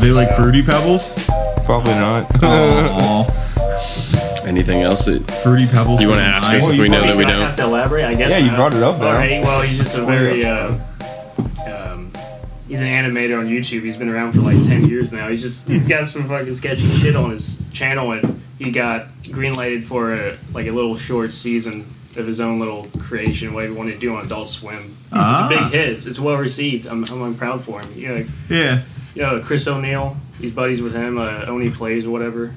they like fruity pebbles? probably not. Aw, Anything else that fruity pebbles. you want to ask us if we know that we Do I don't? have to elaborate? I guess. Yeah, you not. brought it up now. All right. Well, he's just a very. Uh, um, he's an animator on YouTube. He's been around for like ten years now. He's just he's got some fucking sketchy shit on his channel, and he got greenlighted for a like a little short season of his own little creation, what he wanted to do on Adult Swim. Ah. It's a big hit. It's, it's well received. I'm, I'm, I'm proud for him. You know, Yeah. You know, Chris O'Neill. He's buddies with him. Uh, OneyPlays or whatever.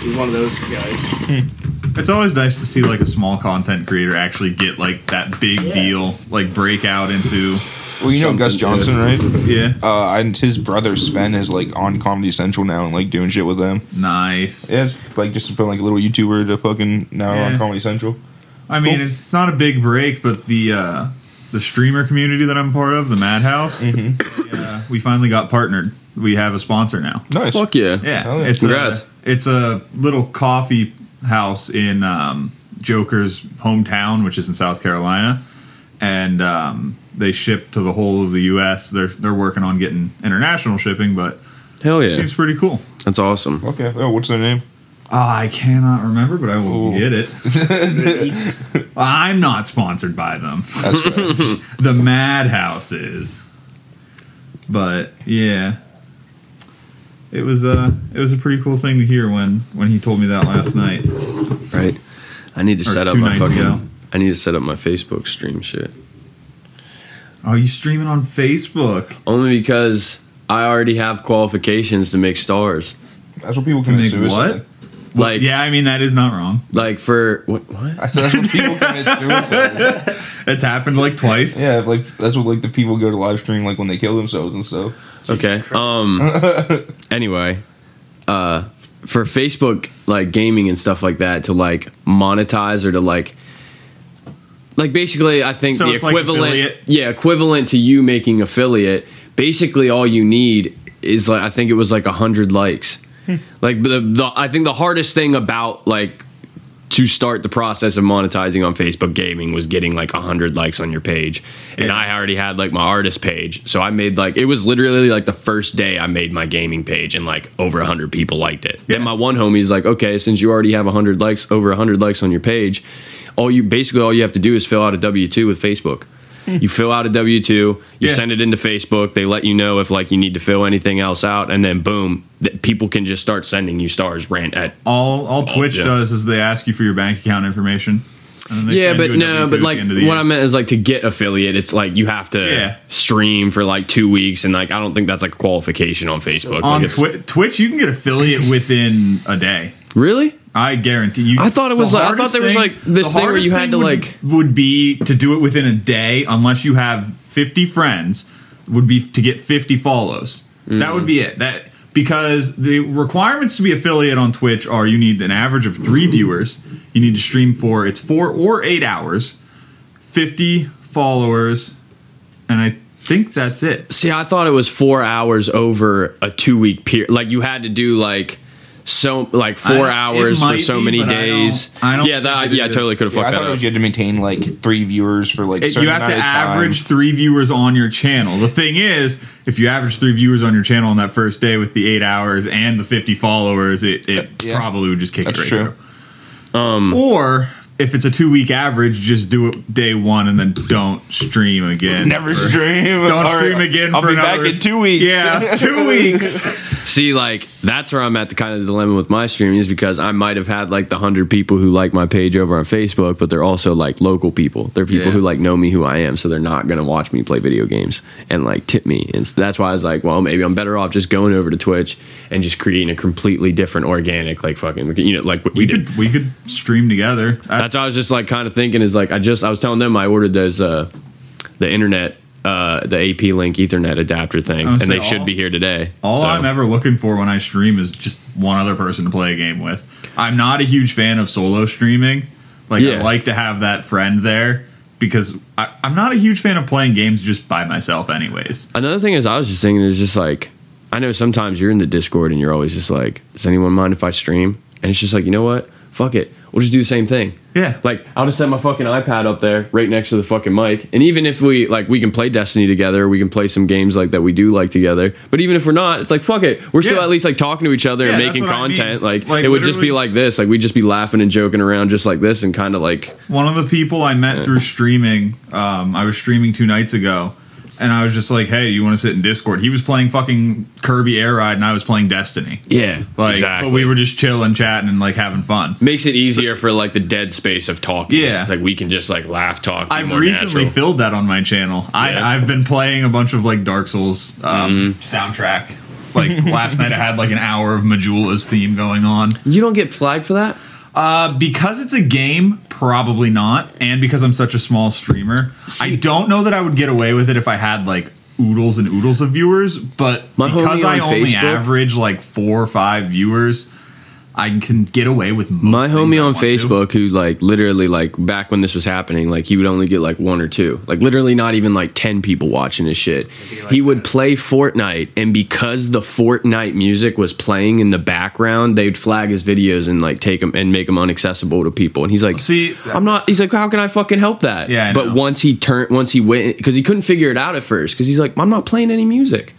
He's one of those guys. It's always nice to see like a small content creator actually get like that big Yeah. deal, like break out into well, you know Gus Something Johnson, right? yeah, Uh, and his brother Sven is like on Comedy Central now and like doing shit with them. nice. Yeah, it's like just from like a little YouTuber to fucking now Yeah. on Comedy Central. I mean, it's not a big break, but the uh, the streamer community that I'm part of, the Madhouse, Mm-hmm. yeah, we finally got partnered. We have a sponsor now. Nice. Fuck yeah. Yeah, Hell yeah. it's Congrats. a it's a little coffee house in um, Joker's hometown, which is in South Carolina, and um, they ship to the whole of the U.S. They're they're working on getting international shipping, but Hell yeah. seems pretty cool. That's awesome. Okay. Oh, what's their name? Ah, I cannot remember, but I will Ooh. get it. I'm not sponsored by them. That's fair. the Madhouse is. But yeah, it was uh it was a pretty cool thing to hear when when he told me that last night. Right. I need to Or set up my fucking. ago. I need to set up my Facebook stream shit. Are you streaming on Facebook? Only because I already have qualifications to make stars. That's what people To commit make suicide. what? Like, yeah, I mean that is not wrong. like for what? What? I said that's what people commit suicide. It's happened like twice. yeah, like that's what like the people go to live stream like when they kill themselves and stuff. Okay. Um. anyway, uh, for Facebook, like gaming and stuff like that, to like monetize or to like, like basically, I think So the it's like equivalent, yeah, equivalent to you making affiliate. Basically, all you need is like I think it was like a hundred likes. Like the, the I think the hardest thing about like to start the process of monetizing on Facebook gaming was getting like 100 likes on your page. And Yeah. I already had like my artist page. So I made like, it was literally like the first day I made my gaming page and like over 100 people liked it. Yeah. Then my one homie's like, okay, since you already have 100 likes, over 100 likes on your page, all you basically all you have to do is fill out a W 2 with Facebook. You fill out a W 2, you Yeah. send it into Facebook, they let you know if like you need to fill anything else out, and then boom, th- people can just start sending you stars rant at All all oh, Twitch yeah. does is they ask you for your bank account information. and then they yeah, but no, but like what the I meant is like to get affiliate, it's like you have to Yeah. stream for like two weeks, and like I don't think that's like a qualification on Facebook. on like Twi- Twitch, you can get affiliate within a day. really? I guarantee you. I thought it was the like- I thought there was, like, this thing where you had to, would- like- would be to do it within a day, unless you have fifty friends. Would be to get fifty follows. That would be it. That because the requirements to be affiliate on Twitch are you need an average of three viewers. You need to stream for it's four or eight hours, fifty followers, and I think that's it. See, I thought it was four hours over a two week period. Like you had to do like so like four I- hours for so be, many but I don't- days. I don't yeah, that yeah, I is. totally could have Yeah, I fucked thought that it up. was you had to maintain like three viewers for like a It- certain you have to amount time. average three viewers on your channel. The thing is, if you average three viewers on your channel on that first day with the eight hours and the 50 followers, it, it Yeah. probably would just kick That's it right true. through. Um, or if it's a two week average, just do it day one and then don't stream again. Never For- stream. Don't All stream again. I'll for be another, back in two weeks. Yeah, two weeks. See, like that's where I'm at the kind of dilemma with my streaming is because I might have had like the hundred people who like my page over on Facebook, but they're also like local people. They're people Yeah. who like know me who I am, so they're not gonna watch me play video games and like tip me. And so that's why I was like, well, maybe I'm better off just going over to Twitch and just creating a completely different organic, like fucking, you know, like what we, we did. could we could stream together. That's what I was just like kind of thinking is like I just I was telling them I ordered those uh the internet uh the AP link Ethernet adapter thing, Oh, and so they should be here today. All So- I'm ever looking for when I stream is just one other person to play a game with. I'm not a huge fan of solo streaming. Like I like to have that friend there because I, I'm not a huge fan of playing games just by myself, anyways. Another thing is, I was just thinking is just like, I know sometimes you're in the Discord and you're always just like, does anyone mind if I stream? And it's just like, you know what? Fuck it, we'll just do the same thing. Yeah. Like I'll just set my fucking iPad up there, right next to the fucking mic, and even if we like, we can play Destiny together. We can play some games like that we do like together. But even if we're not, it's like fuck it. We're still at least like talking to each other Yeah, and making what I mean. content. Like, Like, it would just be like this. Like we'd just be laughing and joking around just like this, and kind of like One of the people I met through streaming, um, I was streaming two nights ago, and I was just like, "Hey, you want to sit in Discord?" He was playing fucking Kirby Air Ride, and I was playing Destiny. yeah, Like, exactly. but we were just chilling, chatting, and like having fun. makes it easier for like the dead space of talking. Yeah. it's like we can just like laugh, talk. I've more recently natural. filled that on my channel. Yeah. I, I've been playing a bunch of like Dark Souls um, soundtrack. Like last night, I had like an hour of Majula's theme going on. You don't get flagged for that. Uh, because it's a game, probably not, and because I'm such a small streamer, I don't know that I would get away with it if I had like oodles and oodles of viewers. But because I on only Facebook- average like four or five viewers, I can get away with most My homie on want to. Facebook, who like literally like back when this was happening, like he would only get like one or two, like literally not even like ten people watching his shit. he would play Fortnite, and because the Fortnite music was playing in the background, they'd flag his videos and like take them and make them unaccessible to people. And he's like, See, I'm not. He's like, how can I fucking help that? Yeah, I but know. once he turned, once he went, because he couldn't figure it out at first, because he's like, I'm not playing any music.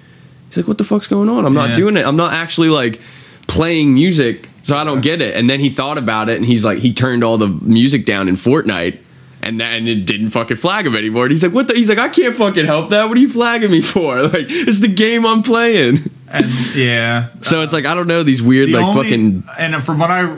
He's like, what the fuck's going on? I'm not Yeah. doing it. I'm not actually like playing music, so I don't get it. And then he thought about it, and he's like, he turned all the music down in Fortnite. And then it didn't fucking flag him anymore. And he's like, "What the?" He's like, "I can't fucking help that. What are you flagging me for? Like, it's the game I'm playing." and yeah, So it's like I don't know these weird The like only- fucking and from what I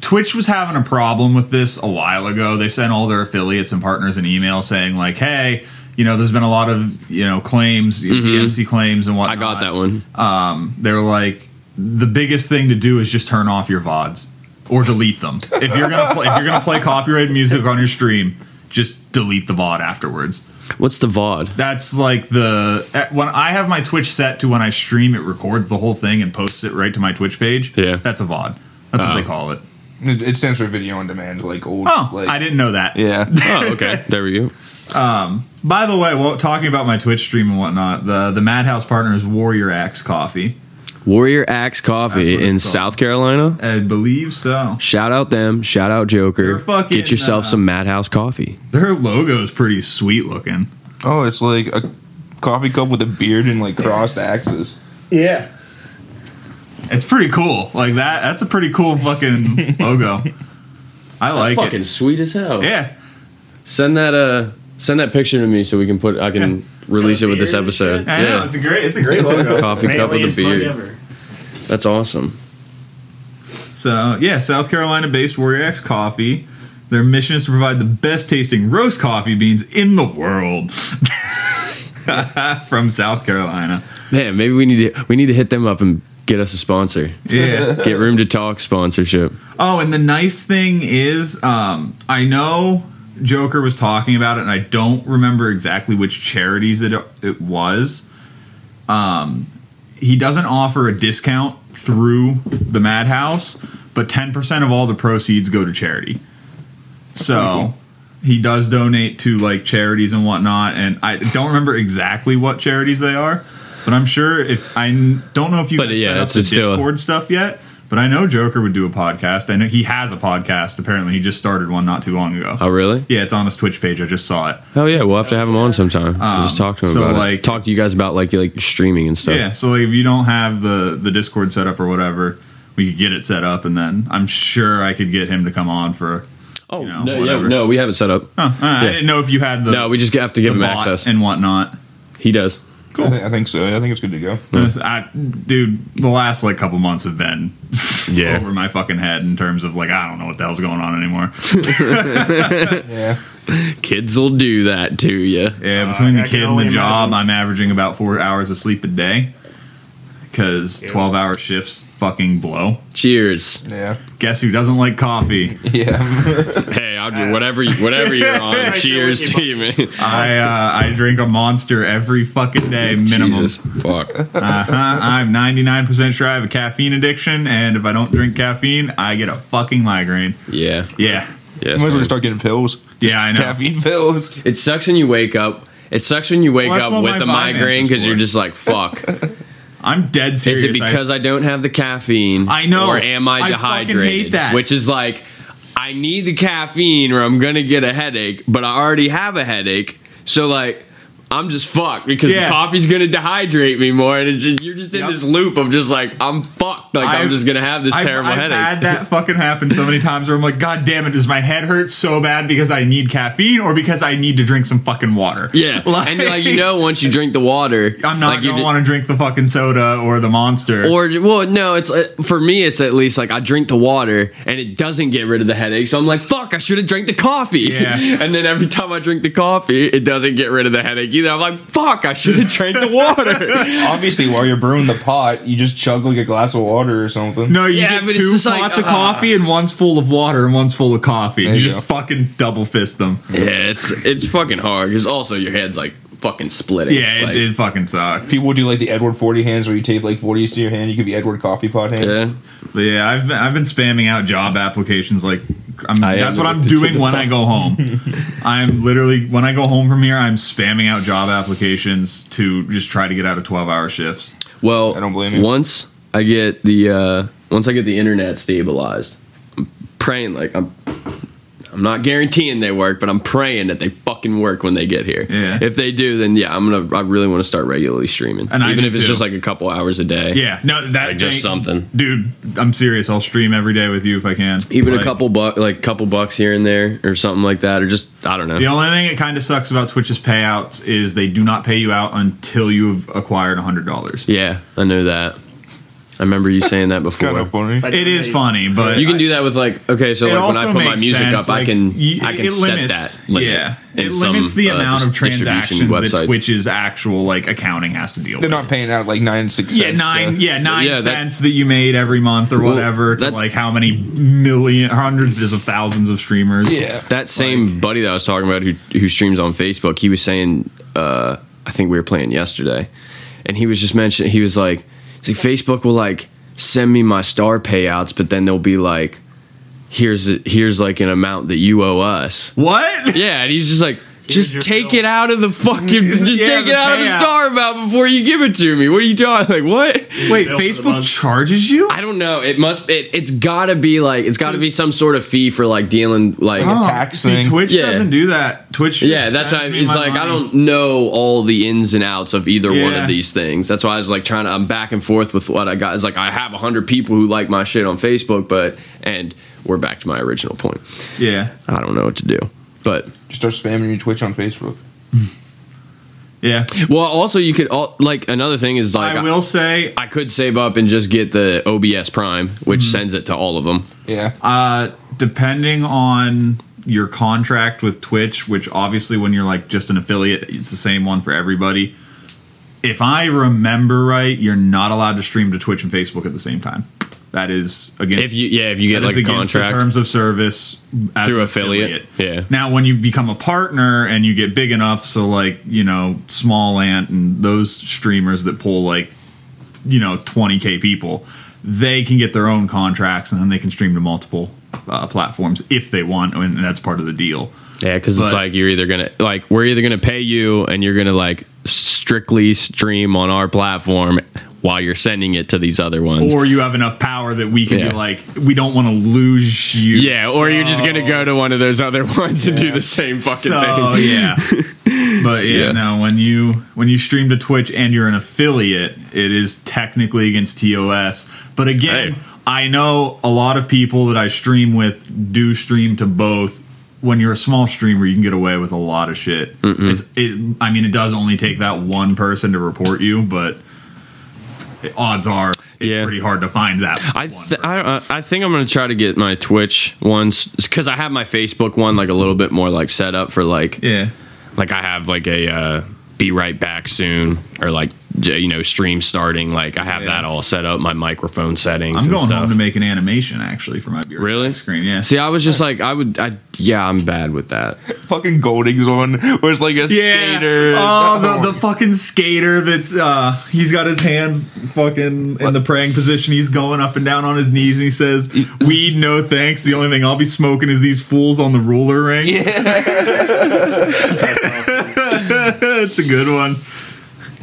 Twitch was having a problem with this a while ago. They sent all their affiliates and partners an email saying like, "Hey, you know, there's been a lot of you know claims, DMC claims and whatnot." Mm-hmm. I got that one. Um, they're like, the biggest thing to do is just turn off your vods or delete them. if you're gonna play, if you're gonna play copyrighted music on your stream, just delete the vod afterwards. What's the VOD? That's like the eh, when I have my Twitch set to when I stream, it records the whole thing and posts it right to my Twitch page. Yeah. that's a VOD. That's what Oh. they call it. It, it stands for video on demand, like old. Oh, like, I didn't know that. Yeah. Oh, okay. There we go. Um, By the way, well, talking about my Twitch stream and whatnot, the the Madhouse partner is Warrior Axe Coffee. Warrior Axe Coffee in called. South Carolina. I believe so. Shout out them. Shout out Joker. Fucking, Get yourself uh, some Madhouse coffee. Their logo is pretty sweet looking. Oh, it's like a coffee cup with a beard and like crossed axes. Yeah. It's pretty cool. Like that. That's a pretty cool fucking logo. I like fucking it. Fucking sweet as hell. Yeah. Send that uh send that picture to me so we can put I can release it with this episode. shit? I know. Yeah. It's a great. It's a great logo. Coffee cup with a Manliest mug beard. That's awesome. So yeah, South Carolina-based Warrior Axe Coffee. Their mission is to provide the best tasting roast coffee beans in the world. From South Carolina. Man, maybe we need to we need to hit them up and get us a sponsor. Yeah. Get room to talk sponsorship. Oh, and the nice thing is, um, I know Joker was talking about it, and I don't remember exactly which charities it it was. Um, he doesn't offer a discount through the Madhouse, but ten percent of all the proceeds go to charity. So he does donate to like charities and whatnot, and I don't remember exactly what charities they are, but I'm sure if I n- don't know if you But, guys yeah, set up the Discord stuff yet. But I know Joker would do a podcast. I know he has a podcast. Apparently, he just started one not too long ago. Oh really? Yeah, it's on his Twitch page. I just saw it. Oh yeah, we'll have to have him on sometime. Just talk to him Um, so, about like- it. Talk to you guys about like like streaming and stuff. Yeah, so like, if you don't have the the Discord set up or whatever, we could get it set up, and then I'm sure I could get him to come on for. Oh You know, no, yeah, no, we have it set up. I Yeah. didn't know if you had the No, we just have to give him access. and whatnot. he does. I, think, I think so. I think it's good to go. I, dude, the last like couple months have been Yeah. over my fucking head in terms of like I don't know what the hell's going on anymore. Yeah. Kids will do that to you. Yeah, between uh, I the kid and the job, imagine. I'm averaging about four hours of sleep a day because Yeah. 12 hour shifts fucking blow. Cheers. Yeah. Guess who doesn't like coffee? Yeah. Hey, I'll do whatever you, whatever you're on. Cheers to you, you, man. I uh, I drink a monster every fucking day minimum. Jesus, fuck. Uh-huh. I'm 99% sure I have a caffeine addiction, and if I don't drink caffeine, I get a fucking migraine. Yeah, Yeah. yeah. Might as well sorry. just start getting pills. Yeah, I know. Caffeine pills. It sucks when you wake up. It sucks when you wake Well, that's up what with my a migraine is because for. you're just like, fuck. I'm dead serious. Is it because I, don't have the caffeine? I know. Or am I, I dehydrated? hate that. Which is like, I need the caffeine or I'm gonna get a headache, but I already have a headache. So like I'm just fucked because Yeah. the coffee's gonna dehydrate me more, and it's just, you're just in Yep. this loop of just like I'm fucked. Like i am I've- just gonna have this I've- terrible I've headache. had that fucking happen so many times where I'm like, God damn it, does my head hurt so bad because I need caffeine or because I need to drink some fucking water? yeah, Like- and like you know, once you drink the water, I'm not like gonna want to drink the fucking soda or the monster. Or well, no, it's uh, for me. It's at least like I drink the water and it doesn't get rid of the headache. So I'm like, fuck, I should have drank the coffee. Yeah. and then every time I drink the coffee, it doesn't get rid of the headache either. I'm like, fuck, I should have drank the water. Obviously, while you're brewing the pot, you just chug like a glass of water or something. no, you Yeah, get but it's two just like, pots of uh, coffee and one's full of water and one's full of coffee. There You, you just go. fucking double fist them. yeah, it's it's fucking hard because also your head's like fucking splitting. Yeah, like, it, it fucking sucks. People do like the Edward 40 hands where you tape like 40s to your hand. You could be Edward coffee pot hands. yeah. But yeah, I've been, I've been spamming out job applications like I'm, I that's what I'm doing when I go home. I'm literally when I go home from here, I'm spamming out job applications to just try to get out of 12 hour shifts. Well, I don't blame you. Once I get the uh, once I get the internet stabilized, I'm praying like I'm. I'm not guaranteeing they work, but I'm praying that they fucking work when they get here. Yeah. If they do, then yeah, I'm gonna. I really want to start regularly streaming, And even if it's too. just like a couple hours a day. Yeah, no, that Like, just something. dude. I'm serious. I'll stream every day with you if I can. Even Like, a couple buck, like couple bucks here and there, or something like that, or just I don't know. The only thing that kind of sucks about Twitch's payouts is they do not pay you out until you've acquired a hundred dollars. Yeah, I know that. I remember you saying that before. Kind of funny. But It is they- funny, but You can do that with like okay, so like when I put my music sense, up, I like, can y- I can it set limits- that. Limit yeah, it limits some, the uh, amount of dis- distribution transactions that websites. Twitch's actual like accounting has to deal They're with. not paying out like nine and six yeah, cents. nine. to- Yeah, nine Yeah, that- cents that, you made every month or Well, whatever to that- like how many million, hundreds of thousands of streamers. Yeah. That same buddy that I was talking about who who streams on Facebook, he was saying, uh, I think we were playing yesterday, and he was just mentioning, he was like, he's like Facebook will like send me my star payouts, but then they'll be like, here's here's like an amount that you owe us. What? Yeah, and he's just like. Here's Just take bill. it out of the fucking. Just Yeah, take it out of the payout. star about before you give it to me. What are you talking? Like what? Wait, Bill for the Facebook charges you? I don't know. It must. It, it's got to be like. It's got to be some sort of fee for like dealing like. Oh. tax see, thing. Twitch Yeah. doesn't do that. Twitch. Yeah, that's sends why it's my like I don't know all the ins and outs of either one of these things. That's why I was like trying to. I'm back and forth with what I got. It's like I have hundred people who like my shit on Facebook, but and we're back to my original point. Yeah, I don't know what to do, but Just start spamming your Twitch on Facebook. yeah. well, also you could al- like another thing is like I will say, I could save up and just get the OBS Prime, which Mm-hmm. sends it to all of them. Yeah. uh, depending on your contract with Twitch, which obviously when you're like just an affiliate, it's the same one for everybody. If I remember right, you're not allowed to stream to Twitch and Facebook at the same time. That is against If you yeah, if you get like against the contract terms of service as through an affiliate, yeah. Now, when you become a partner and you get big enough, so like you know, Small Ant and those streamers that pull like you know 20k people, they can get their own contracts and then they can stream to multiple uh, platforms if they want, and that's part of the deal. Yeah, because it's like you're either gonna like we're either gonna pay you and you're gonna like strictly stream on our platform while you're sending it to these other ones. Or you have enough power that we can Yeah. be like, we don't want to lose you. yeah, or you're just gonna go to one of those other ones and do the same fucking so thing. yeah but yeah, Yeah. no when you when you stream to twitch and you're an affiliate it is technically against tos but again Hey. i know a lot of people that i stream with do stream to both when you're a small streamer you can get away with a lot of shit it's it i mean it does only take that one person to report you but odds are it's Yeah. pretty hard to find that I, one th- I uh, I think I'm gonna try to get my Twitch ones because I have my Facebook one like a little bit more like set up for like yeah like I have like a uh, be right back soon or like you know stream starting like I have Yeah. that all set up my microphone settings i'm and going stuff. home to make an animation actually for my Be Right Really? Screen yeah See, I was just like, I would, I yeah, I'm bad with that. Fucking Golding's one where it's like a skater. Oh, the, the fucking skater that's uh he's got his hands fucking in the praying position. He's going up and down on his knees and he says, Weed, no thanks. The only thing I'll be smoking is these fools on the ruler ring. it's a good one.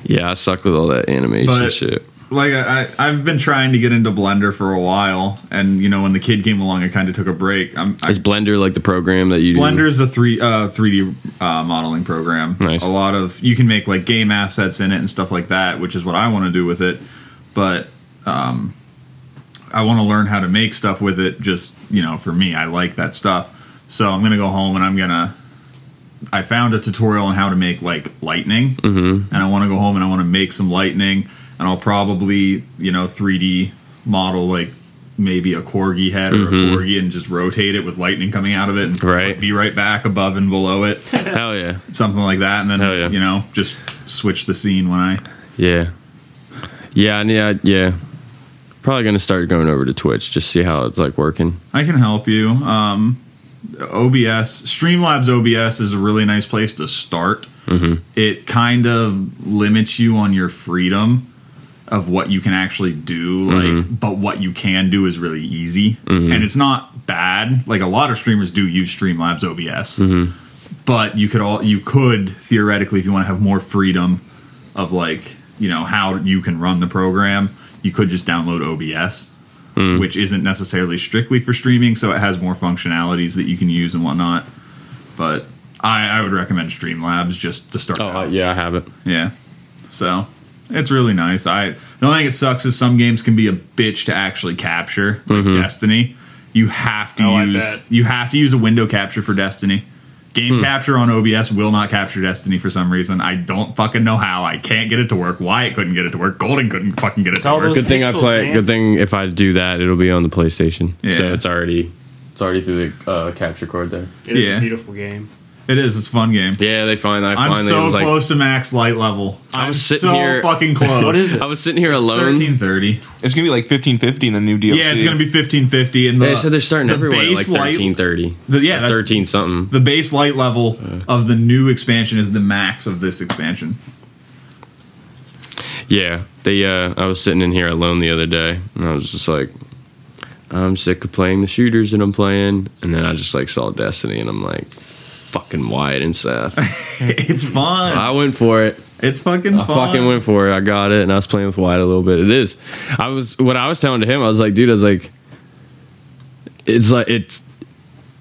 Yeah, I suck with all that animation But- shit. like I, I I've been trying to get into Blender for a while, and you know when the kid came along, I kind of took a break. I'm I, Is Blender like the program that you do? Blender's a three uh 3D uh, modeling program. Nice. A lot of you can make like game assets in it and stuff like that, which is what I want to do with it. But um, I want to learn how to make stuff with it. Just you know, for me, I like that stuff. So I'm gonna go home and I'm gonna. I found a tutorial on how to make like lightning, mm-hmm. and I want to go home and I want to make some lightning, and I'll probably you know 3D model like maybe a corgi head or a corgi and just rotate it with lightning coming out of it and Right. be right back above and below it Hell yeah, something like that and then yeah. you know just switch the scene when i yeah, yeah, yeah, yeah. Probably gonna start going over to Twitch just see how it's like working. i can help you um obs streamlabs obs is a really nice place to start. Mm-hmm. It kind of limits you on your freedom of what you can actually do mm-hmm. like but what you can do is really easy. Mm-hmm. And it's not bad. Like a lot of streamers do use streamlabs obs but you could all you could theoretically if you want to have more freedom of like you know how you can run the program you could just download obs which isn't necessarily strictly for streaming so it has more functionalities that you can use and whatnot. But i, I would recommend streamlabs just to start Oh out. yeah, I have it. yeah. So it's really nice. I the only thing it sucks is some games can be a bitch to actually capture like Mm-hmm. destiny. You have to Oh, use you have to use a window capture for destiny Hmm. Game capture on OBS will not capture Destiny for some reason. I don't fucking know how. I can't get it to work. Why it couldn't get it to work? Golden couldn't fucking get it to all work. those- Good thing I play. man. Good thing if I do that, it'll be on the PlayStation. Yeah. So it's already it's already through the uh, capture card there. It is Yeah. a beautiful game. It is. It's a fun game. Yeah, they find I I'm finally so was like close to max light level. I'm was sitting so here- fucking close. What is it? I was sitting here It's alone. 1330. It's gonna be like fifteen fifty in the new DLC. Yeah, it's gonna be 1550. And the, They said they're starting the everywhere at like base light- thirteen thirty. The- yeah, that's- thirteen something. The base light level of the new expansion is the max of this expansion. Yeah, they. Uh, I was sitting in here alone the other day, and I was just like, I'm sick of playing the shooters that I'm playing, and then I just like saw Destiny, and I'm like, fucking Wyatt and Seth. it's fun. I went for it. It's fucking I fun. fucking went for it. I got it, and I was playing with Wyatt a little bit. It is. I was what I was telling to him. I was like, dude, I was like, it's like it's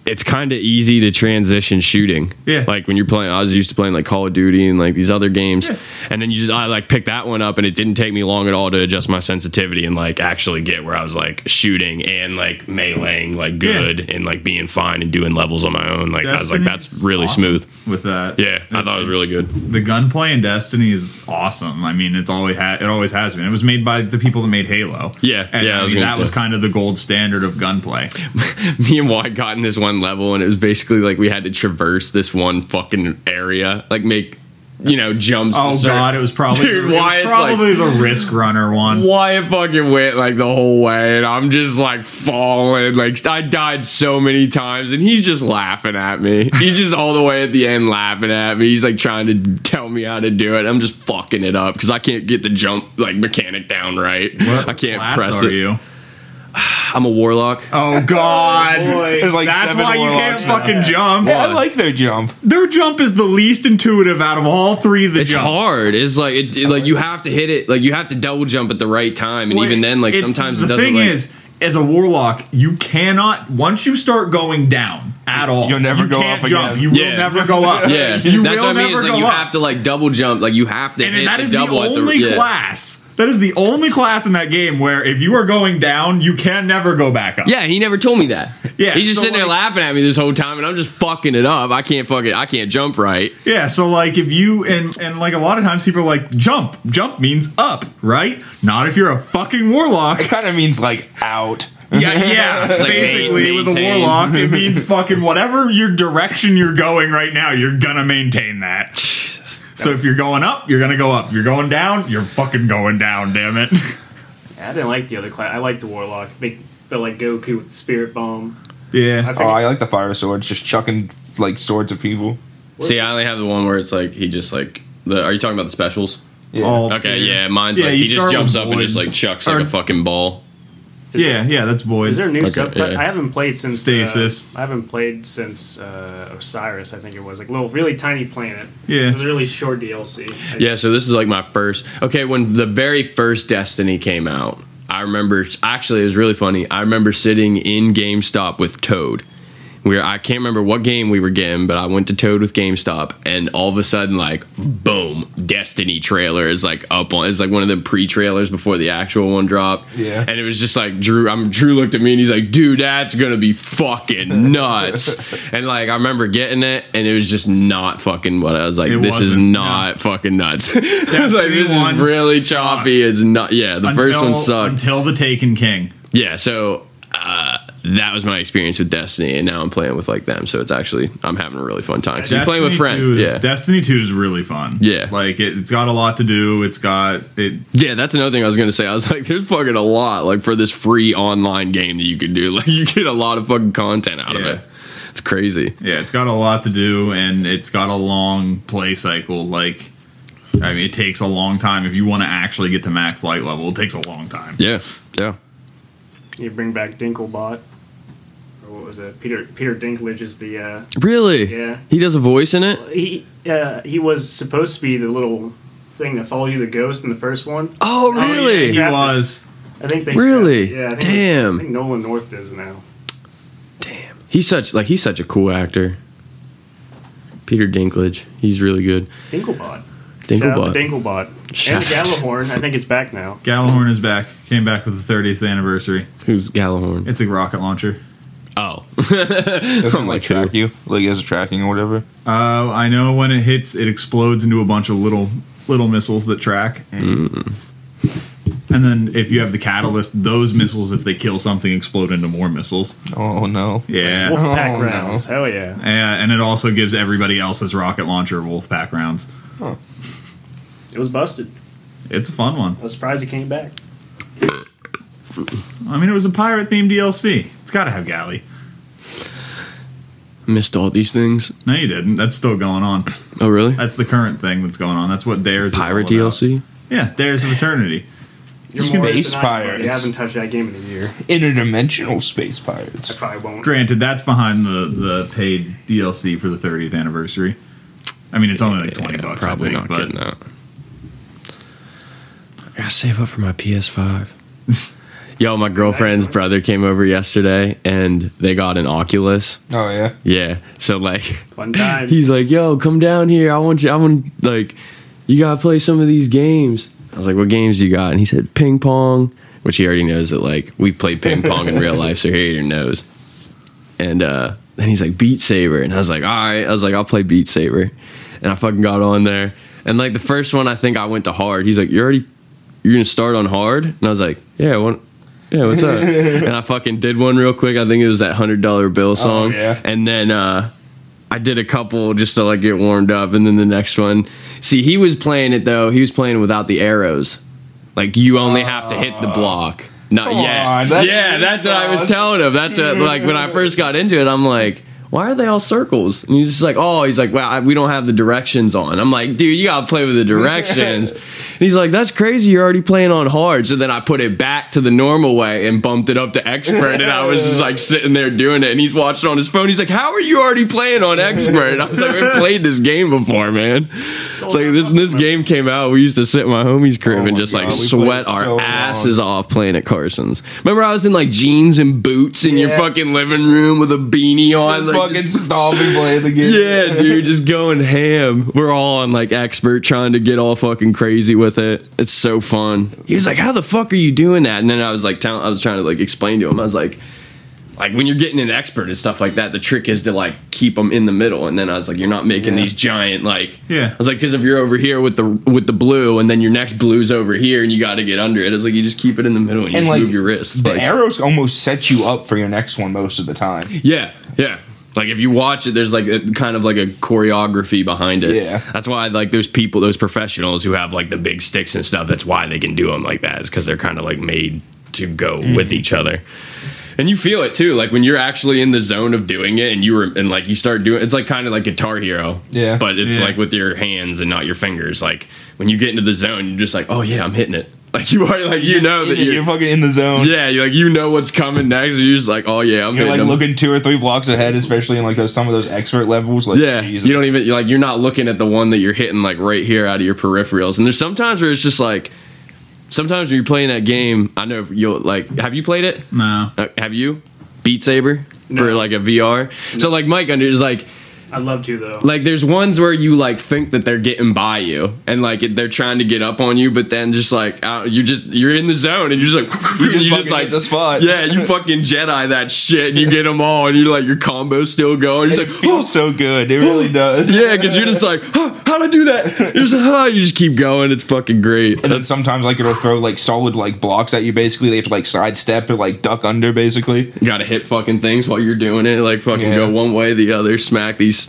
it's kind of easy to transition shooting. Yeah. Like when you're playing, I was used to playing like Call of Duty and like these other games, Yeah. and then you just I like picked that one up, and it didn't take me long at all to adjust my sensitivity and like actually get where I was like shooting and like meleeing like good and like being fine and doing levels on my own. Like I was like, that's really awesome smooth. with that. Yeah, I thought it was really good. the gunplay in Destiny is awesome. I mean, it's always had it always has been. It was made by the people that made Halo. Yeah, and yeah, I was mean, gonna- that was kind of the gold standard of gunplay. me and Wyatt got in this one level, and it was basically like we had to traverse this one fucking area, like make you know jumps. Oh god, it was probably Dude, it was Wyatt's probably the Risk Runner one. Wyatt fucking went like the whole way, and I'm just like falling. Like I died so many times, and he's just laughing at me. He's just all the way at the end laughing at me. He's like trying to tell me how to do it. I'm just fucking it up because I can't get the jump like mechanic down right. What I can't press it. you? I'm a warlock. Oh god, oh, There's like that's seven why you can't warlocks now. fucking jump. I like their jump. Their jump is the least intuitive out of all three of the It's jumps. hard. It's like it, it- like you have to hit it. Like you have to double jump at the right time, and Well, even then, like it's- sometimes the it doesn't. thing like, is, as a warlock, you cannot once you start going down at all. You'll never you go can't up jump. again. You will never go up. yeah, you that's will what I mean. never Is like go you up. have to like double jump. Like you have to and hit that the is the double at the only yeah. class. That is the only class in that game where if you are going down, you can never go back up. Yeah, he never told me that. Yeah, he's just so, sitting there laughing at me this whole time, and I'm just fucking it up. I can't fucking. I can't jump right. Yeah, so like if you and and like a lot of times people are like jump, jump means up, right? Not if you're a fucking warlock. It kind of means like out. Yeah, yeah. like Basically, main- with a warlock, it means fucking whatever your direction you're going right now, you're gonna maintain that. Jesus. So if you're going up, you're gonna go up. If you're going down, you're fucking going down. Damn it. I didn't like the other class. I like the warlock. Make felt like Goku with the spirit bomb. Yeah. figured, Oh, I like the fire swords, just chucking like swords at people. See, I only have the one where it's like he just like the. Are you talking about the specials? Yeah. All Okay, two. yeah, mine's Yeah, like you he just start jumps with up and just like chucks like Or- a fucking ball. Is yeah, there- yeah, that's void. Is there a new Okay, sub? yeah. I haven't played since Stasis. Uh, I haven't played since uh, Osiris. I think it was like little really tiny planet. Yeah. it was a really short DLC. I- Yeah, so this is like my first. Okay, when the very first Destiny came out, I remember. Actually, it was really funny. I remember sitting in GameStop with Toad. We were, I can't remember what game we were getting, but I went to Toad with GameStop, and all of a sudden, like, boom, Destiny trailer is like up on. It's like one of the pre-trailers before the actual one dropped. Yeah. and it was just like Drew. I'm Drew looked at me and he's like, "Dude, that's gonna be fucking nuts." and like, I remember getting it, and it was just not fucking what I was like. It this is not fucking nuts. I was like, this is really sucked. choppy. It's not. Yeah, the first one sucked. until the Taken King. yeah, so uh, that was my experience with Destiny, and now I'm playing with like them. So it's actually I'm having a really fun time. 'Cause you're playing with friends. is, Yeah, Destiny Two is really fun. Yeah. like it, it's got a lot to do. It's got it. yeah. That's another thing I was gonna say. I was like, there's fucking a lot like for this free online game that you can do. Like you get a lot of fucking content out Yeah. of it. It's crazy. Yeah, it's got a lot to do, and it's got a long play cycle. Like, I mean, it takes a long time if you want to actually get to max light level. It takes a long time. Yeah, yeah. You bring back Dinklebot, or what was it? Peter Peter Dinklage is the uh, Really? Yeah. He does a voice in it. he uh, he was supposed to be the little thing that followed you, the ghost in the first one. Oh, yeah. really? He was. I think they Really? Yeah, I think Damn. I think Nolan North does now. Damn. He's such like he's such a cool actor. Peter Dinklage. He's really good. Dinklebot. Shout out to Dinklebot. Dinklebot. Shout and the out Gjallarhorn. I think it's back now. Gjallarhorn is back. Came back with the 30th anniversary. Who's Gjallarhorn? It's a rocket launcher. Oh. Doesn't I'm like like, track you, like as a tracking or whatever. Uh, I know when it hits, it explodes into a bunch of little little missiles that track. Mm. And then if you have the catalyst, those missiles, if they kill something, explode into more missiles. Oh no. Yeah. Wolfpack Oh, no. rounds. Hell yeah. Yeah, and it also gives everybody else's rocket launcher Wolfpack rounds. It was busted. It's a fun one. I was surprised it came back. I mean, it was a pirate themed DLC. It's got to have galley. Missed all these things. No, you didn't. That's still going on. Oh, really? That's the current thing that's going on. That's what Dares is Pirate all about. DLC. Yeah, Dares of Eternity. You're Space more into I Pirates. buddy. I haven't touched that game in a year. Interdimensional space pirates. I probably won't. Granted, that's behind the the paid DLC for the 30th anniversary. I mean, it's only like 20 Yeah, bucks. Probably I think, not but getting that. I gotta save up for my PS5. Yo, my girlfriend's Excellent. brother came over yesterday and they got an Oculus. Oh yeah. Yeah, so like Fun times. he's like, "Yo, come down here. I want you. I want like, you gotta play some of these games." I was like, "What games you got?" And he said, "Ping pong," which he already knows that like we play ping pong in real life, so he already knows. And uh, then he's like, "Beat Saber," and I was like, "All right." I was like, "I'll play Beat Saber," and I fucking got on there. And like the first one, I think I went to hard. He's like, "You already, you're gonna start on hard?" And I was like, "Yeah, what?" Yeah, what's up? and I fucking did one real quick. I think it was that hundred dollar bill song. Oh, yeah. And then uh I did a couple just to like get warmed up, and then the next one. See, he was playing it though. He was playing without the arrows. Like you only have to hit the block. Not Come yet. on, that yeah, that's what I was telling him. That's what, like when I first got into it. I'm like, why are they all circles? And he's just like, oh, he's like, well, I, we don't have the directions on. I'm like, dude, you gotta play with the directions. and he's like, that's crazy. You're already playing on hard. So then I put it back to the normal way and bumped it up to expert. And I was just like sitting there doing it. And he's watching on his phone. He's like, how are you already playing on expert? And I was like, we played this game before, man. It's like this this game came out. We used to sit in my homie's crib Oh and just like God, we sweat our so asses off playing at Carson's. Remember, I was in like jeans and boots in your fucking living room with a beanie on. Like, fucking stop and play the game. yeah, dude, just going ham. We're all on like expert trying to get all fucking crazy with it. It's so fun. He was like, "How the fuck are you doing that?" And then I was like, tell- I was trying to like explain to him. I was like, like when you're getting an expert and stuff like that, the trick is to like keep them in the middle. And then I was like, you're not making Yeah. these giant like. Yeah. I was like, because if you're over here with the with the blue, and then your next blue's over here, and you got to get under it. I was like, you just keep it in the middle and you And just like move your wrist. the Like, arrows almost set you up for your next one most of the time. yeah, yeah. Like if you watch it, there's like a kind of like a choreography behind it. Yeah. That's why like those people, those professionals who have like the big sticks and stuff. That's why they can do them like that. Is because they're kind of like made to go Mm. with each other. And you feel it too, like when you're actually in the zone of doing it, and you were and like you start doing. It's like kind of like Guitar Hero, Yeah. But it's Yeah. like with your hands and not your fingers. Like when you get into the zone, you're just like, oh yeah, I'm hitting it. Like you are like you know that you're, you're, fucking in the zone. yeah, you like you know what's coming next. You're just like, oh yeah, I'm You're like them. looking two or three blocks ahead, especially in like those some of those expert levels. Like, Yeah, Jesus. you don't even you're like you're not looking at the one that you're hitting like right here out of your peripherals. And there's sometimes where it's just like sometimes when you're playing that game, I know you'll like have you played it? No. Uh, have you? Beat Saber for like a VR. So like Mike under is like I'd love to though. like there's ones where you like think that they're getting by you and like they're trying to get up on you, but then just like uh, you just you're in the zone and you're just like You just fucking hit the spot. yeah you fucking Jedi that shit and you get them all and you like your combo's still going. You're It just like feels so good. It really does. yeah, because you're just like, huh, how'd I do that? You're just like, huh, you just keep going. It's fucking great. And then sometimes like it'll throw like solid like blocks at you. Basically, they have to like sidestep or like duck under. Basically, You gotta hit fucking things while you're doing it. Like fucking Yeah. go one way, the other, smack these.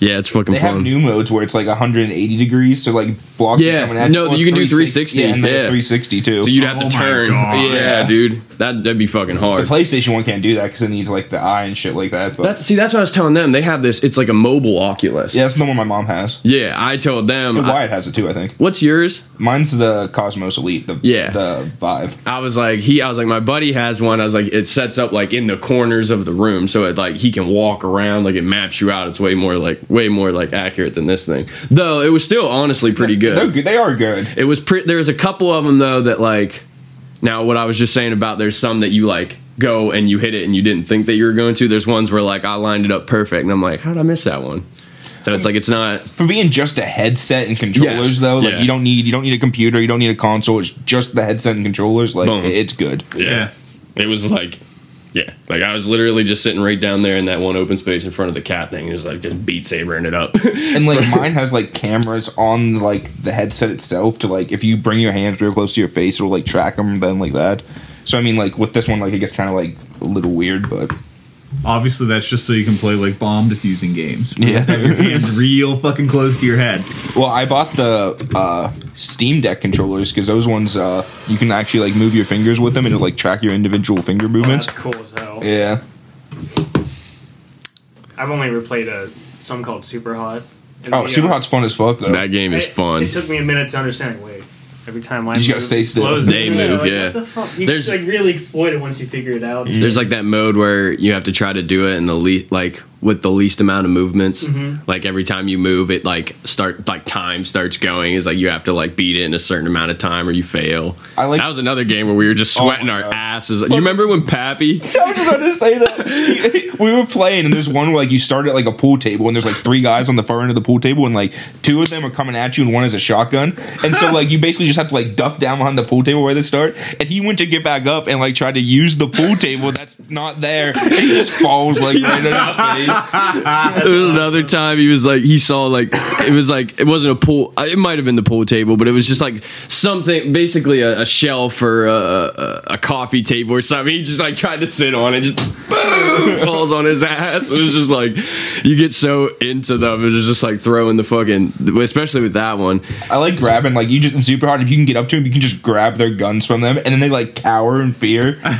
Yeah, it's fucking they have new modes where it's like 180 degrees, so like blocks are Yeah. coming at No, or you can do 360, Yeah, and then yeah. 360 too. so you'd have Oh to turn. God. Yeah, Yeah. dude, that that'd be fucking hard. the. PlayStation one can't do that because it needs like the eye and shit like that. But That's see, that's what I was telling them. They have this. It's like a mobile Oculus. yeah, that's the one my mom has. Yeah, I told them. I- Wyatt has it too, I think. What's yours? Mine's the Cosmos Elite. The Yeah. the Vive. I was like, he, I was like, my buddy has one. I was like, it sets up like in the corners of the room, so it like he can walk around, like it maps you out. It's way more like way more like accurate than this thing. Though it was still honestly pretty They're good. good. They are good. It was pretty. There was a couple of them though that like. Now what I was just saying about there's some that you like go and you hit it and you didn't think that you were going to. There's ones where like I lined it up perfect and I'm like, how did I miss that one? So it's like it's not. For being just a headset and controllers, Yes. though, like Yeah. you don't need you don't need a computer, you don't need a console. It's just the headset and controllers. Like Boom. it's good. Yeah. It was like, yeah, like I was literally just sitting right down there in that one open space in front of the cat thing, just like just beat sabering it up. And like mine has like cameras on like the headset itself to like if you bring your hands real close to your face, it'll like track them then like that. So I mean, like with this one, like it gets kind of like a little weird, but Obviously, that's just so you can play like bomb defusing games. Yeah. Have your hands real fucking close to your head. well, I bought the uh, Steam Deck controllers because those ones uh, you can actually like move your fingers with them and it'll like track your individual finger movements. That's cool as hell. Yeah, I've only ever played a some called Super Hot. And Oh, the, Super uh, Hot's fun as fuck though. that game is it- fun. It took me a minute to understand. Wait, every time I You just gotta stay still. slows They me. move, like, yeah. What the fuck? You There's- There's like really exploit it once you figure it out. There's like that mode where you have to try to do it in the least, like with the least amount of movements. Mm-hmm. Like every time you move, it like start like time starts going. Is like you have to like beat it in a certain amount of time or you fail. I like- that was another game where we were just Oh sweating my our God. asses. You remember when Pappy? I was just about to say that. we were playing, and there's one where like you start at like a pool table, and there's like three guys on the far end of the pool table, and like two of them are coming at you, and one has a shotgun. And so like you basically just have to like duck down behind the pool table where they start. And he went to get back up and like tried to use the pool table that's not there, and he just falls like right on his face. There was another time he was like he saw like it was like it wasn't a pool. uh, It might have been the pool table, but it was just like something basically a, a shelf or a, a, a coffee table or something. He just like tried to sit on it, just falls on his ass. It was just like you get so into them. It was just like throwing the fucking, especially with that one. I like grabbing like you just in super hard. If you can get up to them, you can just grab their guns from them, and then they like cower in fear.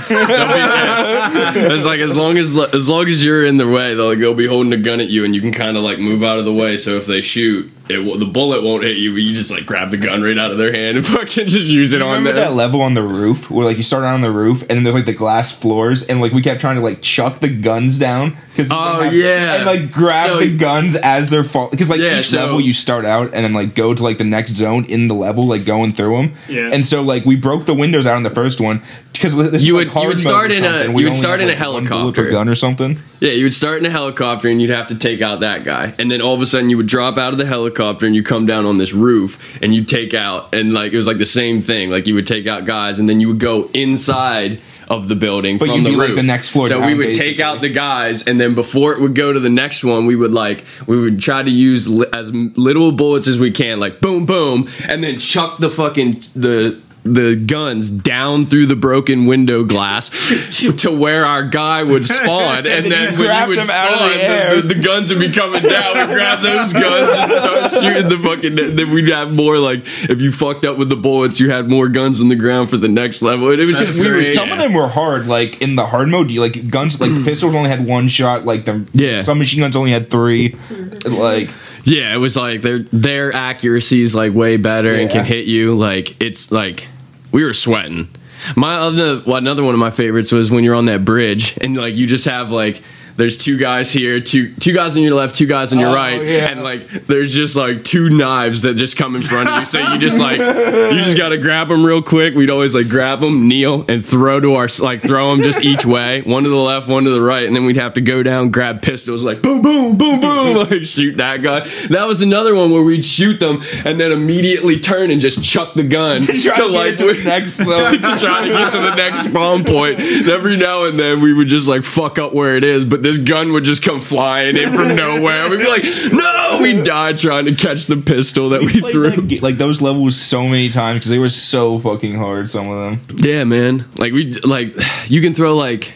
It's like as long as as long as you're in the way, they'll go be holding a gun at you, and you can kind of like move out of the way. So if they shoot, it will, the bullet won't hit you. But you just like grab the gun right out of their hand and fucking just use it on them. Remember that level on the roof where like you start out on the roof and then there's like the glass floors and like we kept trying to like chuck the guns down because Oh, yeah. and like grab So- the guns as they're fall because like Yeah, each so- level you start out and then like go to like the next zone in the level like going through them Yeah. and so like we broke the windows out on the first one because this You would- like, you would start in a- something. you would start in a like, per helicopter. gun or something Yeah, you would start in a helicopter and you'd have to take out that guy. And then all of a sudden you would drop out of the helicopter and you come down on this roof and you take out and like it was like the same thing. Like you would take out guys and then you would go inside of the building But from the be, like, roof. the next floor So down, we would basically. take out the guys and then before it would go to the next one, we would like we would try to use li- as little bullets as we can, like boom boom, and then chuck the fucking the the guns down through the broken window glass to where our guy would spawn, and, then then when grab you would them out of spawn, the air. the, the, guns would be coming down. We'd grab those guns and start shooting the fucking. Then we'd have more like if you fucked up with the bullets, you had more guns on the ground for the next level. And it was That's just weird. great. some of them were hard like in the hard mode you like guns like mm. pistols only had one shot like the Yeah. some machine guns only had three like Yeah, it was like their their accuracy is like way better and can hit you. Like it's like we were sweating. My other well, another one of my favorites was when you're on that bridge and like you just have like there's two guys here, two two guys on your left, two guys on your Oh, right, yeah. and like there's just like two knives that just come in front of you. So you just like you just gotta grab them real quick. We'd always like grab them, kneel, and throw to our like throw them just each way, one to the left, one to the right, and then we'd have to go down, grab pistols, like boom, boom, boom, boom, like shoot that guy. That was another one where we'd shoot them and then immediately turn and just chuck the gun to, try to get it to the next to try to get to the next spawn point. And every now and then we would just like fuck up where it is, but this gun would just come flying in from nowhere. We'd be like, no, we died trying to catch the pistol that we Played threw. that like those levels so many times because they were so fucking hard. Some of them. Yeah, man. Like we like you can throw like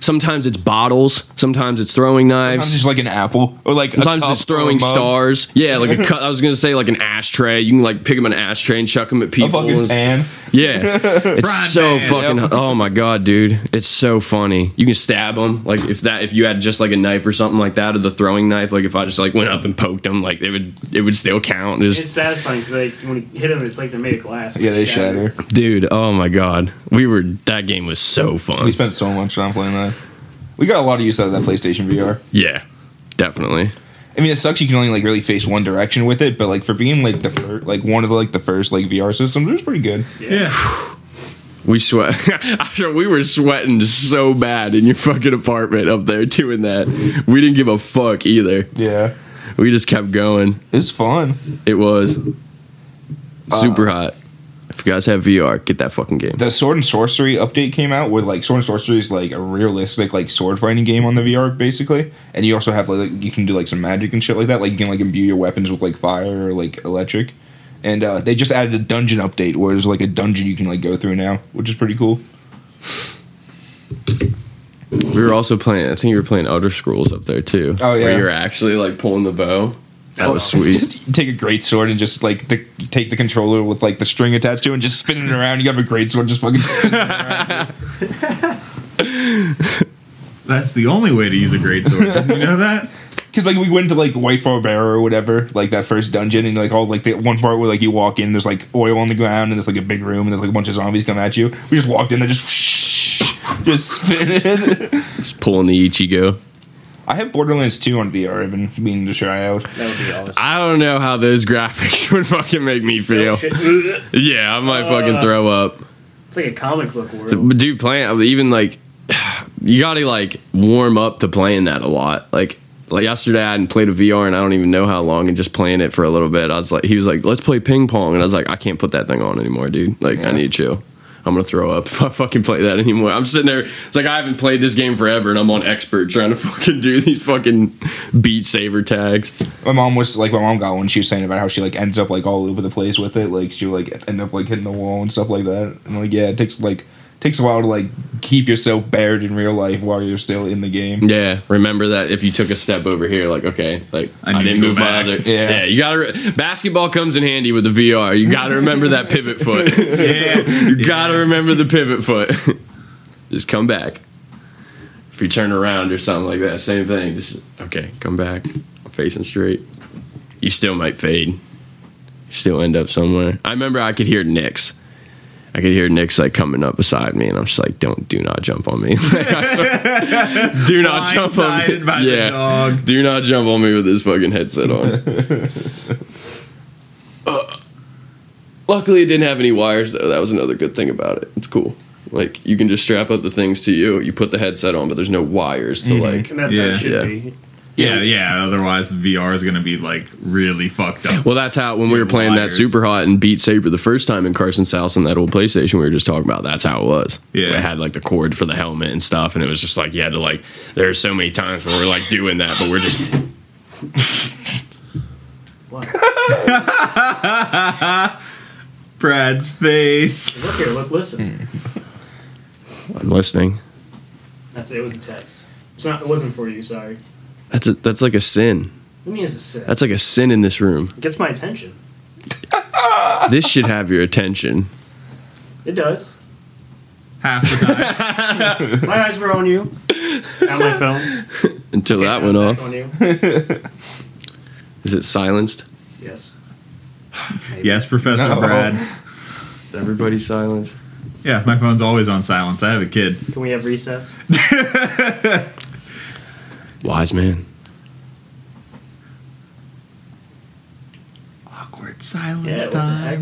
sometimes it's bottles, sometimes it's throwing Sometimes knives. just like an apple or like Sometimes it's throwing stars. Yeah, like a cut. I was gonna say like an ashtray. You can like pick them an ashtray and chuck them at people. A fucking pan. Yeah, it's Frying so pan, fucking. yep. Oh my god, dude, it's so funny. You can stab them like if that if you had just like a knife or something like that or the throwing knife. Like if I just like went up and poked them, like it would it would still count. It's- It's satisfying because like when you hit them, it's like they're made of glass. Yeah, they shatter. dude, oh my god, we were that game was so fun. We spent so much time playing that. We got a lot of use out of that PlayStation VR. Yeah, definitely. I mean, it sucks you can only like really face one direction with it, but like for being like the first, like one of the like the first like VR systems, it was pretty good. Yeah. We sweat. After we were sweating so bad in your fucking apartment up there doing that. We didn't give a fuck either. Yeah, We just kept going. it's fun. It was uh, super hot. If you guys have VR, get that fucking game. The Sword and Sorcery update came out where like Sword and Sorcery is like a realistic like sword fighting game on the VR basically, and you also have like you can do like some magic and shit like that. Like you can like imbue your weapons with like fire or like electric. And uh, they just added a dungeon update where there's like a dungeon you can like go through now, which is pretty cool. We were also playing. I think you were playing Elder Scrolls up there too. Oh, yeah. where you're actually like pulling the bow. That was oh, sweet. Just take a great sword and just like the, take the controller with like the string attached to it and just spin it around. You have a great sword, just fucking spin it around. That's the only way to use a great sword. Did you know that? Because like we went to like White Barbara or whatever, like that first dungeon, and like all like the one part where like you walk in, there's like oil on the ground, and there's like a big room, and there's like a bunch of zombies come at you. We just walked in there, just just spinning. Just pulling the Ichigo. I have Borderlands 2 on VR. I've been meaning to try out. That would be awesome. I don't know how those graphics would fucking make me feel. Shit- Yeah, I might fucking uh, throw up. It's like a comic book world. Dude, playing even like you gotta like warm up to playing that a lot. Like like yesterday I hadn't played a VR and I don't even know how long and just playing it for a little bit. I was like he was like, Let's play ping pong and I was like, I can't put that thing on anymore, dude. Like I need to chill. I'm gonna throw up if I fucking play that anymore. I'm sitting there, it's like I haven't played this game forever and I'm on expert trying to fucking do these fucking beat saber tags. My mom was like, my mom got one. She was saying about how she like ends up like all over the place with it. Like she would, like end up like hitting the wall and stuff like that. And like yeah, it takes like takes a while to like keep yourself bared in real life while you're still in the game. Yeah, remember that if you took a step over here, like okay, like I I, didn't to go move my back. other. Yeah. Yeah, you gotta. Re- basketball comes in handy with the VR. You gotta remember that pivot foot. Yeah. you gotta remember the pivot foot. Just come back. If you turn around or something like that, same thing. Just okay, come back, I'm facing straight. You still might fade. You still end up somewhere. I remember I could hear Nick's. I could hear Nick's like coming up beside me, and I'm just like, "Don't, do not jump on me. Like, swear- do not jump on me. Blindsided by the yeah, dog. do not jump on me with this fucking headset on." Uh, luckily, it didn't have any wires though. That was another good thing about it. It's cool. Like you can just strap up the things to you. You put the headset on, but there's no wires to like. And that's how it should Yeah. be. Yeah, yeah. Otherwise, VR is gonna be like really fucked up. Well, that's how when we were playing that Wires. Superhot and beat Saber the first time in Carson's house on that old PlayStation we were just talking about. That's how it was. Yeah. it had like the cord for the helmet and stuff, and it was just like you had to like. There are so many times where we're like doing that, but we're just What? Brad's face. Look here, look, listen. I'm listening. That's it. It was a text. It's not. It wasn't for you. Sorry. That's a, that's like a sin. What do you mean it's a sin? That's like a sin in this room. It gets my attention. This should have your attention. It does. Half the time. My eyes were on you. On my phone. Until that went off. On you. Is it silenced? Yes. yes, Professor No. Brad. Is everybody silenced? Yeah, my phone's always on silence. I have a kid. Can we have recess? Wise man. Awkward silence what the heck?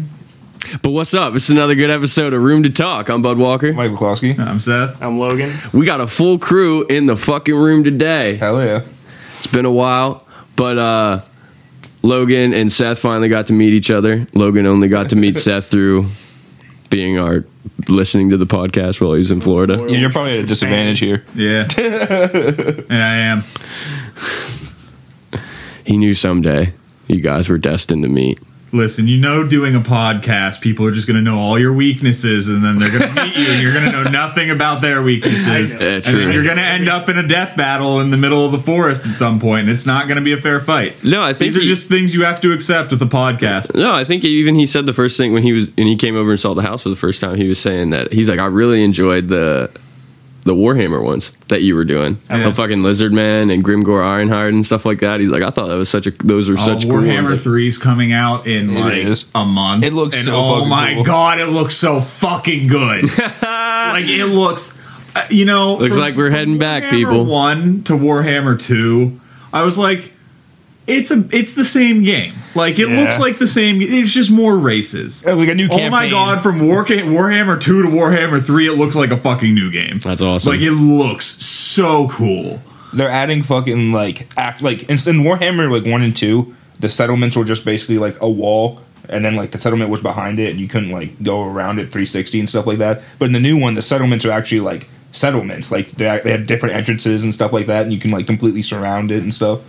But what's up? It's another good episode of Room to Talk. I'm Bud Walker. Mike McCloskey. I'm Seth. I'm Logan. We got a full crew in the fucking room today. Hell yeah. It's been a while, but uh Logan and Seth finally got to meet each other. Logan only got to meet Seth through being our listening to the podcast while he was in Florida. Yeah, you're probably at a disadvantage here. Yeah. and I am. He knew someday you guys were destined to meet. Listen, you know, doing a podcast, people are just going to know all your weaknesses, and then they're going to meet you, and you're going to know nothing about their weaknesses. Yeah, and then you're going to end up in a death battle in the middle of the forest at some point, and it's not going to be a fair fight. No, I think These are he- just things you have to accept with a podcast. No, I think even he said the first thing when he was and he came over and saw the house for the first time. He was saying that he's like, I really enjoyed the the Warhammer ones that you were doing, Yeah. the fucking Lizard Man and Grimgor Ironhide and stuff like that. He's like, I thought that was such a those were Oh, such cool Warhammer ones. 3's coming out in It like is. a month. It looks and so Oh fucking my cool. god, it looks so fucking good. like it looks, uh, you know, Looks from- like we're heading back, Warhammer people. One to Warhammer Two, I was like, it's a, it's the same game. Like it Yeah. looks like the same. It's just more races. Oh, like a new Oh my god! From War, Warhammer Two to Warhammer Three, it looks like a fucking new game. That's awesome. Like it looks so cool. They're adding fucking like act like in, in Warhammer like one and two, the settlements were just basically like a wall, and then like the settlement was behind it, and you couldn't like go around it 360 and stuff like that. But in the new one, the settlements are actually like settlements, like they, they have different entrances and stuff like that, and you can like completely surround it and stuff.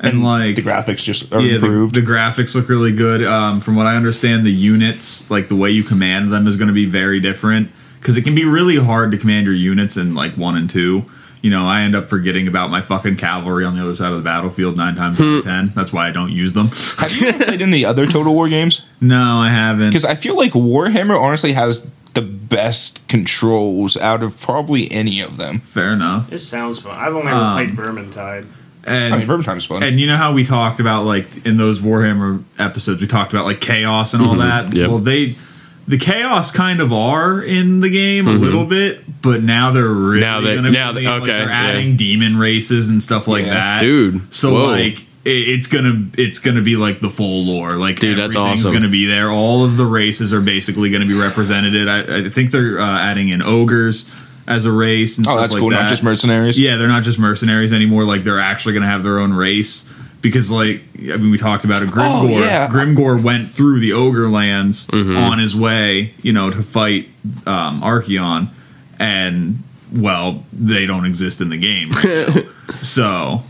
And, like the graphics just are yeah, the, improved. the graphics look really good. Um, from what I understand, the units, like the way you command them, is going to be very different because it can be really hard to command your units in like one and two. You know, I end up forgetting about my fucking cavalry on the other side of the battlefield nine times out of ten. That's why I don't use them. have you played in the other Total War games? no, I haven't. Because I feel like Warhammer honestly has the best controls out of probably any of them. Fair enough. It sounds fun. I've only ever Um, played Vermintide. And I mean, Vermintide's fun. And you know how we talked about like in those Warhammer episodes, we talked about like chaos and all that. Yep. Well, they the chaos kind of are in the game a little bit, but now they're really Now they- gonna now be, they- like, okay, they're yeah. adding demon races and stuff like Yeah. that, Dude, So whoa. like it's gonna it's gonna be like the full lore, like Dude, that's everything's awesome. gonna be there. All of the races are basically gonna be represented. I, I think they're uh, adding in ogres as a race and oh, stuff that's like cool. that. Not just mercenaries. Yeah, they're not just mercenaries anymore. Like they're actually going to have their own race because, like, I mean, we talked about it. Grimgor. Oh, yeah. Grimgor went through the ogre lands Mm-hmm. on his way, you know, to fight um, Archaon, and well, they don't exist in the game. Right so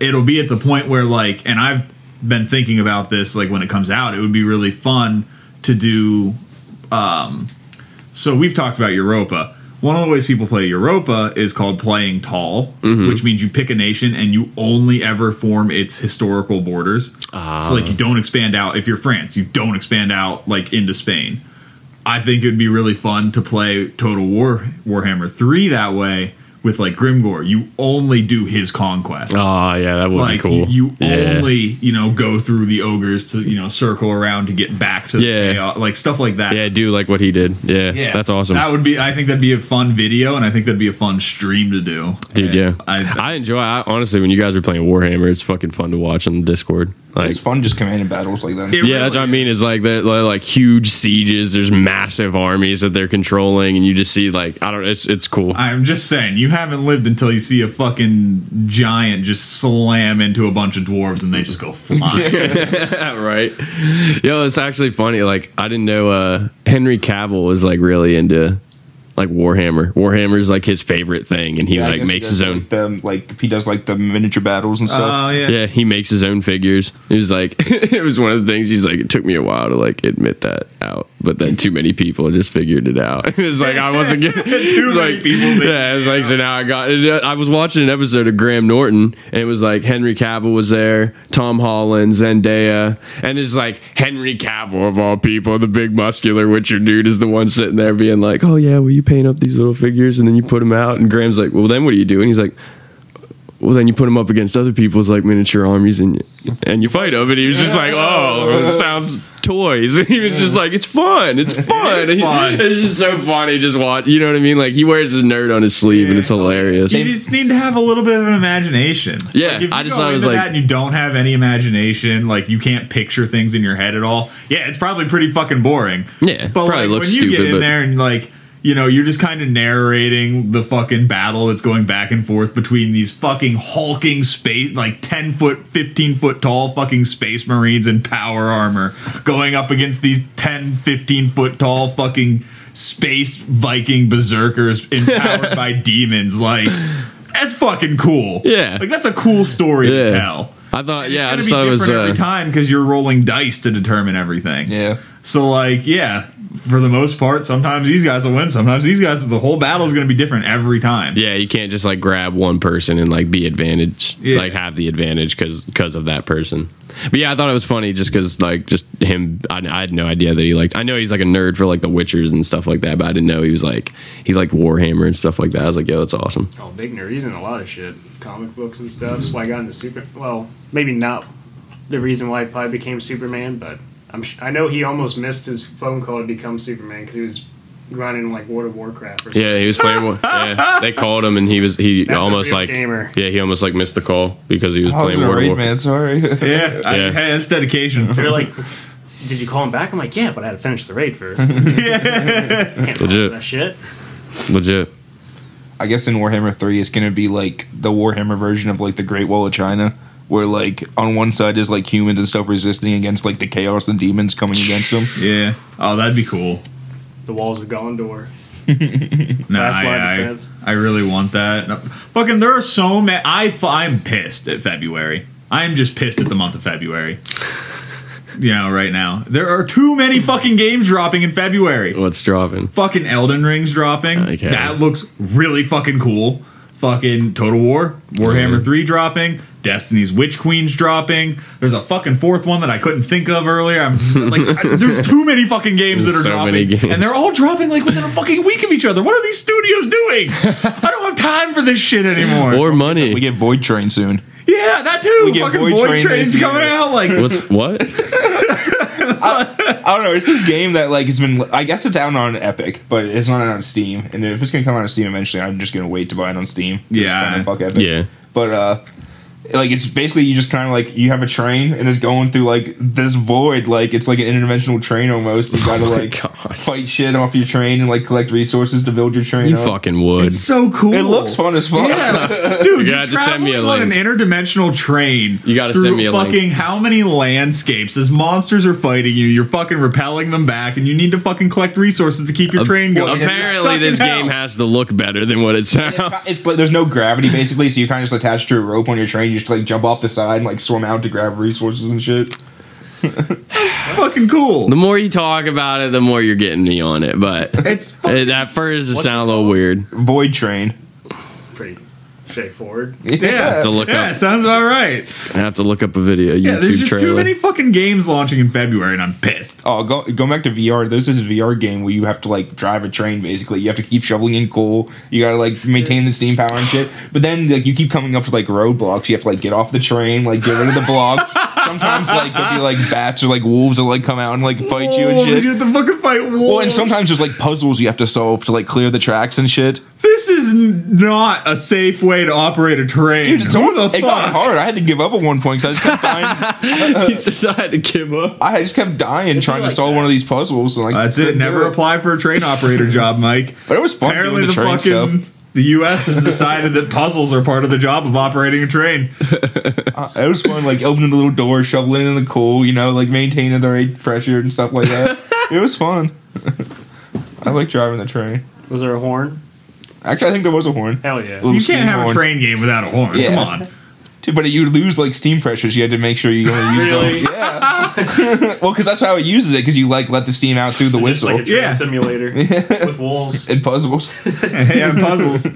it'll be at the point where, like, and I've been thinking about this. Like when it comes out, it would be really fun to do so we've talked about Europa. One of the ways people play Europa is called playing tall, mm-hmm. which means you pick a nation and you only ever form its historical borders. Ah. So like you don't expand out. If you're France, you don't expand out like into Spain. I think it'd be really fun to play Total War Warhammer 3 that way with like Grimgor. You only do his conquests Oh yeah, that would like be cool. you, you yeah. only you know go through the ogres to you know circle around to get back to the Yeah. chaos, like stuff like that yeah, do like what he did. Yeah, yeah. that's awesome. that would be i think that'd be a fun video and i think that'd be a fun stream to do Dude, yeah. I, I enjoy. I, honestly, when you guys are playing Warhammer, it's fucking fun to watch on the Discord. Like, it's fun just commanding battles like that. It yeah, that's what I mean. Is like the like, like huge sieges. There's massive armies that they're controlling, and you just see like I don't. It's it's cool. i'm just saying you haven't lived until you see a fucking giant just slam into a bunch of dwarves and they just go flying right? Yo, it's actually funny. Like I didn't know uh Henry Cavill was like really into like Warhammer. Warhammer's like his favorite thing, and he Yeah, like guess he makes his own. Like, the, like he does like the miniature battles and stuff. oh yeah yeah, he makes his own figures. It was like it was one of the things. He's like, it took me a while to like admit that out, but then too many people just figured it out. it was like I wasn't getting Too like, people Yeah, it was like so now I got. It, uh, I was watching an episode of Graham Norton, and it was like Henry Cavill was there, Tom Holland, Zendaya, and it's like Henry Cavill of all people, the big muscular Witcher dude, is the one sitting there being like, "Oh yeah, will you paint up these little figures and then you put them out?" And Graham's like, "Well, then what do you do?" And he's like. Well, then you put him up against other people's like miniature armies and and you fight them. And he was just like, oh, it sounds toys. And he was just like, it's fun, it's fun. It's And he- it's just so funny. Just watch, you know what I mean? Like he wears his nerd on his sleeve, and it's hilarious. You just need to have a little bit of an imagination. Yeah, Like, if I you just go thought it was into like- that and you don't have any imagination, like you can't picture things in your head at all. Yeah, it's probably pretty fucking boring. Yeah, but probably like looks when you get in but- there and like you know you're just kind of narrating the fucking battle that's going back and forth between these fucking hulking space like 10 foot 15 foot tall fucking space marines in power armor going up against these 10 15 foot tall fucking space viking berserkers empowered by demons like that's fucking cool Yeah. like that's a cool story Yeah. to tell I thought, And yeah, I it's just gonna thought be it was. different every Uh, time because you're rolling dice to determine everything Yeah. so like, yeah, for the most part, sometimes these guys will win. Sometimes these guys, the whole battle is going to be different every time. yeah, you can't just like grab one person and like be advantage, Yeah. like have the advantage because because of that person. But yeah, I thought it was funny just because like just him. I, I had no idea that he like. I know he's like a nerd for like the Witchers and stuff like that, but I didn't know he was like he like Warhammer and stuff like that. I was like, yo, that's awesome. Oh, big nerd. He's in a lot of shit, comic books and stuff. That's why I got into Super. Well, maybe not the reason why I probably became Superman, but I'm. sh- I know he almost missed his phone call to become Superman because he was grinding like World of Warcraft. Or something. Yeah, he was playing. wa- yeah, they called him and he was he That's almost like gamer. yeah he almost like missed the call because he was I playing in a World of raid, War. man. Sorry. Yeah, I, Yeah. hey, that's dedication. They're like, "Did you call him back?" I'm like, "Yeah, but I had to finish the raid first. Can't Legit. that shit." Legit. I guess in Warhammer 3 it's going to be like the Warhammer version of like the Great Wall of China where like on one side is like humans and stuff resisting against like the chaos and demons coming against them. yeah. Oh, that'd be cool. The walls of Gondor. No, Last line I, I. I really want that. No, fucking, there are so many. I, I'm pissed at February. I'm just pissed at the month of February. you know, right now. There are too many fucking games dropping in February. What's dropping? fucking Elden Ring's dropping. Okay. That looks really fucking cool. Fucking Total War, Warhammer Mhm. 3 dropping, Destiny's Witch Queen's dropping. There's a fucking fourth one that I couldn't think of earlier. I'm like, I- there's too many fucking games that are There's so many dropping, games. and they're all dropping like within a fucking week of each other. What are these studios doing? I don't have time for this shit anymore. Or money? We get Void Train soon. yeah, that too. We get fucking Void Void, Train Train's coming year. out. Like, What's what? I don't know. It's this game that like it's been. I guess it's out on Epic, but it's not out on Steam. And if it's gonna come out on Steam eventually, I'm just gonna wait to buy it on Steam. Yeah. fuck Epic. Yeah. But uh, like it's basically you just kind of like you have a train and it's going through like this void. Like it's like an interdimensional train almost. You oh gotta Oh like God. fight shit off your train and like collect resources to build your train. You up. fucking would. it's so cool. It looks fun as fuck. Yeah, dude, You you're gotta send me a traveling on an interdimensional train. You gotta through send me a link. fucking how many landscapes? As monsters are fighting you, you're fucking repelling them back, and you need to fucking collect resources to keep your train going. You're Apparently, this in hell. game has to look better than what it sounds. It's like there's no gravity basically, so you're kind of just attached to a rope on your train. You just like jump off the side and like swim out to grab resources and shit. fucking cool. The more you talk about it, the more you're getting me on it. But It's fu- it, at first, it What's sounded a little weird. Void Train. Pretty straightforward. yeah, To look yeah, up. sounds about right. I have to look up a video, a Yeah, there's YouTube just too many fucking games launching in February, and I'm pissed. Oh, go go back to VR. There's this VR game where you have to like drive a train. Basically, you have to keep shoveling in coal. You gotta like maintain the steam power and shit. But then like you keep coming up to like roadblocks. You have to like get off the train, like get rid of the blocks. Sometimes like there'll be like bats or like wolves that like come out and like fight you and Wolves, shit. You have to fucking fight wolves. Well, and sometimes there's like puzzles you have to solve to like clear the tracks and shit. This is not a safe way to operate a train. Dude, it's Who the it got hard. I had to give up at one point because I just kept dying. he says I had to give up. I just kept dying trying to solve that. one of these puzzles. And, like, That's it. couldn't do Never apply for a train operator job, Mike. But it was fun Apparently, doing the the train fucking stuff. the U.S. has decided that puzzles are part of the job of operating a train. Uh, it was fun, like opening the little door, shoveling in the coal, you know, like maintaining the right pressure and stuff like that. it was fun. I like driving the train. Was there a horn? Actually, I think there was a horn. Hell yeah. You can't have horn. a train game without a horn. Yeah. Come on. Dude, but you lose like steam pressures. You had to make sure you only use Really? them. Yeah. well, because that's how it uses it. Because you like let the steam out through the Just whistle like a train Yeah. simulator with wolves. and puzzles. yeah, puzzles.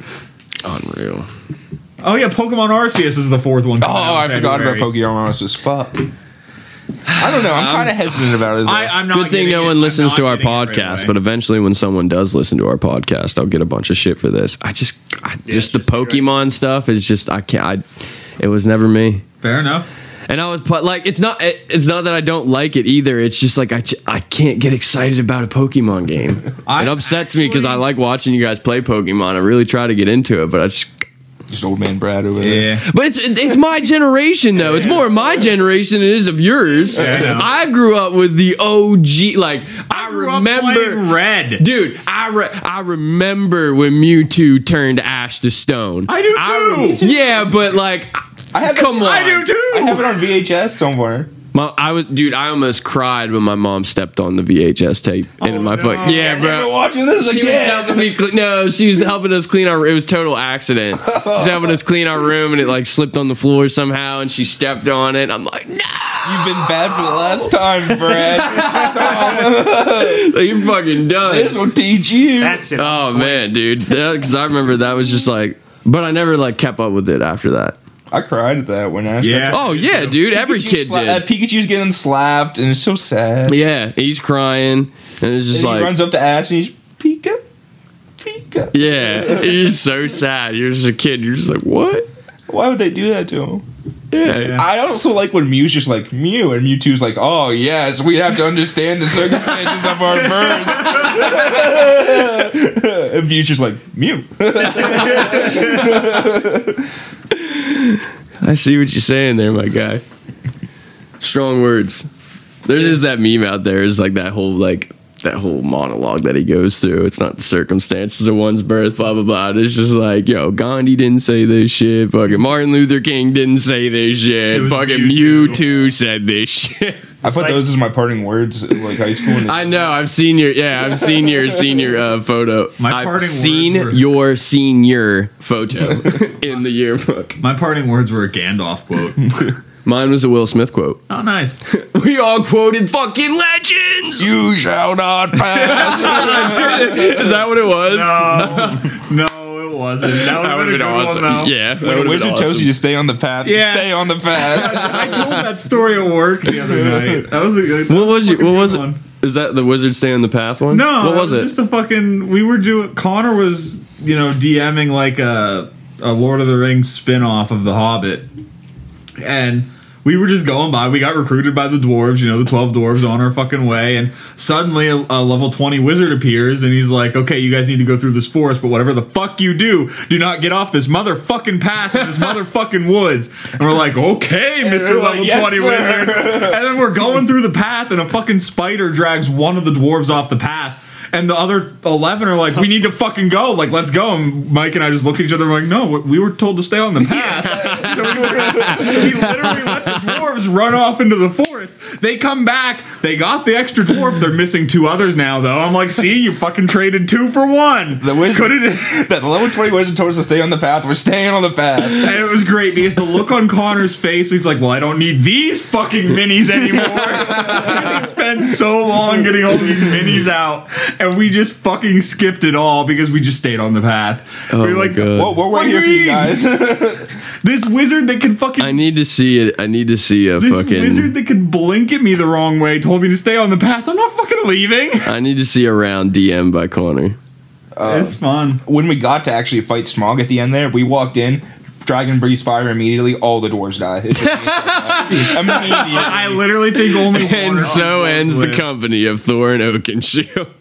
Unreal. Oh yeah, Pokemon Arceus is the fourth one. Oh, I in forgot about Pokemon Arceus. Fuck. I don't know. I'm um, kind of hesitant about it. though. I, I'm not. Good thing getting no it. one I'm listens not to our getting it right podcast, away. but eventually, when someone does listen to our podcast, I'll get a bunch of shit for this. I just, I, just the just right. Pokemon stuff is just, I can't. I, it was never me. fair enough. And I was put like, it's not, it, it's not that I don't like it either. It's just like I, j- I can't get excited about a Pokemon game. I it upsets me because I actually- like watching you guys play Pokemon. I really try to get into it, but I just. Just old man Brad over there. Yeah. But it's it's my generation though. It's more my generation than it is of yours. I. I grew up with the OG. Like I, grew remember. playing red. Dude, I re- I remember when Mewtwo turned Ash to Stone. I do too. yeah, but like, I have come it, on. I do too. I have it on VHS somewhere. My, I was, dude. I almost cried when my mom stepped on the VHS tape oh, in my no. foot. Yeah, Never bro. watching this She was again. helping me. Clean, no, she was helping us clean our. It was total accident. She was helping us clean our room, and it like slipped on the floor somehow, and she stepped on it. I'm like, no, You've been bad for the last time, Brad. like, you're fucking done. this will teach you. That's it. Oh man, dude, because I remember that was just like, but I never like kept up with it after that. I cried at that when Ash. Yeah. Oh yeah, dude, every Pikachu kid sla- uh, did. Pikachu's getting slapped, and it's so sad. Yeah, he's crying, and it's just And he like, runs up to Ash, and he's Pika, Pika. yeah, it's so sad. You're just a kid. You're just like, what? Why would they do that to him? Yeah. I also like when Mew's just like Mew, and Mewtwo's like, "Oh yes, we have to understand the circumstances of our birth." and Mew's just like Mew. I see what you're saying there, my guy. Strong words. There's just that meme out there. It's like that whole like that whole monologue that he goes through. It's not the circumstances of one's birth, blah blah blah. It's just like, yo, Gandhi didn't say this shit. Fucking Martin Luther King didn't say this shit. Fucking Mewtwo. Mewtwo said this shit. I put like- those as my parting words, in, like high school. And I know. I've seen your yeah. I've seen your senior uh, photo. My I've parting seen words were- your senior photo in the yearbook. My parting words were a Gandalf quote. Mine was a Will Smith quote. oh, nice. We all quoted fucking legends. you shall not pass. Is that what it was? No, no, it wasn't. That would That have would been have a been good awesome. one, though. Yeah, that when a would've wizard been tells you awesome. to stay on the path, Yeah. stay on the path. I told that story at work the other night. That was a good. What was you? What was it? one. Is that the wizard stay on the path one? No, What was, it? Just a fucking. We were doing. Connor was, you know, DMing like a a Lord of the Rings spin off of The Hobbit, and we were just going by. We got recruited by the dwarves, you know, the twelve dwarves on our fucking way, and suddenly a, a level twenty wizard appears, and he's like, "Okay, you guys need to go through this forest, but whatever the fuck you do, do not get off this motherfucking path in this motherfucking woods." And we're like, "Okay, Mister we're like, Level "Yes, Twenty sir." Wizard." and then we're going through the path, and a fucking spider drags one of the dwarves off the path. And the other 11 are like, we need to fucking go. Like, let's go. And Mike and I just look at each other and we're like, no, we were told to stay on the path. we literally let the dwarves run off into the forest. They come back. They got the extra dwarf. They're missing two others now, though. I'm like, see, you fucking traded two for one. The wizard, Couldn't that the level twenty wizard told us to stay on the path. We're staying on the path. And it was great because the look on Connor's face, he's like, Well, I don't need these fucking minis anymore. he spent so long getting all these minis out, and we just fucking skipped it all because we just stayed on the path. Oh we were like, God. What, we're What waiting here you for you mean? guys. This wizard that can fucking. I need to see it. I need to see a this fucking. wizard that could blink at me the wrong way told me to stay on the path. I'm not fucking leaving. I need to see a round DM by Connor. Uh, it's fun. when we got to actually fight Smaug at the end there, we walked in, dragon breeze fire immediately, all the dwarves die. It's just immediately. I literally think only one And so two ends the company of Thorin Oakenshield.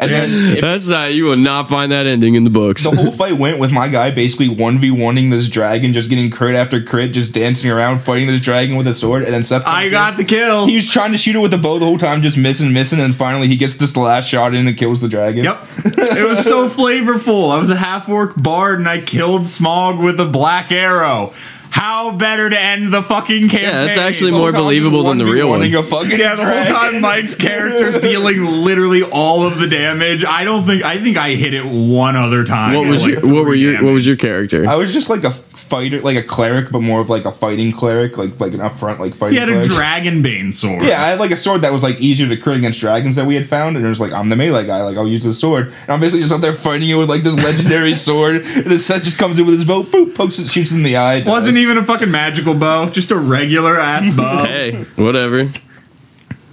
And then it, That's not. You will not find that ending in the books. the whole fight went with my guy basically 1v1ing this dragon, just getting crit after crit, just dancing around, fighting this dragon with a sword, and then Seth comes I in. got the kill. He was trying to shoot it with a bow the whole time, just missing, missing, and finally he gets this last shot in and kills the dragon. Yep. It was so flavorful. I was a half orc bard and I killed Smaug with a black arrow. How better to end the fucking campaign? Yeah, that's actually more believable than the real 1v1ing. A fucking Yeah, the whole time Mike's character's dealing literally all of the damage. I don't think I think I hit it one other time. What was Like your What were three your What was your character? I was just like a f- fighter, like a cleric, but more of like a fighting cleric, like like an upfront like He fighting. had a cleric. dragon bane sword. Yeah, I had like a sword that was like easier to crit against dragons that we had found, and it was like I'm the melee guy, like I'll use this sword, and I'm basically just out there fighting you with like this legendary sword. And the set just comes in with his bow, boop, pokes it, shoots it in the eye. Wasn't even a fucking magical bow, just a regular ass bow. Hey, whatever.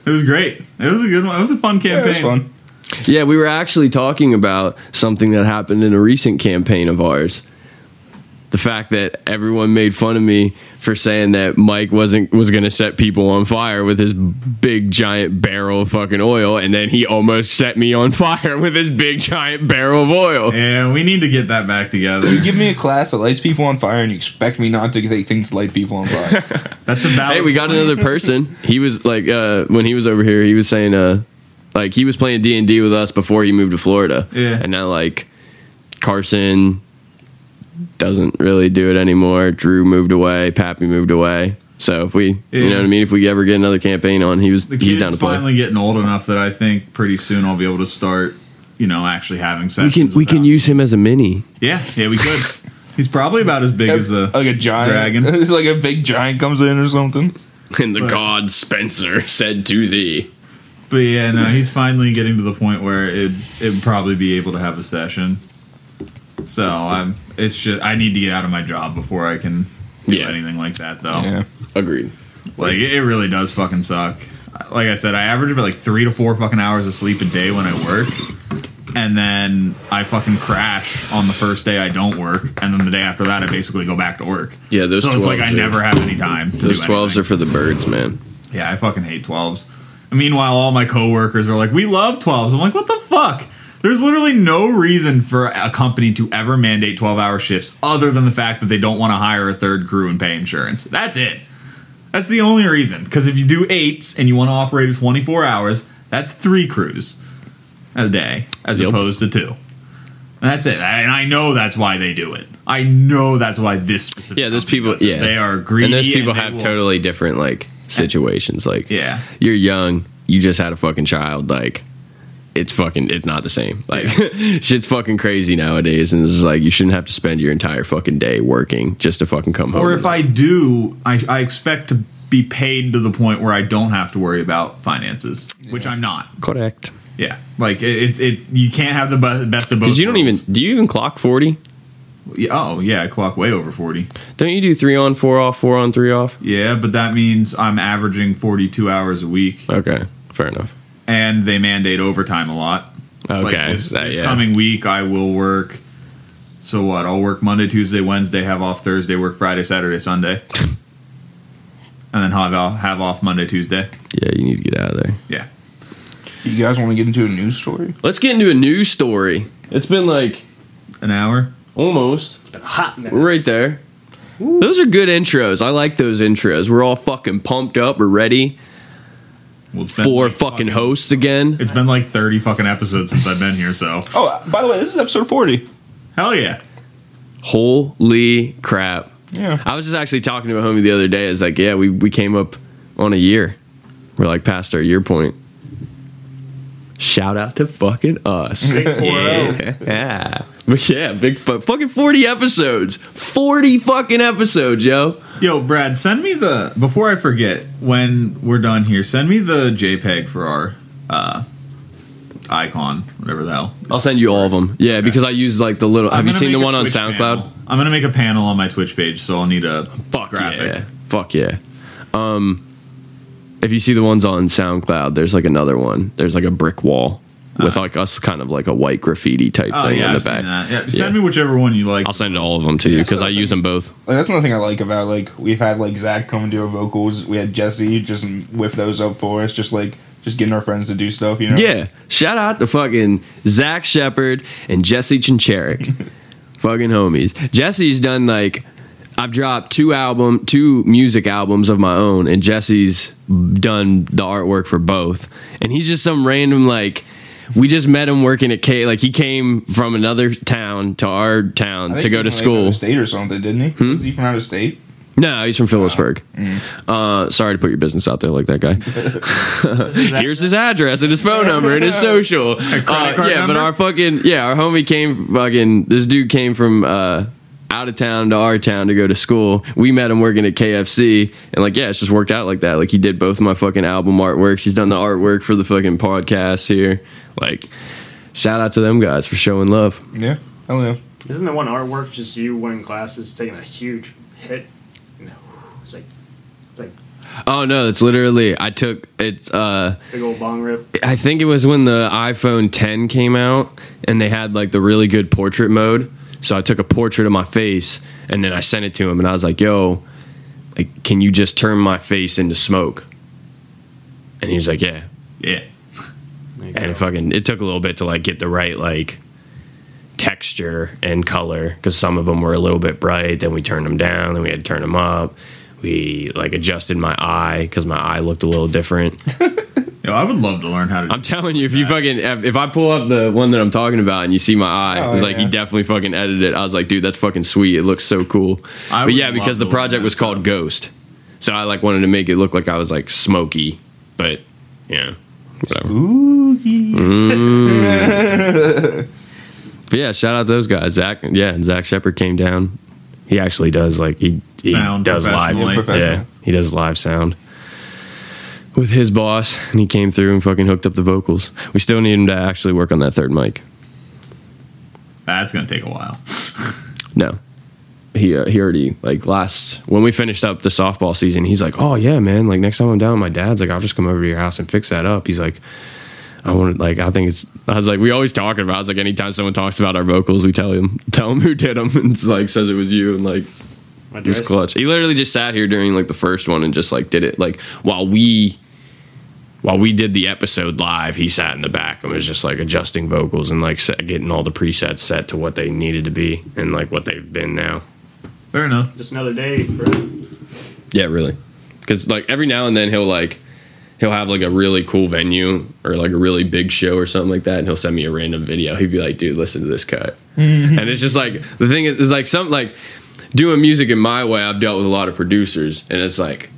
It was great. It was a good one. It was a fun Yeah, campaign. it was fun. Yeah, we were actually talking about something that happened in a recent campaign of ours. The fact that everyone made fun of me for saying that Mike wasn't was going to set people on fire with his big giant barrel of fucking oil, and then he almost set me on fire with his big giant barrel of oil. Yeah, we need to get that back together. You give me a class that lights people on fire, and you expect me not to take things to light people on fire. That's a valid Hey, we got point. another person. He was like, uh, when he was over here, he was saying, uh, like he was playing D and D with us before he moved to Florida. Yeah. And now like Carson doesn't really do it anymore. Drew moved away. Pappy moved away. So if we, you know what I mean, if we ever get another campaign on, he was The he's down to play. finally getting old enough that I think pretty soon I'll be able to start, you know, actually having we sessions. can we can him. use him as a mini. Yeah, yeah, we could. He's probably about as big as a. like a giant Dragon. like a big giant comes in or something. And the Right. god Spencer said to thee. But yeah, no, he's finally getting to the point where it it would probably be able to have a session. So I'm. It's just I need to get out of my job before I can do Yeah. anything like that though. Yeah. Agreed. Like it it really does fucking suck. Like I said, I average about like three to four fucking hours of sleep a day when I work, and then I fucking crash on the first day I don't work, and then the day after that I basically go back to work. Yeah, those so it's like I are- never have any time. To Those twelves are for the birds, man. Yeah, I fucking hate 12s. Meanwhile, all my coworkers are like, we love 12s. I'm like, what the fuck? There's literally no reason for a company to ever mandate 12 hour shifts other than the fact that they don't want to hire a third crew and pay insurance. That's it. That's the only reason. Because if you do eights and you want to operate 24 hours, that's three crews a day as Yep. opposed to two. And that's it. And I know that's why they do it. I know that's why this specific. Yeah, those people. Yeah, they are greedy. and those people they have will- totally different like situations. Like, Yeah. you're young, you just had a fucking child. Like, it's fucking, it's not the same. Like, shit's fucking crazy nowadays, and it's like you shouldn't have to spend your entire fucking day working just to fucking come home. Or if I do, I, I expect to be paid to the point where I don't have to worry about finances, which I'm not. correct, Yeah, like it, it's it. You can't have the best of both. because you don't even do you even clock forty? Yeah, oh yeah, I clock way over forty. Don't you do three on, four off, four on, three off? Yeah, but that means I'm averaging forty-two hours a week, Okay, fair enough. And they mandate overtime a lot. Okay, like this, that- this yeah. coming week I will work. So what? I'll work Monday, Tuesday, Wednesday, have off Thursday, work Friday, Saturday, Sunday, and then have I'll have off Monday, Tuesday. Yeah, you need to get out of there. Yeah. You guys want to get into a news story? Let's get into a news story. It's been like An hour. almost. Hot minute. We're right there. Those are good intros. I like those intros. We're all fucking pumped up. We're ready Well, it's been for like fucking hosts again. It's been like 30 fucking episodes since I've been here, so. Oh, by the way, this is episode forty. Hell yeah. Holy crap. Yeah. I was just actually talking to a homie the other day. It's like, yeah, we, we came up on a year. We're like past our year point. Shout out to fucking us. Big 4-0. yeah. But yeah, big fu- fucking 40 episodes. 40 fucking episodes, yo. Yo, Brad, send me the. Before I forget, when we're done here, send me the JPEG for our uh, icon, whatever the hell. I'll send you all of them. Yeah, because I use like the little. Have you seen the one on SoundCloud? panel. I'm gonna make a panel on my Twitch page, so I'll need a Fuck graphic. yeah. Fuck yeah. Um, if you see the ones on SoundCloud, there's like another one. There's like a brick wall with like us kind of like a white graffiti type. Oh thing yeah, in I've the back. seen that. Yeah, send Yeah. me whichever one you like. I'll send all of them to you because I use them both. Like that's one thing I like about like we've had like Zach come and do our vocals. We had Jesse just whip those up for us, just like just getting our friends to do stuff. You know? Yeah. Shout out to fucking Zach Shepard and Jesse Chincherik. fucking homies. Jesse's done like I've dropped two album, two music albums of my own, and Jesse's done the artwork for both. And he's just some random like. We just met him working at K. Like he came from another town to our town to go to was from, like, out school. state or something, didn't he? Hmm? Was he from out of state? No, he's from Phillipsburg. Uh, sorry to put your business out there like that guy. Here's his address and his phone number and his social. Uh, yeah, but our fucking yeah, our homie came fucking. This dude came from uh, out of town to our town to go to school. We met him working at KFC, and like, yeah, it's just worked out like that. Like, he did both my fucking album artworks. He's done the artwork for the fucking podcast here. Like, shout out to them guys for showing love. Yeah. Hell yeah. Isn't the one artwork just you winning classes, taking a huge hit? No, it's like it's like Oh no, it's literally I took it's uh big old bong rip. I think it was when the iPhone 10 came out and they had like the really good portrait mode. So I took a portrait of my face and then I sent it to him and I was like, "Yo, like can you just turn my face into smoke?" And he was like, "Yeah." Yeah. And it fucking it took a little bit to like get the right like texture and color cuz some of them were a little bit bright, then we turned them down, then we had to turn them up. We like adjusted my eye cuz my eye looked a little different. Yo, I would love to learn how to. I'm telling you, if you fucking if, if I pull up the one that I'm talking about and you see my eye, Oh, it's like he definitely fucking edited it. I was like, dude, that's fucking sweet. It looks so cool. I but yeah, because the project that was called stuff. Ghost, so I like wanted to make it look like I was like smoky, but yeah, whatever. Mm. But yeah, shout out to those guys. Zach, yeah, and Zach Shepard came down. He actually does like he, he Sound does live. professionally. Yeah, professional. Yeah, he does live sound with his boss, and he came through and fucking hooked up the vocals. We still need him to actually work on that third mic. That's gonna take a while. No, he uh, he already like last when we finished up the softball season. He's like, oh yeah, man. Like next time I'm down with my dad's, like I'll just come over to your house and fix that up. He's like. I want to like. I think it's. I was like, we always talking about. I was like, anytime someone talks about our vocals, we tell him, tell him who did them, and it's like says it was you, and like My It was clutch. He literally just sat here during like the first one and just like did it like while we while we did the episode live. He sat in the back and was just like adjusting vocals and like set, getting all the presets set to what they needed to be and like what they've been now. Fair enough. Just another day for Yeah, really. Because like every now and then he'll like he'll have like a really cool venue or like a really big show or something like that, and he'll send me a random video. He'd be like, "Dude, listen to this cut," mm-hmm. and it's just like the thing is, is like some like doing music in my way. I've dealt with a lot of producers, and it's like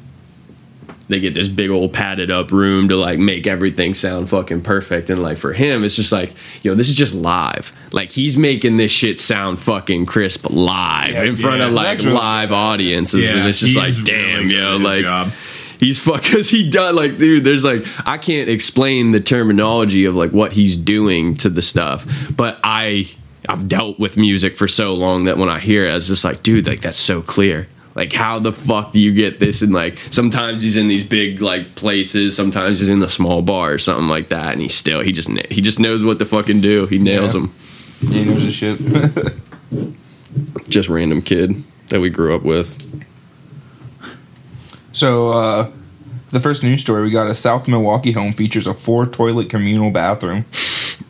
they get this big old padded up room to like make everything sound fucking perfect. And like for him, it's just like, yo, this is just live. Like he's making this shit sound fucking crisp live Yeah, in front yeah. of like Actually- live audiences. and it's just like, damn, good yo, like job. he's fuck because he done like dude there's like i can't explain the terminology of like what he's doing to the stuff but i i've dealt with music for so long that when i hear it I was just like dude like that's so clear like how the fuck do you get this and like sometimes he's in these big like places sometimes he's in a small bar or something like that and he still he just na- he just knows what to fucking do he nails Yeah. them He knows his shit. just random kid that we grew up with so, uh, the first news story we got a South Milwaukee home features a four toilet communal bathroom.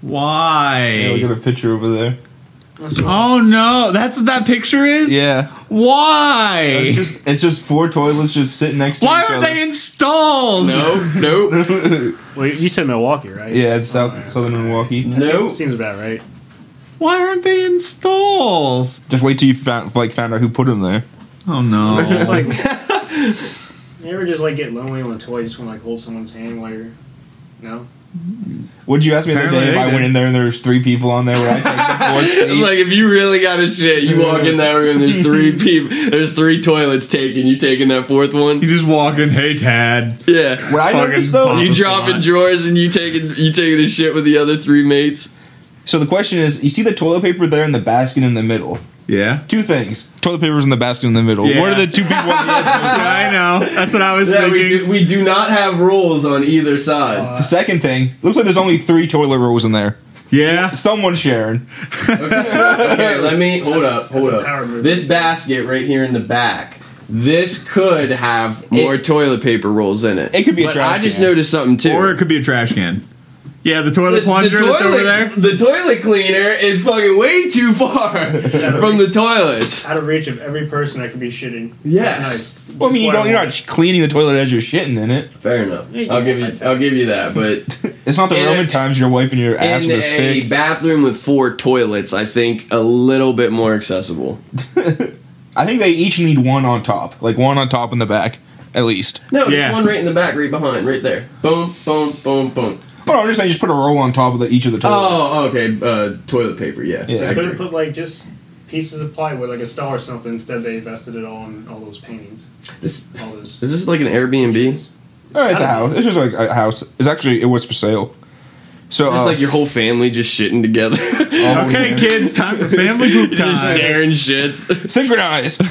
Why? Yeah, we got a picture over there. Oh no, that's what that picture is. Yeah. Why? It's just, it's just four toilets just sitting next to each other. Why each are other. they in stalls? no nope Well, you said Milwaukee, right? Yeah, it's South. Southern Milwaukee. Nope. Seems about right. Why aren't they in stalls? Just wait till you found, like found out who put them there. Oh no. Just like you ever just like get lonely on the toilet, just want to like hold someone's hand while you're no. Would you ask me the other day if I went in there and there's three people on there where I take the fourth seat? like if you really got a shit, you walk in that room. There's three people. There's three toilets taken. You taking that fourth one? you just walk in, hey Tad. Yeah. What I Fucking noticed though. You dropping drawers and you taking you taking a shit with the other three mates. so the question is, you see the toilet paper there in the basket in the middle. Yeah. Two things: toilet paper's in the basket in the middle. Yeah. What are the two people on the edge? yeah, I know. That's what I was Yeah, we thinking. do, we do not have rules on either side. The second thing looks like there's only three toilet rolls in there. yeah. Someone's sharing. okay, let me hold up. Hold That's up. This basket right here in the back. This could have more toilet paper rolls in it. It could be a trash. but trash I just can. noticed something too. Or it could be a trash can. Yeah, the toilet plunger that's over there. The toilet cleaner is fucking way too far from the toilet. Out of reach of every person that could be shitting. Yes. Nice. Well, I mean, you don't, you're not cleaning the toilet as you're shitting in it. Fair enough. Yeah, I'll give you. multitask. I'll give you that. But It's not the In Roman a- times you're wiping your ass in with a a stick. bathroom with four toilets, I think a little bit more accessible. I think they each need one on top, like one on top in the back, at least. No, Yeah. there's one right in the back, right behind, right there. Boom, boom, boom, boom. Oh, no, I'm just saying, just put a roll on top of the, each of the toilets. Oh, okay. Uh, toilet paper. Yeah. Yeah. I Couldn't agree. put like just pieces of plywood, like a stall or something. Instead, they invested it all in all those paintings. This, All those. is this like an Airbnb? Oh, it's a house. It's just like a house. It's actually it was for sale. So Just uh, like your whole family just shitting together. Okay, yeah. kids, time for family group time. just sharing shits. synchronize.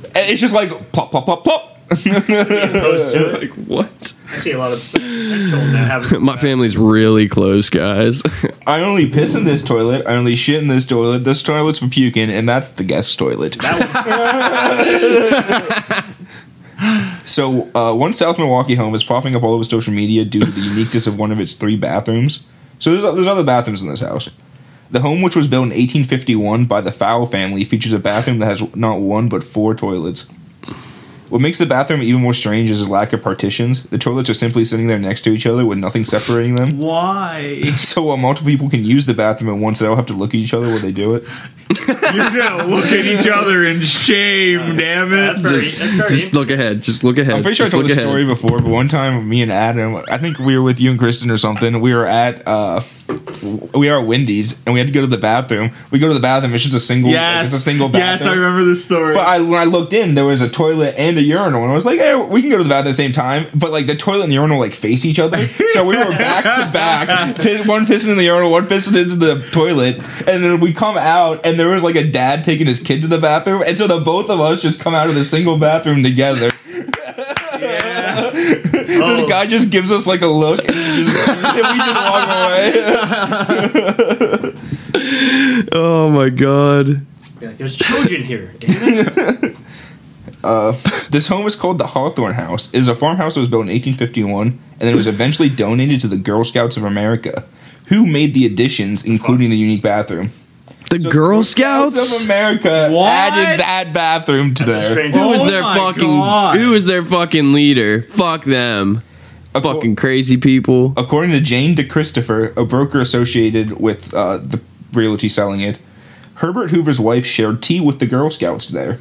And it's just like plop plop plop plop. Opposed to it. like what? I see a lot of potential in that. Having My family's really close, guys. I only piss in this toilet. I only shit in this toilet. This toilet's for puking, and that's the guest toilet. so, uh, one South Milwaukee home is popping up all over social media due to the uniqueness of one of its three bathrooms. So, there's, there's other bathrooms in this house. The home, which was built in 1851 by the Fowl family, features a bathroom that has not one but four toilets. What makes the bathroom even more strange is the lack of partitions. The toilets are simply sitting there next to each other with nothing separating them. Why? So while multiple people can use the bathroom at once, they all have to look at each other while they do it. You're gonna look at each other in shame, damn it. That's very, that's very just look ahead. Just look ahead. I'm pretty sure I told look this ahead. story before, but one time me and Adam, I think we were with you and Kristen or something. We were at uh, we are at Wendy's and we had to go to the bathroom. We go to the bathroom. It's just a single. like, Yes, it's a single bathroom. yes, I remember this story. But I, when I looked in, there was a toilet and a urinal, and I was like, "Hey, we can go to the bathroom at the same time." But like the toilet and the urinal like face each other, so we were back to back, one pissing in the urinal, one pissing into the toilet, and then we come out, and there was like a dad taking his kid to the bathroom, and so the both of us just come out of the single bathroom together. Yeah. This Oh. guy just gives us like a look, and, we just, and we just walk away. Oh my god. Like, There's children here. Damn it. Uh, this home is called the Hawthorne House. It is a farmhouse that was built in 1851, and then it was eventually donated to the Girl Scouts of America, who made the additions, including the unique bathroom. The So Girl of Scouts? America What? added that bathroom to That's a there. strange. Who was Oh their my fucking God. who was their fucking leader? Fuck them. Acco- Fucking crazy people. According to Jane DeChristopher, a broker associated with uh, the realty selling it, Herbert Hoover's wife shared tea with the Girl Scouts there.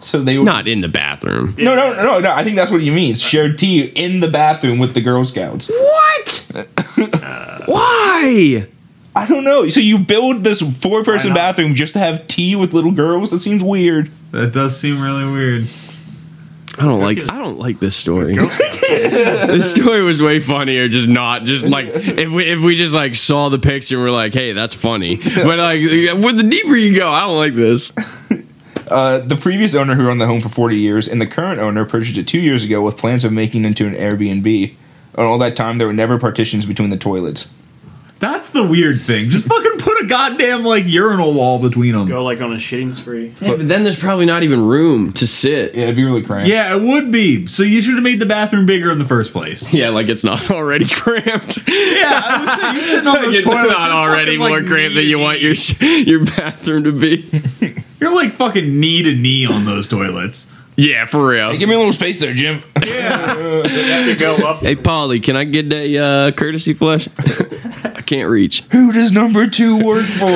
So they were Not in the bathroom. no, no, no, no. I think that's what he means. Shared tea in the bathroom with the Girl Scouts. What? Why? I don't know. So you build this four-person bathroom just to have tea with little girls? That seems weird. That does seem really weird. I don't like I don't like this story. this story was way funnier just not just like if we if we just like saw the picture and we're like, "Hey, that's funny." But like with the deeper you go, I don't like this. Uh, the previous owner who owned the home for 40 years and the current owner purchased it two years ago with plans of making it into an Airbnb. And all that time, there were never partitions between the toilets. That's the weird thing. Just fucking put a goddamn like urinal wall between them. Go like on a shitting spree. Yeah, but then there's probably not even room to sit. Yeah, it'd be really cramped. Yeah, it would be. So you should have made the bathroom bigger in the first place. Yeah, like it's not already cramped. Yeah, I was saying, you're sitting on Like those it's toilets. not you're already fucking, more like, cramped than knee you to want knee. your sh- your bathroom to be. You're like fucking knee to knee on those toilets. Yeah, for real. Hey, give me a little space there, Jim. Yeah. Have to go up. Hey, Polly, can I get a uh, courtesy flush? I can't reach. Who does number two work for?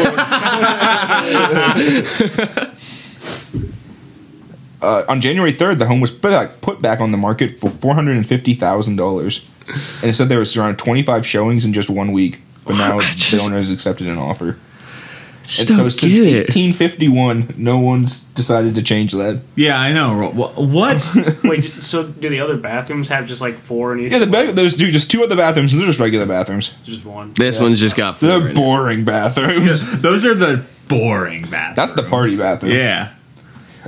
uh, on January 3rd, the home was put back, put back on the market for $450,000. And it said there was around 25 showings in just one week. But now the owner has accepted an offer. Just and so don't since it. 1851, no one's decided to change that. yeah, I know. What? Wait, so do the other bathrooms have just like four in each? Yeah, the ba- there's dude, just two other bathrooms, and they're just regular bathrooms. just one. This one's just got 4 They're in it. boring bathrooms. Those are the boring bathrooms. That's the party bathroom. Yeah.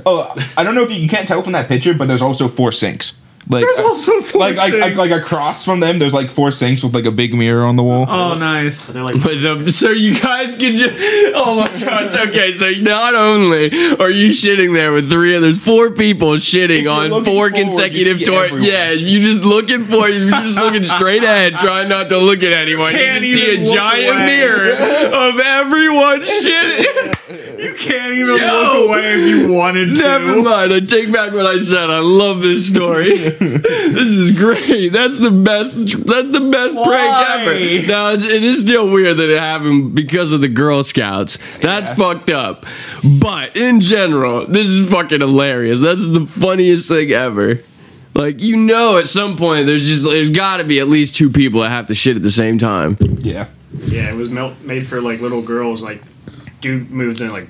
Oh, I don't know if you, you can't tell from that picture, but there's also four sinks. Like, There's also four like, like, like like across from them, there's like four sinks with like a big mirror on the wall. Oh, nice. They're like But the, so you guys can just oh my god it's okay so not only are you shitting there with three there's four people shitting on four forward, consecutive see tours yeah you're just looking for you're just looking straight ahead trying not to look at anyone Can't you can see a giant away. mirror of everyone shitting You can't even Yo. look away if you wanted to. Never mind. I take back what I said. I love this story. this is great. That's the best. That's the best Why? prank ever. Now it's, it is still weird that it happened because of the Girl Scouts. That's Yeah. fucked up. But in general, this is fucking hilarious. That's the funniest thing ever. Like you know, at some point there's just there's got to be at least two people that have to shit at the same time. Yeah. yeah, it was mel- made for like little girls. Like dude moves in like,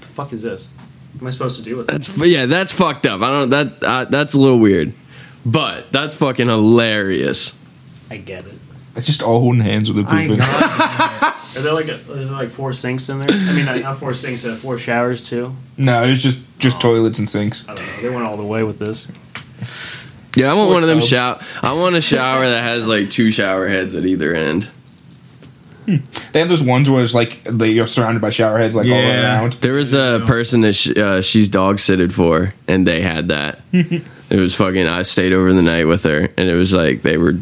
the fuck is this? What am I supposed to do with that? That's yeah, that's fucked up. I don't that uh, that's a little weird, but that's fucking hilarious. I get it. It's just all holding hands with the pooping. Are there like a, is there like four sinks in there? I mean, not, not four sinks, uh, four showers too. No, it's just just toilets and sinks. I don't know. They went all the way with this. Yeah, I want Or one of them tubs. shower. I want a shower that has like two shower heads at either end. They have those ones where it's like they are surrounded by shower heads like all Yeah. around. There was a person that sh- uh, she's dog sitted for, and they had that. it was fucking. I stayed over the night with her, and it was like they were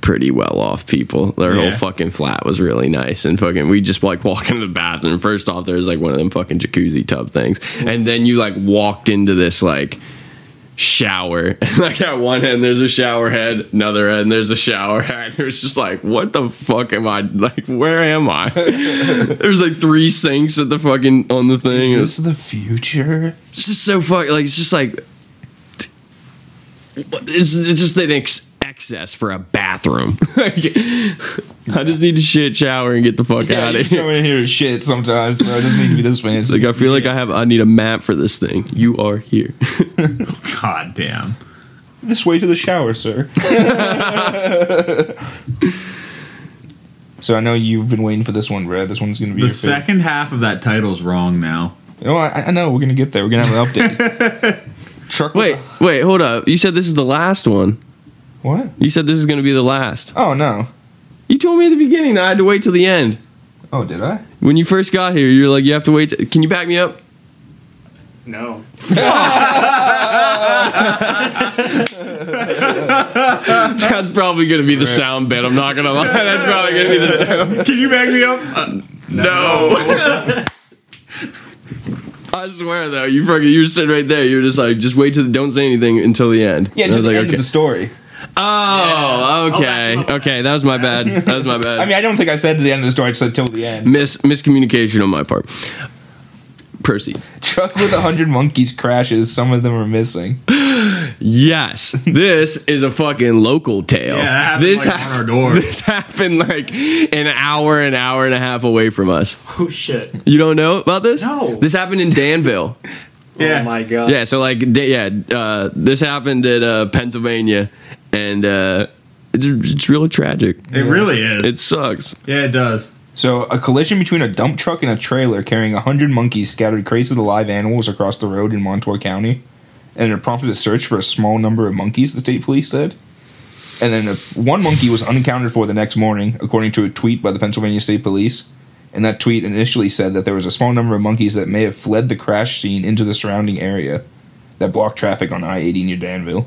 pretty well off people. Their whole fucking flat was really nice, and fucking. We just like walk into the bathroom. First off, there was like one of them fucking jacuzzi tub things, and then you like walked into this like shower. And like at one end there's a shower head, another end there's a shower head. It was just like, what the fuck am I like where am I? there's like three sinks at the fucking on the thing. Is this the future? It's just so fuck like it's just like it's, it's just an ex- excess for a bathroom. I just need to shit, shower, and get the fuck Yeah, out you of come here. in here to shit sometimes, so it doesn't need to be this fancy. Like I feel like I have I need a map for this thing. You are here. God damn. this way to the shower, sir. so I know you've been waiting for this one, Brad. This one's gonna be The your favorite. second half of that title's wrong now. Oh, I, I know. We're gonna get there. We're gonna have an update. Truck. wait, wait, hold up. You said this is the last one. A- what? You said this is going to be the last. Oh no. You told me at the beginning that I had to wait till the end. Oh, did I? When you first got here, you were like, you have to wait. t- Can you back me up? No. That's probably going to be the sound bit. I'm not going to lie. That's probably going to be the sound. Can you back me up? Uh, No. I swear though, you fucking you were sitting right there. You were just like, just wait till don't say anything until the end. Yeah, And I to the like, end okay. of the story. Oh, okay, okay. That was my bad. That was my bad. I mean, I don't think I said to the end of the story. I said till the end. Miss miscommunication on my part. Proceed. Truck with a hundred monkeys crashes. Some of them are missing. Yes, this is a fucking local tale. Yeah, that happened, this like, on our door. This happened like an hour, an hour and a half away from us. Oh shit. You don't know about this? No. This happened in Danville. Yeah. Oh my god. Yeah, so like, da- yeah, uh, this happened at uh, Pennsylvania, and uh, it's, it's really tragic. It really is. It sucks. yeah, it does. So, a collision between a dump truck and a trailer carrying 100 monkeys scattered crates of the live animals across the road in Montour County. And it prompted a search for a small number of monkeys, the state police said. And then a, one monkey was unaccounted for the next morning, according to a tweet by the Pennsylvania State Police. And that tweet initially said that there was a small number of monkeys that may have fled the crash scene into the surrounding area that blocked traffic on I 80 near Danville.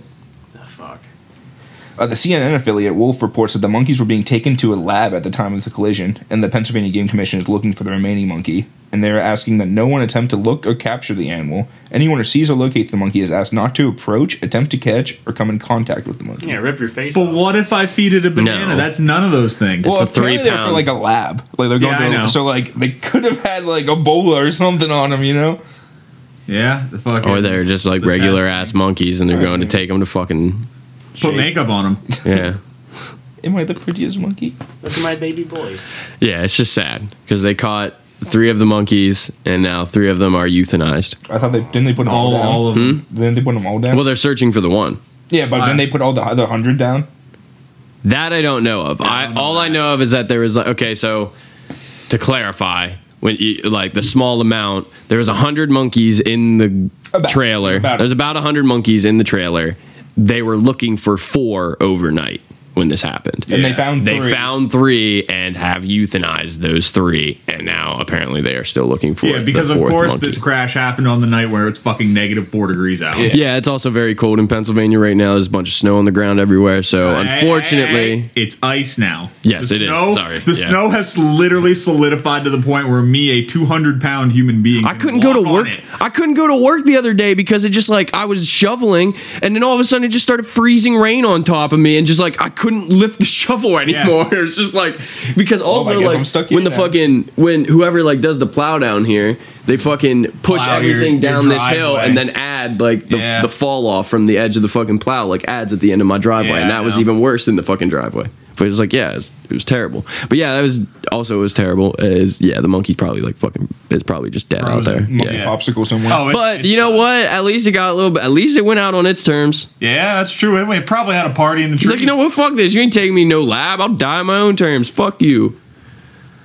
The. Uh, the CNN affiliate Wolf reports that the monkeys were being taken to a lab at the time of the collision, and the Pennsylvania Game Commission is looking for the remaining monkey. And they are asking that no one attempt to look or capture the animal. Anyone who sees or locates the monkey is asked not to approach, attempt to catch, or come in contact with the monkey. Yeah, rip your face But off. what if I feed it a banana? No. That's none of those things. well, a three apparently they're for like a lab. Like they're going Yeah, I to, know. so like they could have had like Ebola or something on them, you know? yeah, the fucking. Or they're just like the regular testing. ass monkeys, and they're going to take them to fucking Put makeup on them. yeah, Am I the prettiest monkey? Look at my baby boy. yeah. It's just sad because they caught three of the monkeys, and now three of them are euthanized. I thought they didn't they put them all, All, down. all of them. Hmm? Didn't they put them all down? Well, they're searching for the one. yeah, but then they put all the other hundred down? That I don't know of. I, don't know all I know of is that there was like okay, so to clarify, when you like the small amount, there was a hundred monkeys in the About. trailer. About. There's about a hundred monkeys in the trailer. They were looking for four overnight when this happened. And they Yeah. found They three. found three and have euthanized those three, and now apparently they are still looking for. Yeah, because the of course monkey. this crash happened on the night where it's fucking negative four degrees out. Yeah, it's also very cold in Pennsylvania right now. There's a bunch of snow on the ground everywhere. So Hey, unfortunately, hey, hey, it's ice now. Yes, the it is. snow, Sorry, the yeah. snow has literally solidified to the point where me, a 200 pound human being, I couldn't go to work. I couldn't go to work the other day because it just like I was shoveling, and then all of a sudden it just started freezing rain on top of me, and just like I couldn't lift the shovel anymore. It was just like because also like when the now. fucking when whoever like does the plow down here, they fucking push Plow everything your down this hill and then add like the, Yeah. the fall off from the edge of the fucking plow like adds at the end of my driveway, Yeah, and that was even worse than the fucking driveway. But it's like, yeah, it was, it was terrible. But yeah, that was also it was terrible. Is yeah, the monkey probably like fucking is probably just dead out there. Monkey Yeah. popsicle somewhere. Oh, it- But it's- you know what? At least it got a little bit. At least it went out on its terms. Yeah, that's true. It, it probably had a party in the He's trees. like, you know what? Fuck this. You ain't taking me no lab. I'll die on my own terms. Fuck you.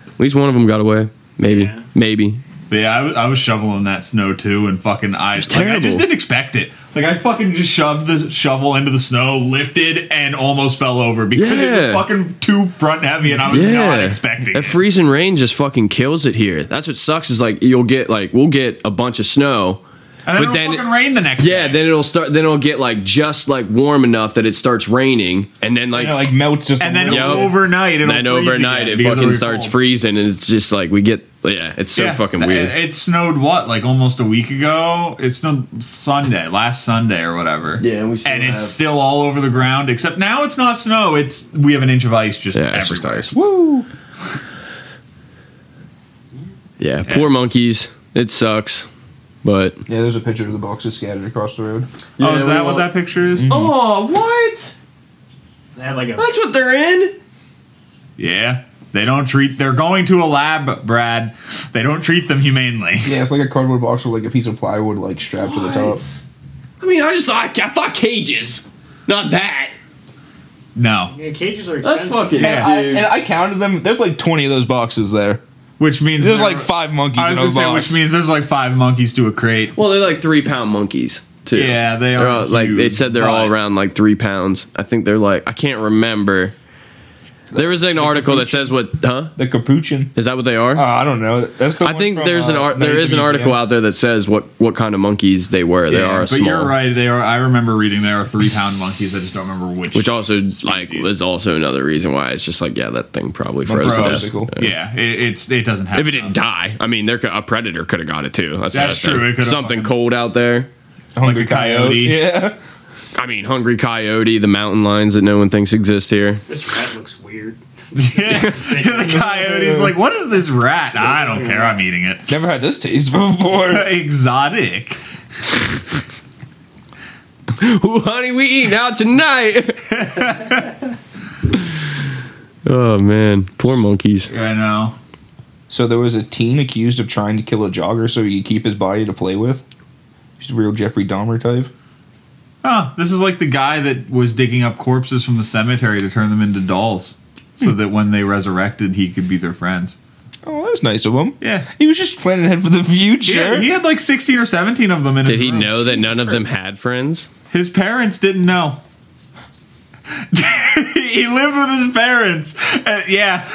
At least one of them got away. Maybe. Yeah. Maybe. But yeah, I was, shoveling that snow too, and fucking I, like, I just didn't expect it. Like I fucking just shoved the shovel into the snow, lifted, and almost fell over because it was fucking too front heavy, and I was not expecting That it. freezing rain just fucking kills it here. That's what sucks. Is like you'll get like we'll get a bunch of snow. and then but it'll then- fucking rain the next Yeah, day. then it'll start. Then it'll get like just like warm enough that it starts raining, and then like, And it, like melts just. and a then Yep. overnight, it'll then overnight again it fucking starts cold. freezing, and it's just like we get. Yeah, it's so Yeah, fucking th- weird. It snowed what, like almost a week ago? It snowed Sunday, last Sunday or whatever. Yeah, we still and it's still all over the ground. Except now it's not snow. It's we have an inch of ice just yeah, it's just everywhere. ice. Woo! Yeah, poor monkeys. It sucks, but Yeah, there's a picture of the boxes scattered across the road. oh, is we that what want- that picture is? oh, what? They had like a That's what they're in. Yeah. They don't treat. They're going to a lab, Brad. They don't treat them humanely. Yeah, it's like a cardboard box with like a piece of plywood like strapped to the top. I mean, I just thought I thought cages, not that. No. yeah, cages are That's expensive. fucking Yeah. I, and I counted them. There's like 20 of those boxes there. Which means There's there- like five monkeys I in was gonna say, box. which means there's like five monkeys to a crate. well, they're like three pound monkeys too. Yeah, they They're are all, like they said they're all around like three pounds. I think they're like I can't remember. There was an article that says what? Huh? the capuchin. Is that what they are? Uh, I don't know. That's the. I one think from, there's an uh, art. There is an article out there that says what what kind of monkeys they were. They Yeah, are but small. you're right. They are. I remember reading there are three pound monkeys. I just don't remember which. Which also like Species. is also another reason why it's just like yeah that thing probably froze to Froze. Cool. Yeah, it, it's it doesn't have. If it didn't die, I mean, there could, a predator could have got it too. That's, That's true, it Something fucking- cold out there. Hungry Like a coyote. Yeah. I mean, hungry coyote, the mountain lions that no one thinks exist here. This rat looks weird. Yeah. the coyote's like, what is this rat? I don't care. I'm eating it. Never had this taste before. Exotic. Ooh, honey, we eating out tonight. oh man, poor monkeys. I know. so there was a teen accused of trying to kill a jogger so he could keep his body to play with. He's a real Jeffrey Dahmer type. Oh, this is like the guy that was digging up corpses from the cemetery to turn them into dolls, so that when they resurrected, he could be their friends. Oh, that's nice of him. Yeah. He was just planning ahead for the future. Yeah, he had like 16 or 17 of them in Did his he room. know that none of them had friends? His parents didn't know. he lived with his parents. Uh, yeah.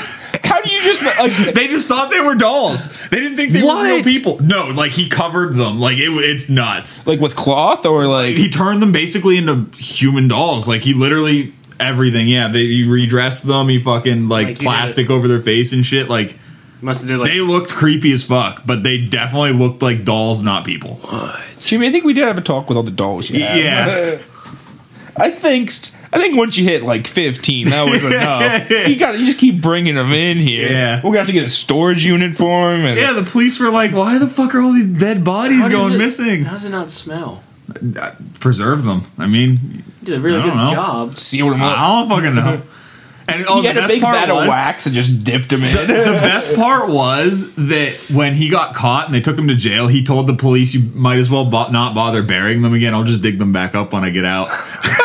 How do you just like? They just thought they were dolls. They didn't think they were real people. No, like he covered them. Like it, it's nuts. like with cloth or like He turned them basically into human dolls. Like he literally everything. Yeah, they he redressed them. He fucking like, Like, he plastic over their face and shit. Like Must have did like they looked creepy as fuck, but they definitely looked like dolls, not people. Jimmy, I think we did have a talk with all the dolls. You have. Yeah. I think st- I think once you hit like 15, that was enough. you got you just keep bringing them in here. Yeah. we're gonna have to get a storage unit for him. And Yeah, the police were like, "Why the fuck are all these dead bodies How does going it- missing?" How does it not smell? Uh, preserve them. I mean, You did a really I good don't know. job. sealed him up. I don't fucking know. And oh, he the had a best big part vat was, of wax and just dipped him in. the best part was that when he got caught and they took him to jail, he told the police, "You might as well bo- not bother burying them again. I'll just dig them back up when I get out."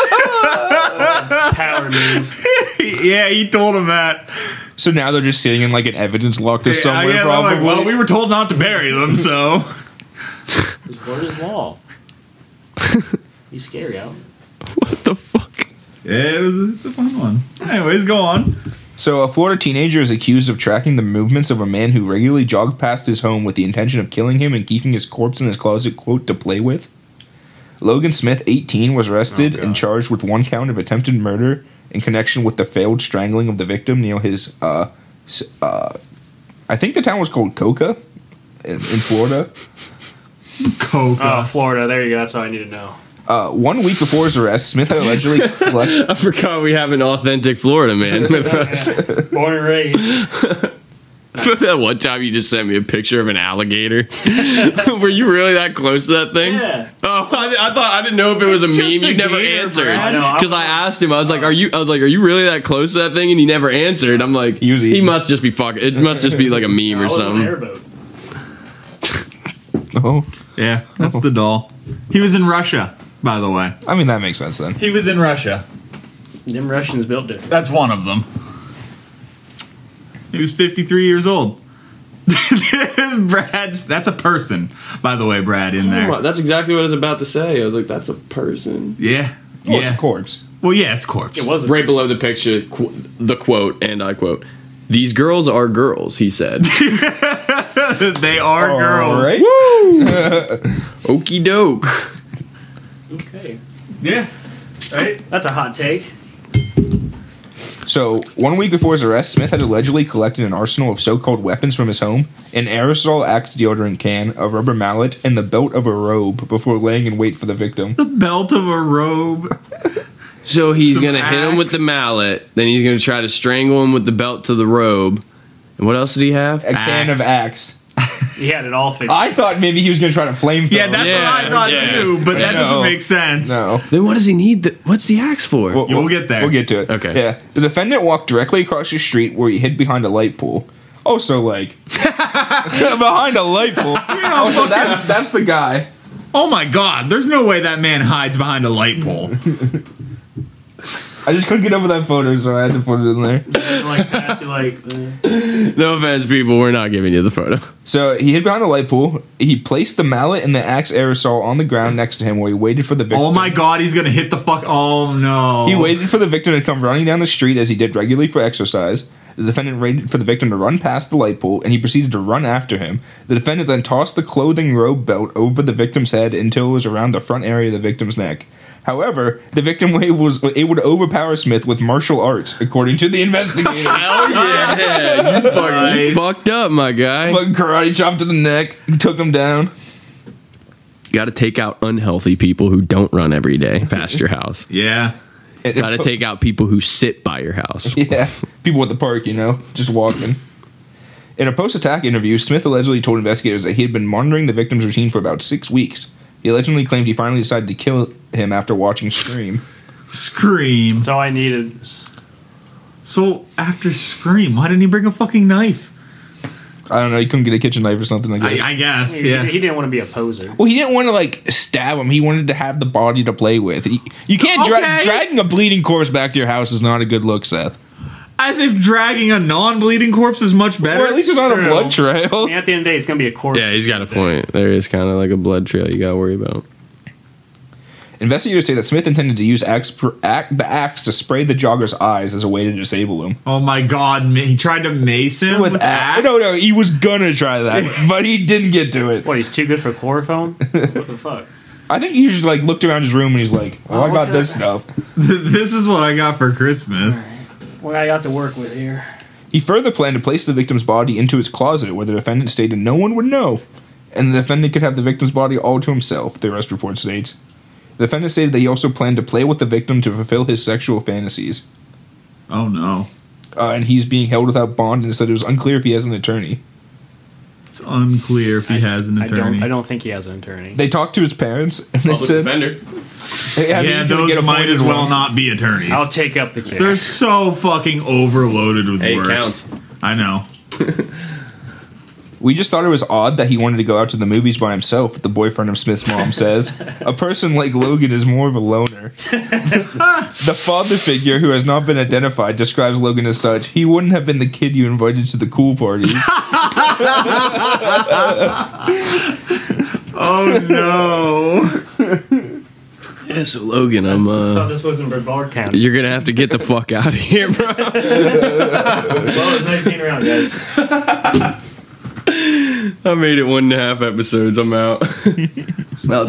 Power move. yeah, he told him that. so now they're just sitting in like an evidence locker somewhere. yeah, they're probably. like, well, we were told not to bury them, so His word is law. He's scary out. What the fuck? yeah, it was. It's a fun one. Anyways, go on. So, a Florida teenager is accused of tracking the movements of a man who regularly jogged past his home with the intention of killing him and keeping his corpse in his closet, quote, to play with. Logan Smith, 18, was arrested Oh, and charged with one count of attempted murder in connection with the failed strangling of the victim near his, uh, uh, I think the town was called Coca in, in Florida. Coca. Oh, Florida. There you go. That's all I need to know. Uh, one week before his arrest, Smith had allegedly collected. I forgot we have an authentic Florida man with us. Born and raised. that one time you just sent me a picture of an alligator. Were you really that close to that thing? Yeah. Oh, I, I thought I didn't know if it was a meme. You never gator, answered Brad. I I because I asked him. I was like, "Are you?" I was like, "Are you really that close to that thing?" And he never answered. I'm like, He "He must just be fucking. It must just be like a meme I or was something." airboat. Oh, Yeah, that's oh. the doll. He was in Russia, by the way. I mean that makes sense then. He was in Russia. Them Russians built different. That's one of them. He was 53 years old. Brad's that's a person, by the way, Brad in there. That's exactly what I was about to say. I was like, "That's a person." Yeah. Oh, it's Yeah. a corpse. Well, yeah, it's corpse. It wasn't. Right below the picture, qu- the quote, and I quote: "These girls are girls," he said. they are girls. All right. Okey doke. Okay. Yeah. Right? That's a hot take. So, one week before his arrest, Smith had allegedly collected an arsenal of so called weapons from his home an aerosol Axe deodorant can, a rubber mallet, and the belt of a robe before laying in wait for the victim. The belt of a robe. So he's Some gonna hit him with the mallet, then he's gonna try to strangle him with the belt to the robe. And what else did he have? A can of Axe. Axe. He had it all figured. I thought maybe he was going to try to flamethrower. Yeah, that's Yeah, what I thought yeah. too, but that No. doesn't make sense. No. Then what does he need? The, what's the axe for? We'll, We'll get there. We'll get to it. Okay. Yeah. The defendant walked directly across the street where he hid behind a light pole. Oh, so like behind a light pole. oh, so that's that's the guy. Oh my god, there's no way that man hides behind a light pole. I just couldn't get over that photo, so I had to put it in there. like that, you're like, uh, no offense, people. We're not giving you the photo. So he hid behind a light pole. He placed the mallet and the axe aerosol on the ground next to him, where he waited for the victim. Oh my god, he's gonna hit the fuck. Oh no. He waited for the victim to come running down the street as he did regularly for exercise. The defendant waited for the victim to run past the light pole, and he proceeded to run after him. The defendant then tossed the clothing robe belt over the victim's head until it was around the front area of the victim's neck. However, the victim wave was able to overpower Smith with martial arts, according to the investigator. Hell yeah! You fucking you fucked up, my guy. Fucking karate chop to the neck, he took him down. You Got to take out unhealthy people who don't run every day past your house. Yeah. Got to take out people who sit by your house. Yeah, people at the park, you know, just walking. In a post-attack interview, Smith allegedly told investigators that he had been monitoring the victim's routine for about six weeks. He allegedly claimed he finally decided to kill him after watching Scream. Scream. that's all I needed. So after Scream, why didn't he bring a fucking knife? I don't know, he couldn't get a kitchen knife or something. I guess. I, I guess. He, Yeah. he didn't want to be a poser. well, he didn't want to like stab him. He wanted to have the body to play with. He, you can't dra- dragging a bleeding corpse back to your house is not a good look, Seth. As if dragging a non-bleeding corpse is much better. Or at least it's not a True. blood trail. I mean, at the end of the day, it's gonna be a corpse. Yeah, he's got a point. There is kind of like a blood trail you got to worry about. Investigators say that Smith intended to use axe, pr- ac- the axe to spray the jogger's eyes as a way to disable him. oh my god, ma- he tried to mace him with, with axe. axe. No, no, he was gonna try that, but he didn't get to it. What? He's too good for chloroform? what the fuck? I think he just like looked around his room and he's like, "Oh, I what got this stuff." this is what I got for Christmas. What I got to work with here? He further planned to place the victim's body into his closet, where the defendant stated no one would know, and the defendant could have the victim's body all to himself. The arrest report states. The defendant stated that he also planned to play with the victim to fulfill his sexual fantasies, Oh no. uh, and he's being held without bond, and said it was unclear if he has an attorney. It's unclear if he has an I attorney. don't. I don't think he has an attorney. They talked to his parents, and they said, defender. "Yeah, yeah, he's gonna those get might voided as well one." not be attorneys. I'll take up the case. They're so fucking overloaded with Hey, work. counts. I know. We just thought it was odd that he wanted to go out to the movies by himself, the boyfriend of Smith's mom says. a person like Logan is more of a loner. the father figure, who has not been identified, describes Logan as such. He wouldn't have been the kid you invited to the cool parties. Oh no. Yeah, so Logan, I'm I uh thought this wasn't Brevard County. you're gonna have to get the fuck out of here, bro. well, it's nice being around, guys. I made it one and a half episodes. I'm out. out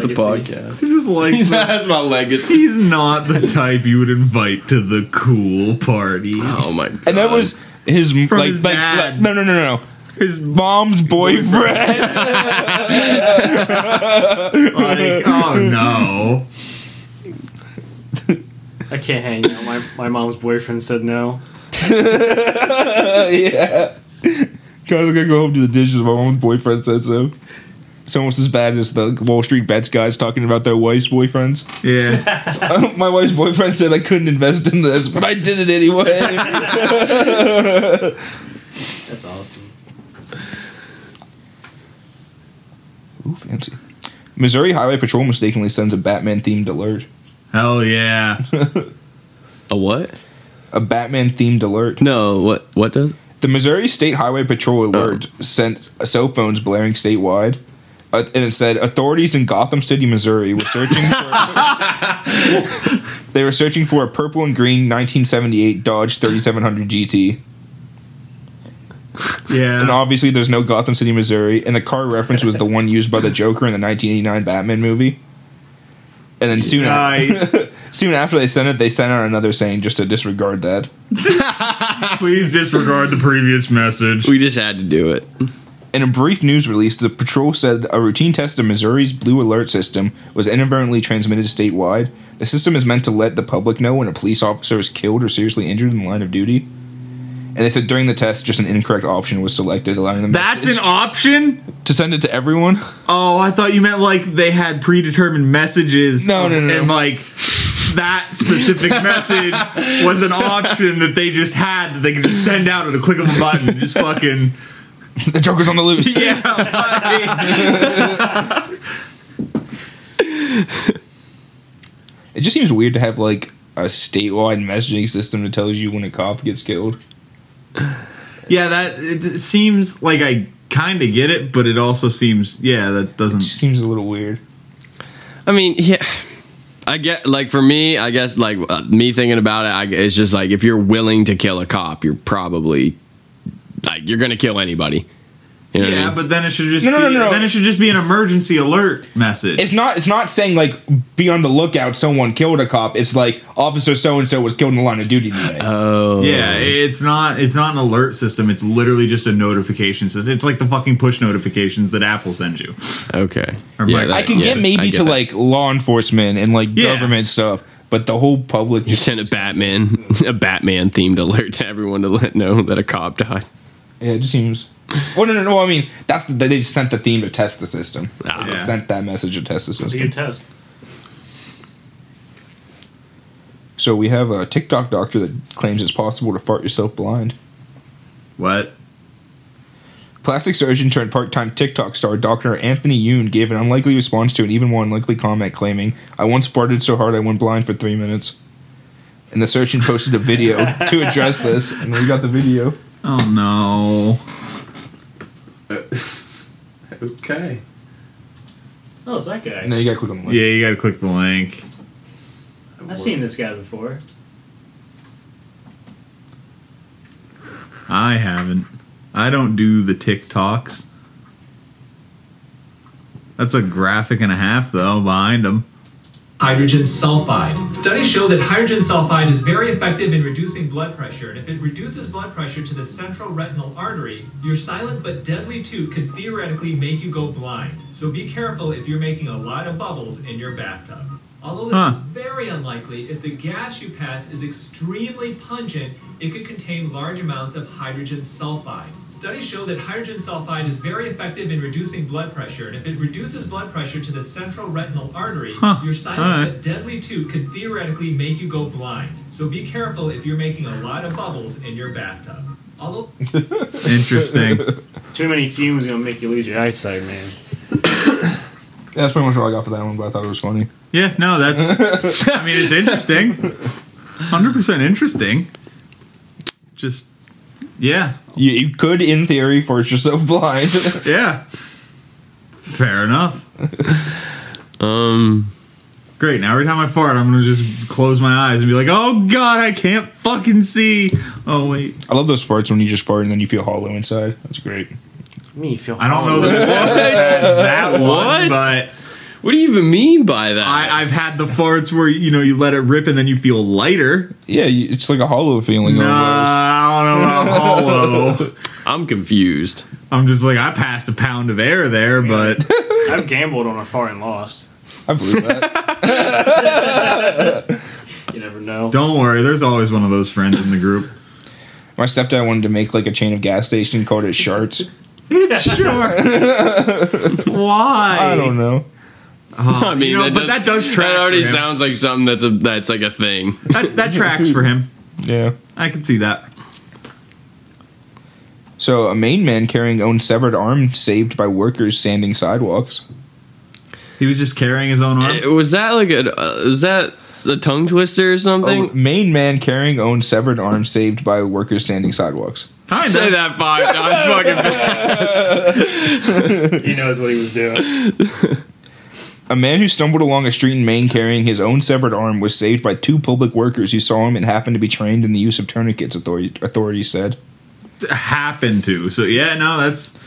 the podcast. He's just like He's that's my legacy. he's not the type you would invite to the cool parties. Oh my god. and that was his From like, his like, dad. like- no no no no no his mom's boyfriend. Like, oh no. I can't hang out. My my mom's boyfriend said no. yeah. Guys, I gonna go home to the dishes. My mom's boyfriend said so. It's almost as bad as the Wall Street bets guys talking about their wife's boyfriends. Yeah. My wife's boyfriend said I couldn't invest in this, but I did it anyway. That's awesome. Ooh, fancy. Missouri Highway Patrol mistakenly sends a Batman themed alert. Hell yeah. A what? A Batman themed alert. No, what? What does? The Missouri State Highway Patrol alert sent cell phones blaring statewide. Uh, and it said authorities in Gotham City, Missouri were searching for They were searching for a purple and green 1978 Dodge 3700 GT. Yeah. And obviously there's no Gotham City, Missouri, and the car reference was the one used by the Joker in the 1989 Batman movie. And then soon Nice. soon after they sent it, they sent out another saying just to disregard that. Please disregard the previous message. We just had to do it. In a brief news release, the patrol said a routine test of Missouri's Blue Alert system was inadvertently transmitted statewide. The system is meant to let the public know when a police officer is killed or seriously injured in the line of duty. And they said during the test, just an incorrect option was selected, allowing them That's an option? to send it to everyone. Oh, I thought you meant like they had predetermined messages. No, no, no, no. And like that specific message was an option that they just had that they could just send out at a click of a button. Just fucking. The Joker's on the loose. Yeah. It just seems weird to have like a statewide messaging system that tells you when a cop gets killed. yeah, that it seems like I kind of get it, but it also seems, yeah, that doesn't. just seems a little weird. I mean, yeah. I get like for me, I guess like uh, me thinking about it, I, it's just like if you're willing to kill a cop, you're probably like you're gonna kill anybody. You know what I Yeah, mean? but then it should just No, no, be, no, no, no. then it should just be an emergency alert message. It's not. It's not saying like be on the lookout. Someone killed a cop. It's like officer so and so was killed in the line of duty today. oh Yeah, it's not it's not an alert system. It's literally just a notification system. It's like the fucking push notifications that Apple sends you. okay. Yeah, that- I can yeah, get maybe I to that. like law enforcement and like Yeah. government stuff, but the whole public you just send a Batman a Batman themed alert to everyone to let know that a cop died. yeah, it just seems. Well, no, no, no. I mean, that's the, they just sent the theme to test the system. Ah. They Yeah. sent that message to test the It's a system. good test. So we have a TikTok doctor that claims it's possible to fart yourself blind. What? Plastic surgeon turned part-time TikTok star Dr. Anthony Youn gave an unlikely response to an even more unlikely comment claiming, "I once farted so hard I went blind for three minutes." And the surgeon posted a video to address this, and we got the video. Oh no. Uh, okay. Oh, it's that guy. No, you gotta click on the link. Yeah, you gotta click the link. I've seen this guy before. I haven't. I don't do the TikToks. That's a graphic and a half though behind them. Hydrogen sulfide. Studies show that hydrogen sulfide is very effective in reducing blood pressure, and if it reduces blood pressure to the central retinal artery, your silent but deadly tube could theoretically make you go blind. So be careful if you're making a lot of bubbles in your bathtub. Although this Huh. is very unlikely, if the gas you pass is extremely pungent, it could contain large amounts of hydrogen sulfide. Studies show that hydrogen sulfide is very effective in reducing blood pressure, and if it reduces blood pressure to the central retinal artery, Huh. your silent Alright. but deadly tube could theoretically make you go blind. So be careful if you're making a lot of bubbles in your bathtub. Although Interesting. Too many fumes gonna make you lose your eyesight, man. That's pretty much all I got for that one, but I thought it was funny. yeah, no, that's. I mean, it's interesting. Hundred percent interesting. Just, yeah, You, you could, in theory, force yourself blind. yeah. Fair enough. Um. Great. Now every time I fart, I'm gonna just close my eyes and be like, "Oh God, I can't fucking see." Oh wait, I love those farts when you just fart and then you feel hollow inside. That's great. Me feel. I don't know that, that one, What? but What do you even mean by that? I, I've had the farts where you know you let it rip and then you feel lighter. Yeah, you, it's like a hollow feeling. Nah, almost. I don't know about hollow. I'm confused. I'm just like I passed a pound of air there, but I've gambled on a fart and lost. I believe that. You never know. don't worry. There's always one of those friends in the group. My stepdad wanted to make like a chain of gas station called it Sharts. Sure. Why? I don't know. I mean, you know, that but does, that does track. That already for him. sounds like something that's a that's like a thing. that, that tracks for him. Yeah. I can see that. So a Maine man carrying own severed arm saved by workers sanding sidewalks. He was just carrying his own arm. Uh, Was that like a uh, was that a tongue twister or A something? Maine man carrying own severed arm saved by workers sanding sidewalks. Kinda. Say that five times, fucking. He knows what he was doing. A man who stumbled along a street in Maine carrying his own severed arm was saved by two public workers who saw him and happened to be trained in the use of tourniquets. Authorities said. Happened to. So yeah, no, that's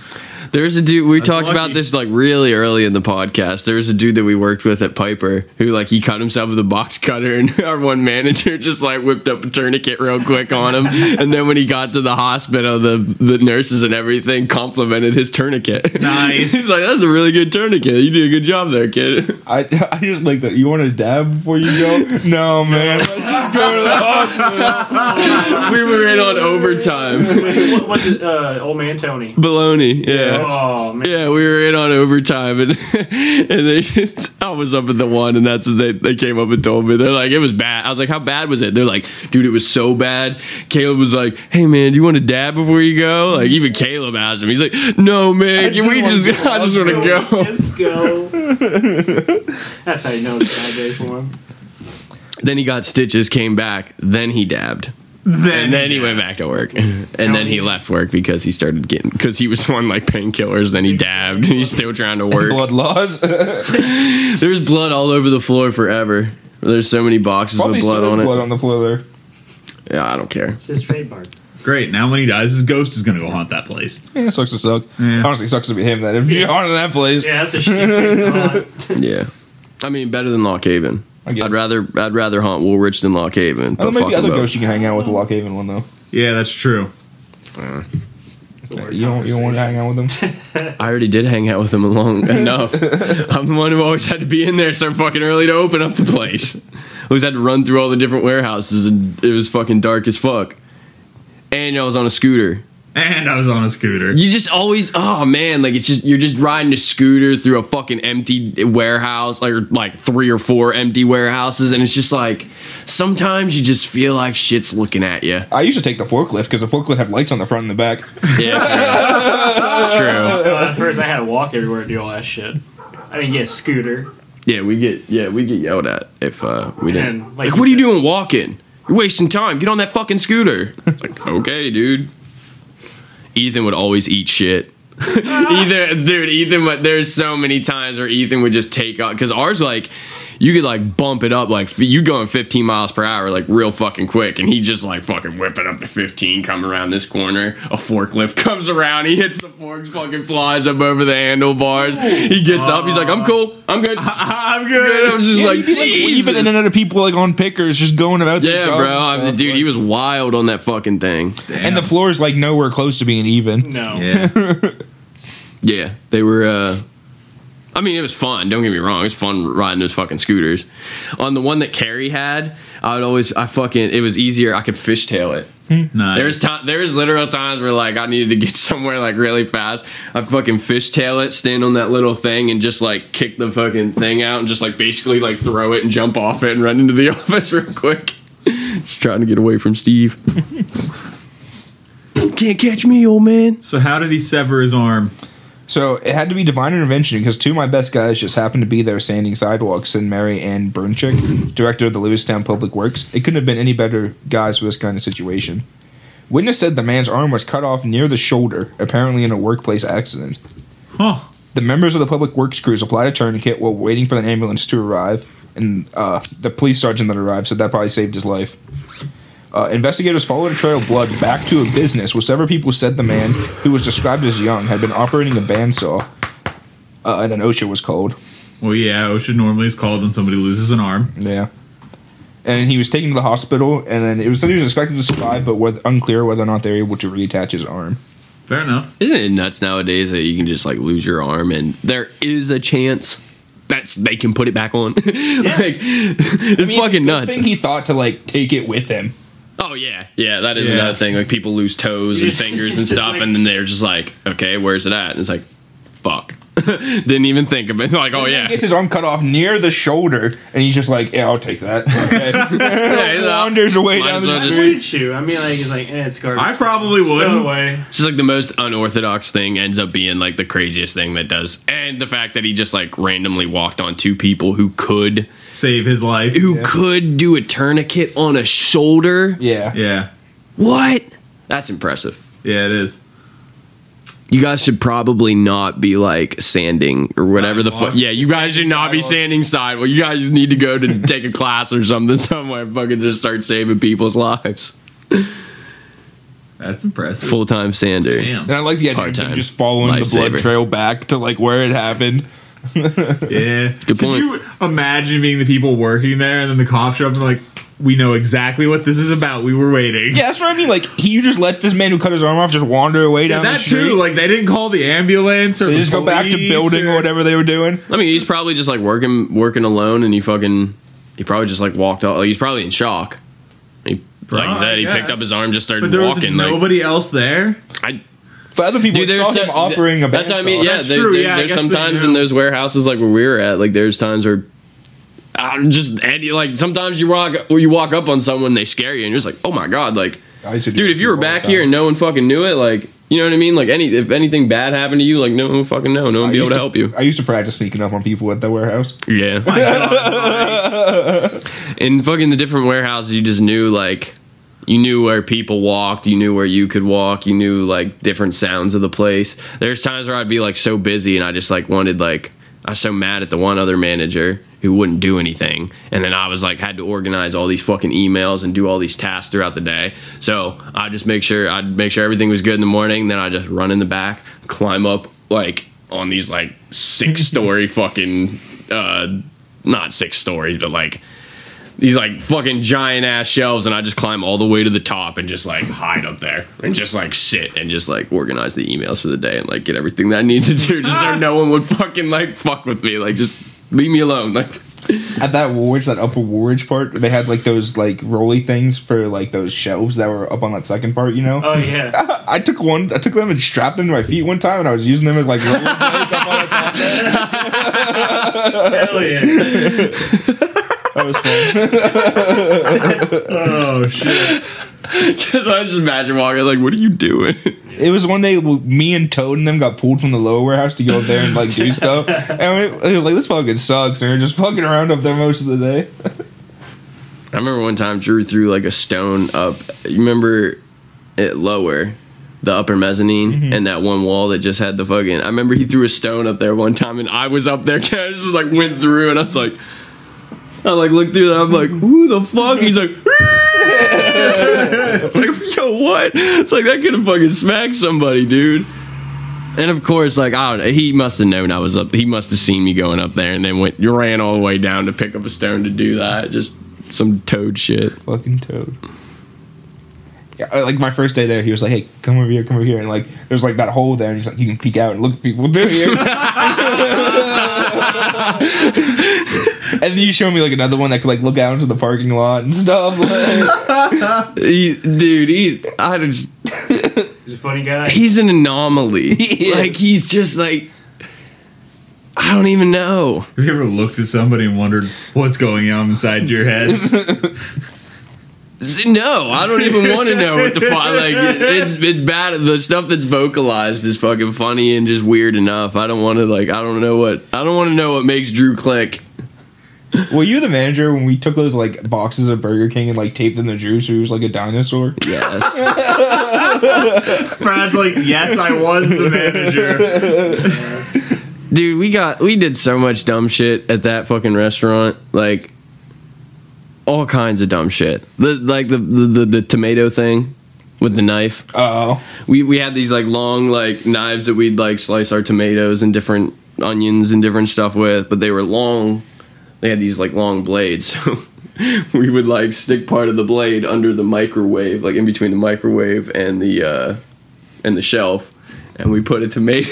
There's a dude we That's talked about this like really early in the podcast. There was a dude that we worked with at Piper who like he cut himself with a box cutter, and our one manager just like whipped up a tourniquet real quick on him. And then when he got to the hospital, the the nurses and everything complimented his tourniquet. Nice. He's like, "That's a really good tourniquet. You did a good job there, kid." I, I just like that. You want to dab before you go? No, man. Let's just go to the hospital. we were in on overtime. what, what's it? Uh, old man Tony. Baloney, yeah. Oh man. Yeah, we were in on overtime, and and they just, I was up at the one, and that's they they came up and told me. They're like, it was bad. I was like, how bad was it? They're like, dude, it was so bad. Caleb was like, hey man, do you want to dab before you go? Like even Caleb asked him. He's like, no man, can we just I just want to go. Just go. That's how you know it's a bad day for him. Then he got stitches, came back, then he dabbed. Then. And then he went back to work, and then he left work because he started getting because he was on like painkillers. Then he dabbed. and He's still trying to work. Blood laws. There's blood all over the floor forever. There's so many boxes Probably with blood still on has it. blood on the floor there. Yeah, I don't care. It's his trademark. Great. Now when he dies, his ghost is gonna go haunt that place. Yeah, it sucks to suck. Yeah. Honestly, sucks to be him. That if you're on that place, Yeah, that's a shit. Yeah, I mean better than Lock Haven. I guess. I'd rather I'd rather haunt Woolrich than Lock Haven. But there might fuck be other them ghosts you can hang out with the Lock Haven one though. Yeah, that's true. You don't, you don't want to hang out with them. I already did hang out with them long enough. I'm the one who always had to be in there so fucking early to open up the place. Always had to run through all the different warehouses, and it was fucking dark as fuck. And I was on a scooter. And I was on a scooter. You just always, oh man, like it's just you're just riding a scooter through a fucking empty warehouse, like or like three or four empty warehouses, and it's just like sometimes you just feel like shit's looking at you. I used to take the forklift because the forklift had lights on the front and the back. Yeah, true. true. Well, at first, I had to walk everywhere to do all that shit. I didn't get a scooter. Yeah, we get yeah we get yelled at if uh, we didn't. And, like Like, you what are you doing walking? You're wasting time. Get on that fucking scooter. It's like okay, dude. Ethan would always eat shit. Ethan, dude, Ethan. But there's so many times where Ethan would just take off because ours like you could like bump it up like you going 15 miles per hour like real fucking quick, and he just like fucking whip it up to 15, come around this corner. A forklift comes around, he hits the forks, fucking flies up over the handlebars. He gets up, he's like, I'm cool, I'm good. I'm And I good. was just like, Even and Jesus. other people like on pickers just going about their Yeah, jobs bro. I'm, dude, like- he was wild on that fucking thing. and the floor is like nowhere close to being even. No. Yeah. Yeah, they were. uh I mean, it was fun. Don't get me wrong. It was fun riding those fucking scooters. On the one that Carrie had, I would always, I fucking, it was easier. I could fishtail it. Nice. There's time, there's literal times where like I needed to get somewhere like really fast. I fucking fishtail it, stand on that little thing, and just like kick the fucking thing out, and just like basically like throw it and jump off it and run into the office real quick. Just trying to get away from Steve. Can't catch me, old man. so how did he sever his arm? So it had to be divine intervention because two of my best guys just happened to be there sanding sidewalks and Mary Ann Burnchick, director of the Lewiston Public Works. It couldn't have been any better guys for this kind of situation. Witness said the man's arm was cut off near the shoulder, apparently in a workplace accident. Huh. The members of the public works crews applied a tourniquet while waiting for the ambulance to arrive, and uh, the police sergeant that arrived said that probably saved his life. Uh, investigators followed a trail of blood back to a business where several people said the man, who was described as young, had been operating a bandsaw, uh, and then OSHA was called. Well, yeah. OSHA normally is called when somebody loses an arm. Yeah. And he was taken to the hospital, and then it was said he was expected to survive, but was unclear whether or not they were able to reattach his arm. Fair enough. Isn't it nuts nowadays that you can just like lose your arm and there is a chance that's they can put it back on? like it's fucking Good nuts. thing he thought to like take it with him. Oh yeah, yeah. That is Yeah. another thing. Like people lose toes and fingers and stuff, like- and then they're just like, okay, where's it at? And it's like, fuck. Didn't even think of it. Like, oh He yeah, gets his arm cut off near the shoulder, and he's just like, "Yeah, I'll take that." Okay. Yeah. Wanders away Might down as the well just- street. wouldn't you? I mean, like he's like, eh, it's garbage. I probably Throw it would. away. It's just like the most unorthodox thing ends up being like the craziest thing that does, and the fact that he just like randomly walked on two people who could Save his life. who could do a tourniquet on a shoulder. Yeah. Yeah. What? That's impressive. Yeah, it is. You guys should probably not be like sanding or whatever the fuck. Yeah, you guys should not be sanding sidewalk. You guys need to go to take a class or something somewhere. Fucking just start saving people's lives. That's impressive. Full time sander. Damn. And I like the idea of Part-time. him just following the blood Lifesaver. trail back to like where it happened. Yeah. Good point. Could you imagine being the people working there and then the cops show up and like, we know exactly what this is about. We were waiting. Yeah, that's what I mean. Like, he, you just let this man who cut his arm off just wander away down that the street. too. Like they didn't call the ambulance or they the just go back to building or or whatever they were doing. I mean, he's probably just like working working alone, and he fucking he probably just like walked out. Like, he's probably in shock. He like I that. He picked up his arm, just started But there was walking. like nobody else there. I, But other people Dude, saw there's him offering a That's what I mean. Yeah, That's there, true, there- yeah, there's sometimes in those warehouses like where we were at, like there's times where. I'm just and you- like sometimes you walk where you walk up on someone they scare you and you're just like oh my god like I used to dude if you were back here and no one fucking knew it like you know what I mean like any if anything bad happened to you like no one would fucking know no one would be able used to help you I used to practice sneaking up on people at the warehouse. yeah in fucking the different warehouses you just knew like you knew where people walked you knew where you could walk you knew like different sounds of the place. There's times where i'd be like so busy and i just like wanted like i was so mad at the one other manager who wouldn't do anything. And then i was like had to organize all these fucking emails and do all these tasks throughout the day. So i just make sure i'd make sure everything was good in the morning then i just run in the back climb up like on these like six story fucking uh not six stories but like these like fucking giant ass shelves and I just climb all the way to the top and just like hide up there and just like sit and just like organize the emails for the day and like get everything that I need to do just so no one would fucking like fuck with me like just leave me alone like At that Woolrich, that upper Woolrich part, they had like those like rolly things for like those shelves that were up on that second part, you know? Oh yeah. I took one, I took them and strapped them to my feet one time, and I was using them as like rolling blades up on the top. Hell yeah. That was fun. Oh shit! just I just imagine walking like what are you doing It was one day me and Toad and them got pulled from the lower warehouse to go up there and like do stuff, and we, we like, "This fucking sucks," and we are just fucking around up there most of the day. I remember one time Drew threw like a stone up you remember it lower the upper mezzanine mm-hmm. and that one wall that just had the fucking I remember he threw a stone up there one time and I was up there I just like went through and I was like I like look through that I'm like who the fuck he's like it's like yo what it's like that could have fucking smacked somebody dude and of course like I don't know he must have known I was up he must have seen me going up there and then went you ran all the way down to pick up a stone to do that just some toad shit Fucking Toad. Yeah, uh, like my first day there, he was like, "Hey, come over here, come over here," and like there's like that hole there, and he's like, "You can peek out and look at people through here." and then you show me like another one that could like look out into the parking lot and stuff. Like, He, dude, he's I just He's a funny guy. he's an anomaly. He. Like he's just like I don't even know. Have you ever looked at somebody and wondered what's going on inside your head? No, I don't even want to know what the fuck. Like it's it's bad. The stuff that's vocalized is fucking funny and just weird enough. I don't want to like. I don't know what. I don't want to know what makes Drew click. Were you the manager when we took those like boxes of Burger King and like taped them to Drew so he was like a dinosaur? Yes. Brad's like, yes, I was the manager. Dude, we got we did so much dumb shit at that fucking restaurant. Like all kinds of dumb shit. The like the the, the, the tomato thing with the knife. Oh, We we had these like long like knives that we'd like slice our tomatoes and different onions and different stuff with, but they were long. They had these like long blades. So we would like stick part of the blade under the microwave, like in between the microwave and the uh and the shelf. And we put a tomato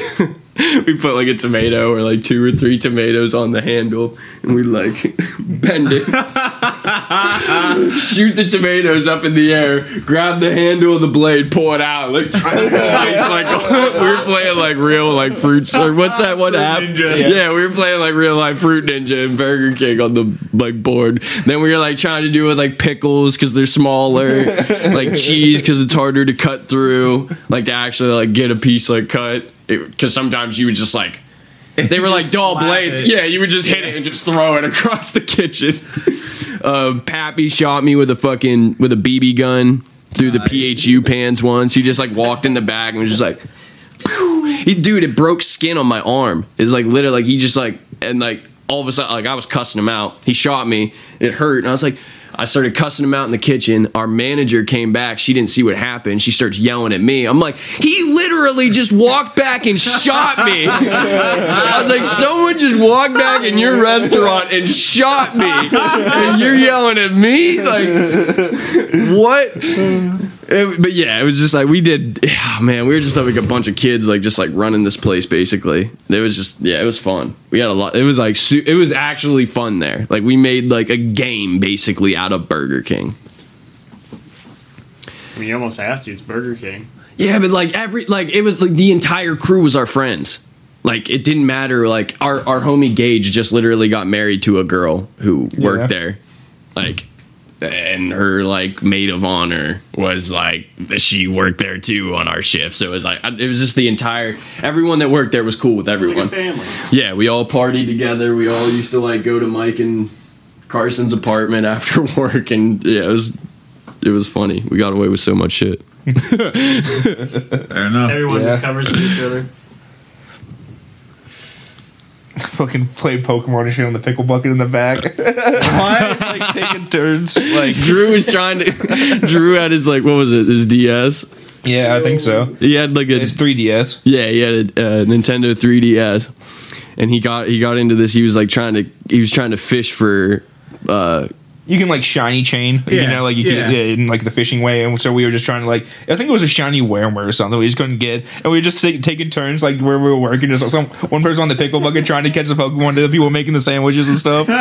we put like a tomato or like two or three tomatoes on the handle and we like bend it shoot the tomatoes up in the air, grab the handle of the blade, pull it out, like try to slice. Like we were playing like real like fruits or what's that one app? Ninja. Yeah. we were playing like real life Fruit Ninja and Burger King on the like board. Then we were like trying to do it with like pickles because they're smaller, like cheese because it's harder to cut through, like to actually like get a piece like cut. Because sometimes you would just like they were like dull blades. it. Yeah, you would just hit it and just throw it across the kitchen. Uh, Pappy shot me with a fucking with a BB gun through the PHU pans once. He just like walked in the bag and was just like, he dude, it broke skin on my arm. It's like literally like he just like and like all of a sudden like I was cussing him out. He shot me. It hurt, and I was like. I started cussing him out in the kitchen. Our manager came back. She didn't see what happened. She starts yelling at me. I'm like, he literally just walked back and shot me. I was like, someone just walked back in your restaurant and shot me. And you're yelling at me? Like, what? It- but yeah, it was just like we did. Oh man, we were just like a bunch of kids, like just like running this place basically. It was just yeah, it was fun. We had a lot. It was like su- it was actually fun there. Like we made like a game basically out of Burger King. I mean, you almost have to. It's Burger King. Yeah, but like every like it was like the entire crew was our friends. Like it didn't matter. Like our our homie Gage just literally got married to a girl who worked Yeah. there. Like and her like maid of honor was like she worked there too on our shift. So it was like it was just the entire everyone that worked there was cool with Like everyone. family. Yeah, we all partied together. We all used to like go to Mike and Carson's apartment after work, and yeah, it was it was funny. We got away with so much shit. Fair enough. Everyone Yeah. just covers for each other. Fucking play Pokemon and shit on the pickle bucket in the back. Just like taking turns. Like Drew was trying to. Drew had his like what was it? His DS. yeah, I think so. He had like a It's 3DS. yeah. He had a uh, Nintendo 3DS, and he got he got into this. He was like trying to he was trying to fish for. uh You can like shiny chain, you know, like you yeah. can yeah, in like the fishing way, and so we were just trying to like I think it was a shiny wormware or something. We just couldn't get, and we were just take, taking turns like where we were working. Just some one person on the pickle bucket trying to catch the Pokemon, the other people making the sandwiches and stuff. We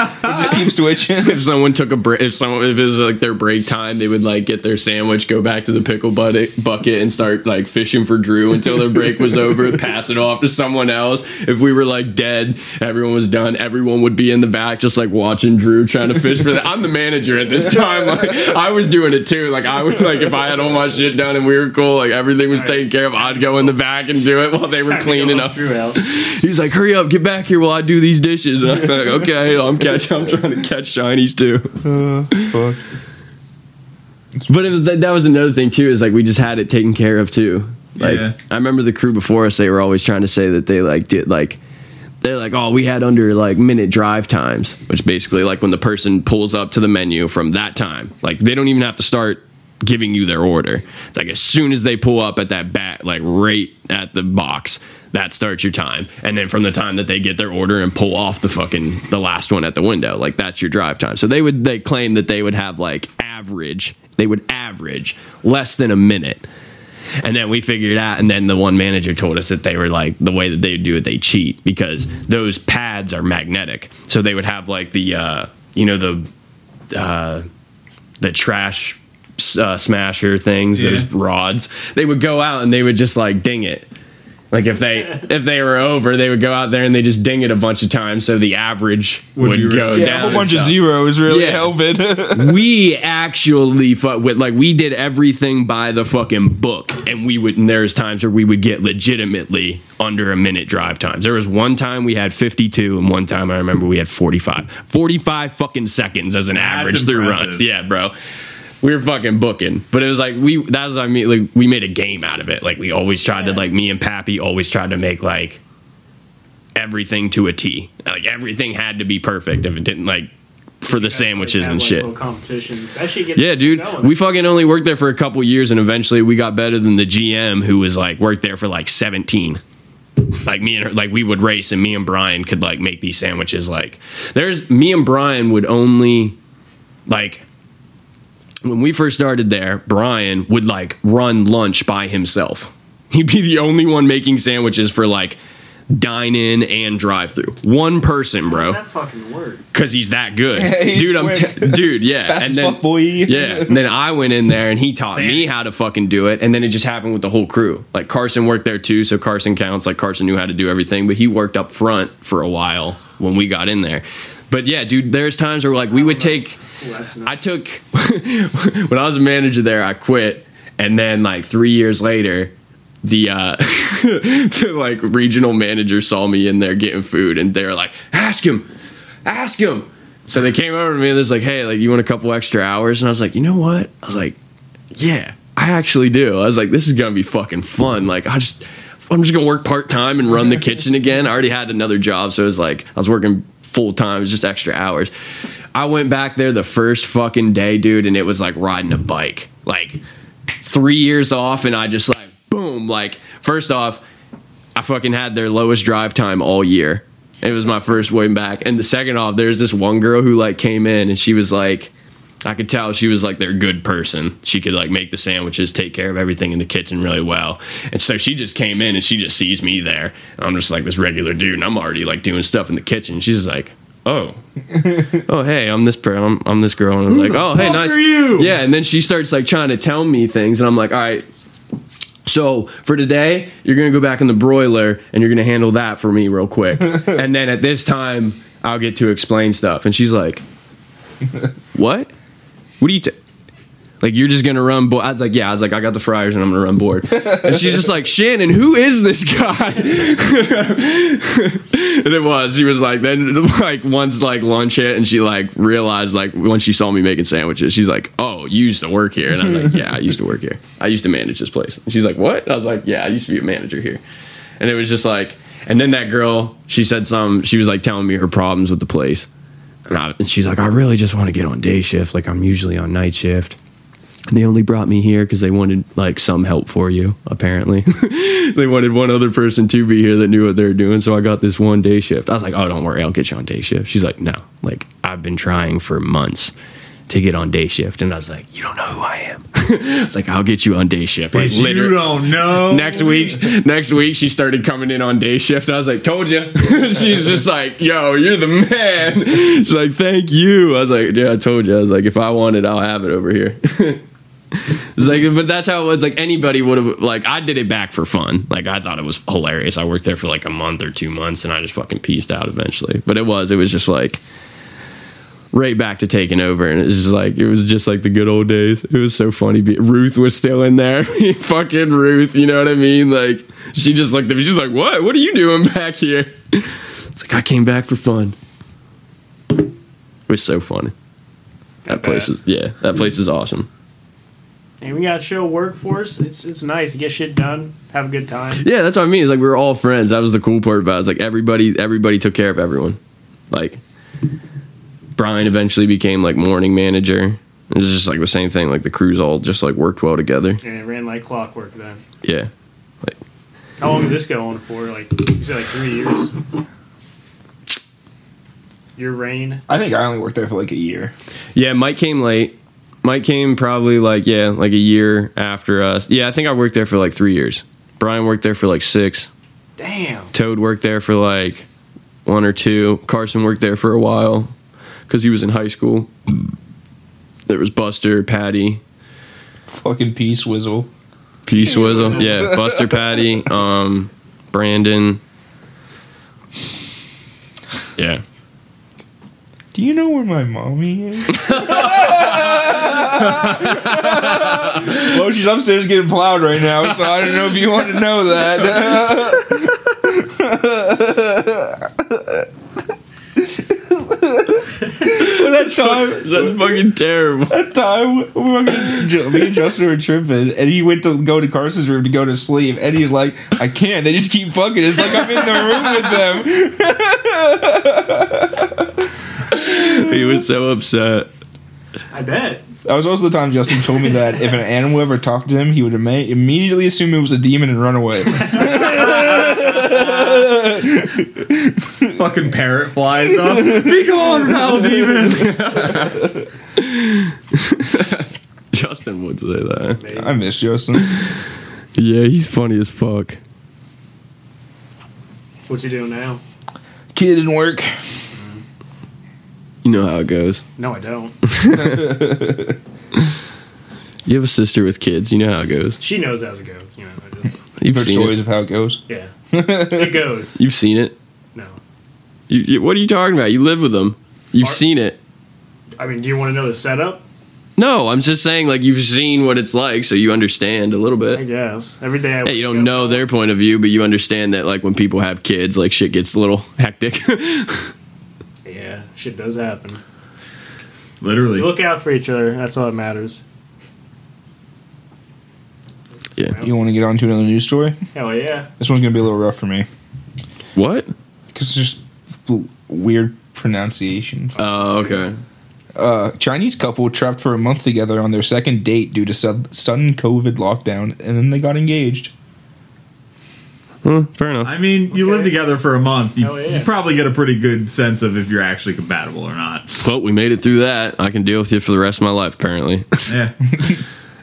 just keep switching. If someone took a break, if someone if it was like their break time, they would like get their sandwich, go back to the pickle bucket, bucket, and start like fishing for Drew until their break was over. Pass it off to someone else. If we were like dead, everyone was done. Everyone would be in the back, just like watching Drew trying to fish for that. I'm the manager at this time. Like I was doing it too. Like I would like if I had all my shit done and we were cool, like everything was taken care of. I'd go in the back and do it while they were cleaning up. Drew out. He's like, "Hurry up, get back here while I do these dishes." And I'm like, "Okay, I'm catch. I'm trying to catch shinies too." Uh, fuck. But it was that, that was another thing too. Is like we just had it taken care of too. Like Yeah. I remember the crew before us. They were always trying to say that they like did like they're like, oh, we had under like minute drive times, which basically like when the person pulls up to the menu from that time, like they don't even have to start giving you their order. It's like as soon as they pull up at that bat, like right at the box, that starts your time. And then from the time that they get their order and pull off the fucking the last one at the window, like that's your drive time. So they would they claim that they would have like average, they would average less than a minute. And then we figured out, and then the one manager told us that they were like the way that they do it, they cheat because those pads are magnetic. So they would have like the, uh, you know, the, uh, the trash uh, smasher things, Yeah. those rods. They would go out and they would just like ding it. Like if they if they were over, they would go out there and they just ding it a bunch of times, so the average Would would, go really- Yeah, down. a whole and bunch of zeros really Yeah. helping. we actually fu- with like we did everything by the fucking book and we would and there's times where we would get legitimately under a minute drive times there was one time we had 52 and one time i remember we had 45 45 fucking seconds as an average through runs yeah bro we were fucking booking but it was like we that was i mean like we made a game out of it like we always tried to like me and pappy always tried to make like everything to a t like everything had to be perfect if it didn't like for the sandwiches Have, and like, shit competitions. That shit gets yeah, dude. going. We fucking only worked there for a couple years, and eventually we got better than the GM, who was like worked there for like seventeen. Like me and her, like we would race, and me and Brian could like make these sandwiches. Like there's me and Brian would only like when we first started there. Brian would like run lunch by himself. He'd be the only one making sandwiches for like dine in and drive through. One person, bro, That fucking work. because he's that good, He's dude. I'm t- dude, yeah. Fast and then, fuck, boy. yeah. And then I went in there and he taught me how to fucking do it. And then it just happened with the whole crew. Like Carson worked there too, so Carson counts. Like Carson knew how to do everything, but he worked up front for a while when we got in there. But yeah, dude, there's times where like we would take. That's I took when I was a manager there, I quit, and then like three years later, the uh the like regional manager saw me in there getting food, and they're like, "Ask him, ask him." So they came over to me and they're like, "Hey, like you want a couple extra hours?" And I was like, "You know what?" I was like, "Yeah, I actually do." I was like, "This is gonna be fucking fun." Like I just. I'm just gonna work part time and run the kitchen again. I already had another job, so it was like I was working full time, it was just extra hours. I went back there the first fucking day, dude, and it was like riding a bike. Like three years off, and I just like boom. Like first off, I fucking had their lowest drive time all year. It was my first way back. And the second off, there's this one girl who like came in and she was like, I could tell she was like their good person. She could like make the sandwiches, take care of everything in the kitchen really well. And so she just came in and she just sees me there. And I'm just like this regular dude and I'm already like doing stuff in the kitchen. She's like, Oh, oh, hey, I'm this per- I'm, I'm this girl, and I was like, oh, hey, nice. you? Yeah, and then she starts like trying to tell me things, and I'm like, all right, so for today, you're gonna go back in the broiler and you're gonna handle that for me real quick. and then at this time, I'll get to explain stuff. And she's like, What? What are you t- like you're just gonna run board? I was like, Yeah, I was like, I got the fryers and I'm gonna run board. And she's just like, Shannon, who is this guy? and it was. She was like, then like once like lunch hit and she like realized like when she saw me making sandwiches, she's like, Oh, you used to work here. And I was like, Yeah, I used to work here. I used to manage this place. And she's like, What? I was like, Yeah, I used to be a manager here. And it was just like and then that girl, she said some she was like telling me her problems with the place. And, I, and she's like, I really just want to get on day shift. Like I'm usually on night shift. They only brought me here because they wanted like some help for you. Apparently, they wanted one other person to be here that knew what they were doing. So I got this one day shift. I was like, "Oh, don't worry, I'll get you on day shift." She's like, "No, like I've been trying for months to get on day shift," and I was like, "You don't know who I am." it's like I'll get you on day shift. Like you literally, don't know. next week next week she started coming in on day shift i was like told you she's just like yo you're the man she's like thank you i was like yeah i told you i was like if i want it i'll have it over here it's like but that's how it was like anybody would have like i did it back for fun. Like i thought it was hilarious. I worked there for like a month or two months and i just fucking pieced out eventually. But it was it was just like right back to taking over and it was just like it was just like the good old days. It was so funny. Ruth was still in there. Fucking ruth you know what i mean? Like she just looked at me. She's like what? What are you doing back here? It's like i came back for fun. It was so funny. That place was yeah that place was awesome And we got a show workforce. It's it's nice. You get shit done. Have a good time. yeah that's what i mean it's like we were all friends that was the cool part about it. It's like everybody everybody took care of everyone like brian eventually became like morning manager it was just like the same thing like the crews all just like worked well together And it ran like clockwork then. yeah How long did this go on for? Like you said, like three years. Your reign. I think I only worked there for like a year. Yeah, Mike came late. Mike came probably like yeah, like a year after us. Yeah, I think I worked there for like three years. Brian worked there for like six. Damn. Toad worked there for like one or two. Carson worked there for a while because he was in high school. There was Buster, Patty, Fucking peace whizzle. P Swizzle. Yeah, Buster, Patty, um, Brandon. Yeah. Do you know where my mommy is? well, she's upstairs getting plowed right now, so I don't know if you want to know that. well, that time, That's fucking terrible. that time, we fucking- Ju- me and Justin were tripping, and he went to go to Carson's room to go to sleep, and he's like, "I can't." They just keep fucking. It's like I'm in the room with them. He was so upset. I bet. That was also the time Justin told me that if an animal ever talked to him, he would ima- immediately assume it was a demon and run away. Fucking parrot flies up. Be gone, foul demon. Justin would say that. I miss Justin. Yeah, he's funny as fuck. What's he doing now? Kid didn't work. You know how it goes. No, I don't. You have a sister with kids. You know how it goes. She knows how to go. You know, I just, You've Heard seen stories it. of how it goes. yeah. it goes. You've seen it. No. You, you, what are you talking about? You live with them. You've Are- seen it. I mean, do you want to know the setup? No, I'm just saying like you've seen what it's like, so you understand a little bit. I bit. guess. Every day I Yeah, you wake don't up- know their point of view, but you understand that like when people have kids, like shit gets a little hectic. Yeah, shit does happen. Literally. Look out for each other. That's all that matters. yeah. You want to get on to another news story? Hell yeah. This one's gonna be a little rough for me What? because it's just l- weird pronunciations. Oh, okay. Uh, Chinese couple trapped for a month together on their second date due to sud- sudden COVID lockdown, and then they got engaged. Hmm, fair enough. I mean, you Okay. live together for a month. You, yeah. you probably get a pretty good sense of if you're actually compatible or not. Well, we made it through that. I can deal with you for the rest of my life, apparently. Yeah.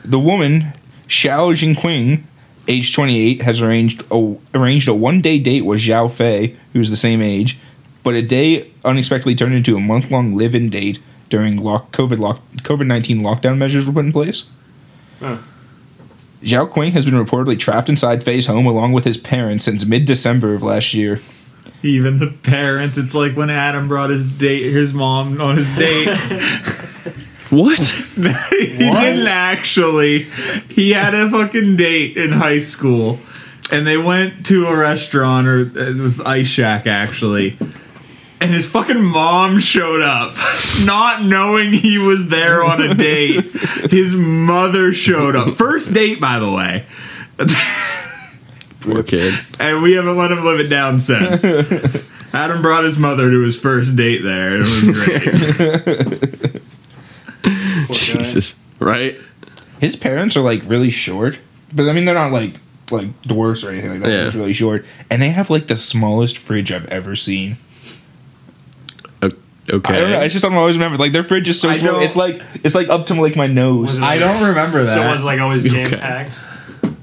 The woman, Xiao Jingqing, age 28, has arranged a, arranged a one day date with Zhao Fei, who's the same age, but a day unexpectedly turned into a month long live in date during lock, COVID lock, COVID 19 lockdown measures were put in place. Huh. Zhao Qing has been reportedly trapped inside Fei's home along with his parents since mid December of last year. Even the parents, it's like when Adam brought his date, his mom on his date. what? he didn't actually. He had a fucking date in high school, and they went to a restaurant, or it was the Ice Shack actually. And his fucking mom showed up, not knowing he was there on a date. His mother showed up. First date, by the way. Poor kid. And we haven't let him live it down since. Adam brought his mother to his first date there. It was great. Jesus. Right? His parents are like really short, but I mean they're not like like dwarfs or anything like that. Yeah. They're really short, and they have like the smallest fridge I've ever seen. O- Okay. I don't know. It's just something I always remember. Like their fridge is so I small. don't- It's like it's like up to like my nose. I don't remember that. So it was like always jam packed.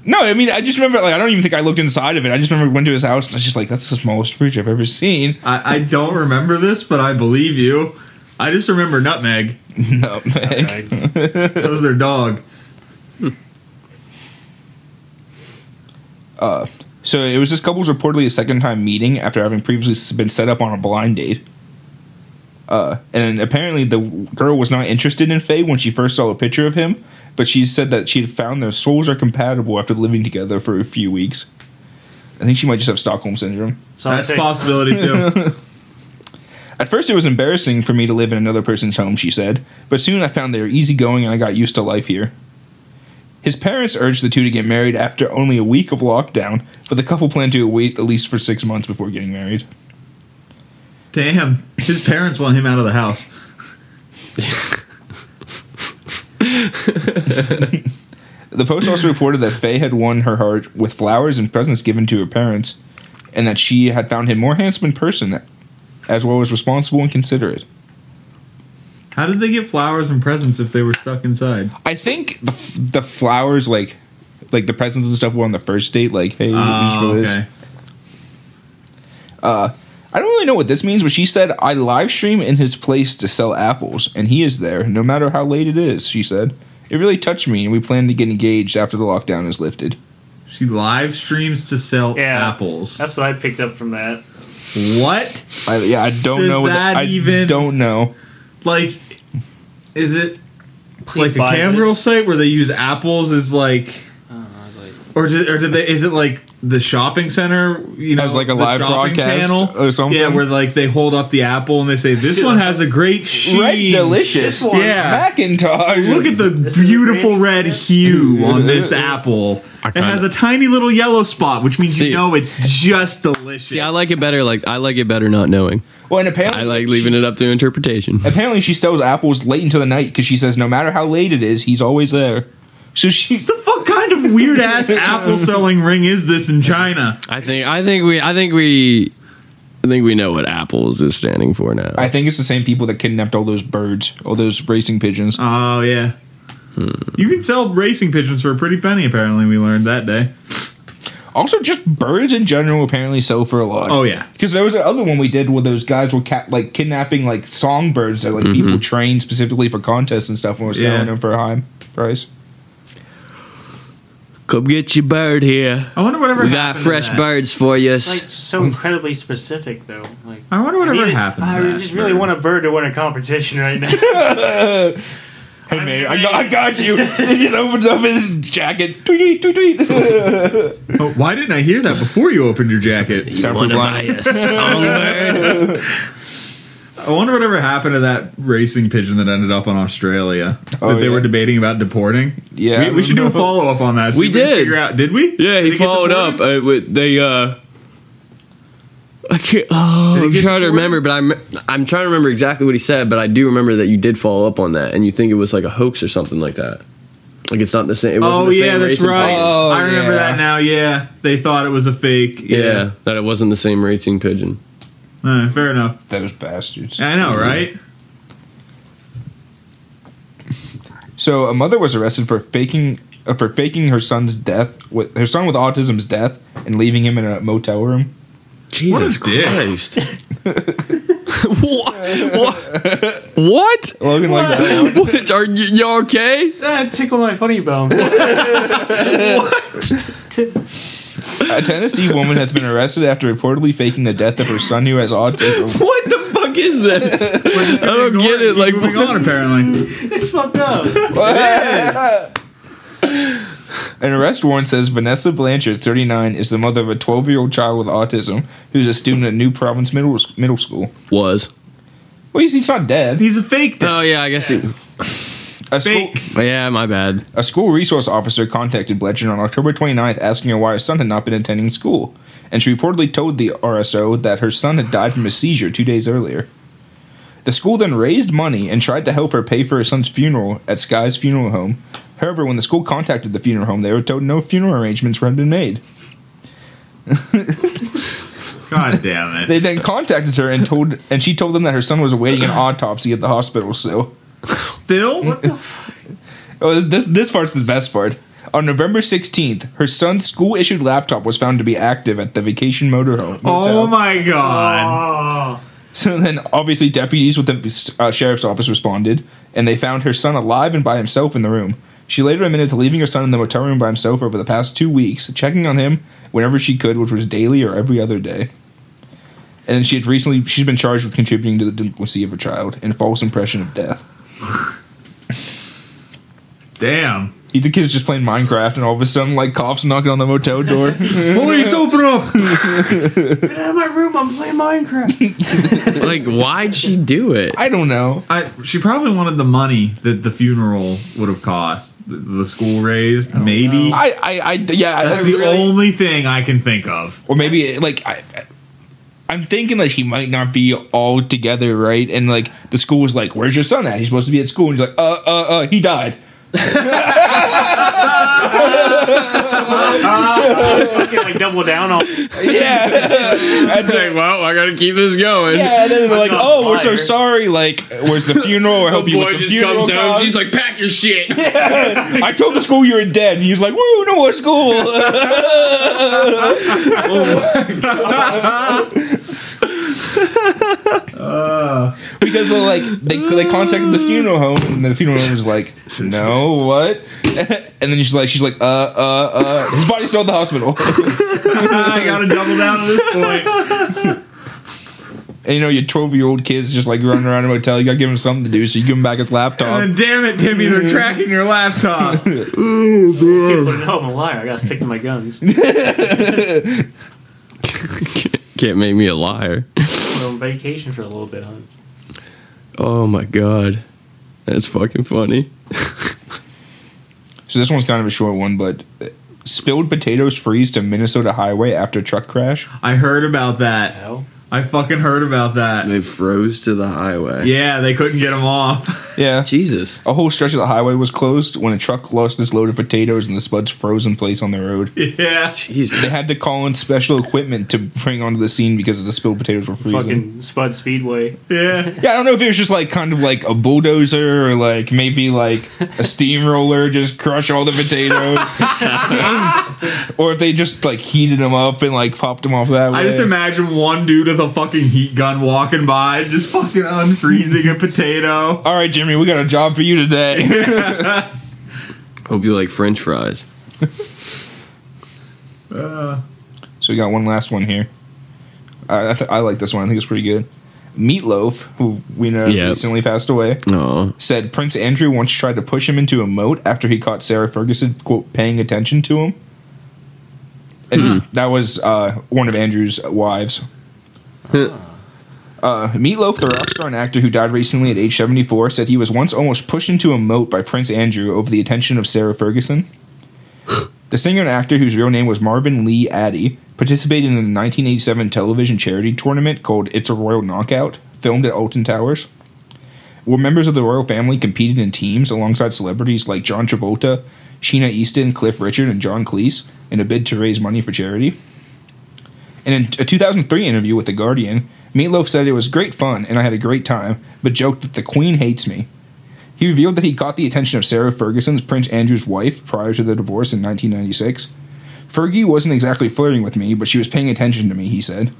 No, I mean I just remember like I don't even think I looked inside of it. I just remember went to his house and I was just like that's the smallest fridge I've ever seen. I, I don't remember this, but I believe you. I just remember Nutmeg. No, man. That was their dog. Uh so it was this couple's reportedly a second time meeting after having previously been set up on a blind date. Uh, and apparently the girl was not interested in Fei when she first saw a picture of him, but she said that she had found their souls are compatible after living together for a few weeks. I think she might just have Stockholm syndrome. So That's a possibility too. At first, it was embarrassing for me to live in another person's home, she said, but soon I found they were easygoing and I got used to life here. His parents urged the two to get married after only a week of lockdown, but the couple planned to wait at least for six months before getting married. Damn, his parents want him out of the house. The Post also reported that Fei had won her heart with flowers and presents given to her parents, and that she had found him more handsome in person, as well as responsible and considerate. How did they get flowers and presents if they were stuck inside? I think the, f- the flowers, like like the presents and stuff, were on the first date. Like, hey, Oh, for this. Uh, okay. I don't really know what this means, but she said, I live stream in his place to sell apples, and he is there, no matter how late it is, she said. It really touched me, and we plan to get engaged after the lockdown is lifted. She live streams to sell Yeah. apples. That's what I picked up from that. what? I, yeah, I don't Does know. What that I even- don't know. Like, is it Please like a buy cam this. girl site where they use apples as like, or did, or did they? Is it like the shopping center? You know, As like a live shopping broadcast or something? Yeah, where like they hold up the apple and they say, "This one has a great sheen." Red delicious. This one. Yeah. Macintosh. Look at the This beautiful great red example. hue on this apple. It kinda- has a tiny little yellow spot, which means See- you know it's just delicious. See, I like it better. Like I like it better not knowing. well, and apparently, I like leaving it up to interpretation. apparently she sells apples late into the night because she says no matter how late it is, he's always there. So she's the fuck kind of weird ass apple selling ring is this in China? I think. I think we. I think we. I think we know what apples is standing for now. I think it's the same people that kidnapped all those birds, all those racing pigeons. Oh yeah. You can sell racing pigeons for a pretty penny. Apparently, we learned that day. Also, just birds in general apparently sell for a lot. Oh, yeah. because there was the other one we did where those guys were ca- like kidnapping like songbirds that like people mm-hmm. trained specifically for contests and stuff and were selling Yeah. them for a high price. Come get your bird here. I wonder whatever We got happened to fresh that. birds for you. It's like so incredibly specific though. Like I wonder whatever I need- happened. to I that just really bird. want a bird to win a competition right now. Hey man, I got, I got you. he just opens up his jacket. Tweet, tweet, tweet, tweet. Oh, why didn't I hear that before you opened your jacket? you Soundproof wanna buy a songbird? I wonder whatever happened to that racing pigeon that ended up in Australia Oh, that they yeah. were debating about deporting. Yeah, we, we should do a follow up on that. see We if did. Figure out, did we? Yeah, Did he followed up. deported? Uh, with, they uh, I can't. Oh, I'm trying trying to remember, but I'm I'm trying to remember exactly what he said. But I do remember that you did follow up on that, and you think it was like a hoax or something like that. Like it's not the same. It wasn't Oh the same yeah, that's right. Oh, I remember yeah. that now. Yeah, they thought it was a fake. Yeah. Yeah, that it wasn't the same racing pigeon. Uh, fair enough. Those bastards. I know, right? So a mother was arrested for faking uh, for faking her son's death with her son with autism's death and leaving him in a motel room. Jesus a dick. Christ! what? What? What? Logan like that. What? Are you, you okay? that tickled my funny bone. A Tennessee woman has been arrested after reportedly faking the death of her son who has autism. What the fuck is this? We're just I gonna don't get it, Keep like, moving what- on. Apparently, it's fucked up. An arrest warrant says Vanessa Blanchard, 39, is the mother of a 12 year old child with autism who's a student at New Providence Middle, middle School. Was. Well, he's, he's not dead. he's a fake. Oh yeah, I guess. It, A school, yeah, my bad. a school resource officer contacted Blanchard on October 29th asking her why her son had not been attending school. And she reportedly told the RSO that her son had died from a seizure two days earlier. The school then raised money and tried to help her pay for her son's funeral at Sky's funeral home. However, when the school contacted the funeral home, they were told no funeral arrangements had been made. God damn it. They then contacted her and told, and she told them that her son was awaiting an autopsy at the hospital. So, Still, What the fuck? oh, this this part's the best part. On November sixteenth, her son's school-issued laptop was found to be active at the vacation motorhome. oh my god. Oh, So then, obviously, deputies with the uh, sheriff's office responded, and they found her son alive and by himself in the room. She later admitted to leaving her son in the motel room by himself over the past two weeks, checking on him whenever she could, which was daily or every other day. And then she had recently she's been charged with contributing to the delinquency of her child and false impression of death. Damn. He, the kid's just playing Minecraft, and all of a sudden, like cops knocking on the motel door. Police, open up. get out of my room! I'm playing Minecraft. Like, why'd she do it? I don't know. I, she probably wanted the money that the funeral would have cost. The, the school raised, maybe. I, I, I yeah. That's I the really- only thing I can think of. or maybe like I, I'm thinking that he might not be all together, right? And like the school was like, "Where's your son at? He's supposed to be at school." And he's like, "Uh, uh, uh, he died." Fucking like double down on. Yeah, and then, well, I gotta keep this going. yeah, and then they're like, oh, not "Oh, we're so liar. sorry. Like, where's the funeral? Or help you with the funeral costs?" like, pack your shit. I told the school you were dead. And he was like, "Woo, no more school." Oh because they're like they they contacted the funeral home and the funeral home was like, "No, what?" and then she's like, she's like, "Uh, uh, uh." His body's still at the hospital. I gotta double down at this point. and you know, your twelve year old kid's just like running around a motel. You gotta give him something to do, so you give him back his laptop. And then, damn it, Timmy, they're tracking your laptop. But no, I'm a liar. I gotta stick to my guns. Can't make me a liar. We're on vacation for a little bit, huh? Oh my god, that's fucking funny. So this one's kind of a short one, but uh, spilled potatoes freeze to Minnesota highway after truck crash. I heard about that. Hell. I fucking heard about that. They froze to the highway. Yeah, they couldn't get them off. Yeah. Jesus. A whole stretch of the highway was closed when a truck lost its load of potatoes and the spuds froze in place on the road. Yeah. Jesus. They had to call in special equipment to bring onto the scene because the spilled potatoes were freezing. Fucking Spud Speedway. Yeah. Yeah, I don't know if it was just like kind of like a bulldozer or like maybe like a steamroller just crush all the potatoes, or if they just like heated them up and like popped them off that way. I just imagine one dude with a fucking heat gun walking by, just fucking unfreezing a potato. all right, Jimmy, we got a job for you today. Hope you like French fries. Uh, so we got one last one here. I I, th- I like this one. I think it's pretty good. Meatloaf, who we know Yep. recently passed away, Oh. said Prince Andrew once tried to push him into a moat after he caught Sarah Ferguson quote paying attention to him. And that was uh, one of Andrew's wives. Uh, Meatloaf, the rock star and actor who died recently at age 74, said he was once almost pushed into a moat by Prince Andrew over the attention of Sarah Ferguson. the singer and actor, whose real name was Marvin Lee Aday, participated in the 1987 television charity tournament called It's a Royal Knockout, filmed at Alton Towers. Where members of the royal family competed in teams alongside celebrities like John Travolta, Sheena Easton, Cliff Richard, and John Cleese in a bid to raise money for charity. In a 2003 interview with The Guardian, Meatloaf said it was great fun and I had a great time, but joked that the Queen hates me. He revealed that he caught the attention of Sarah Ferguson's Prince Andrew's wife prior to the divorce in 1996. Fergie wasn't exactly flirting with me, but she was paying attention to me, he said.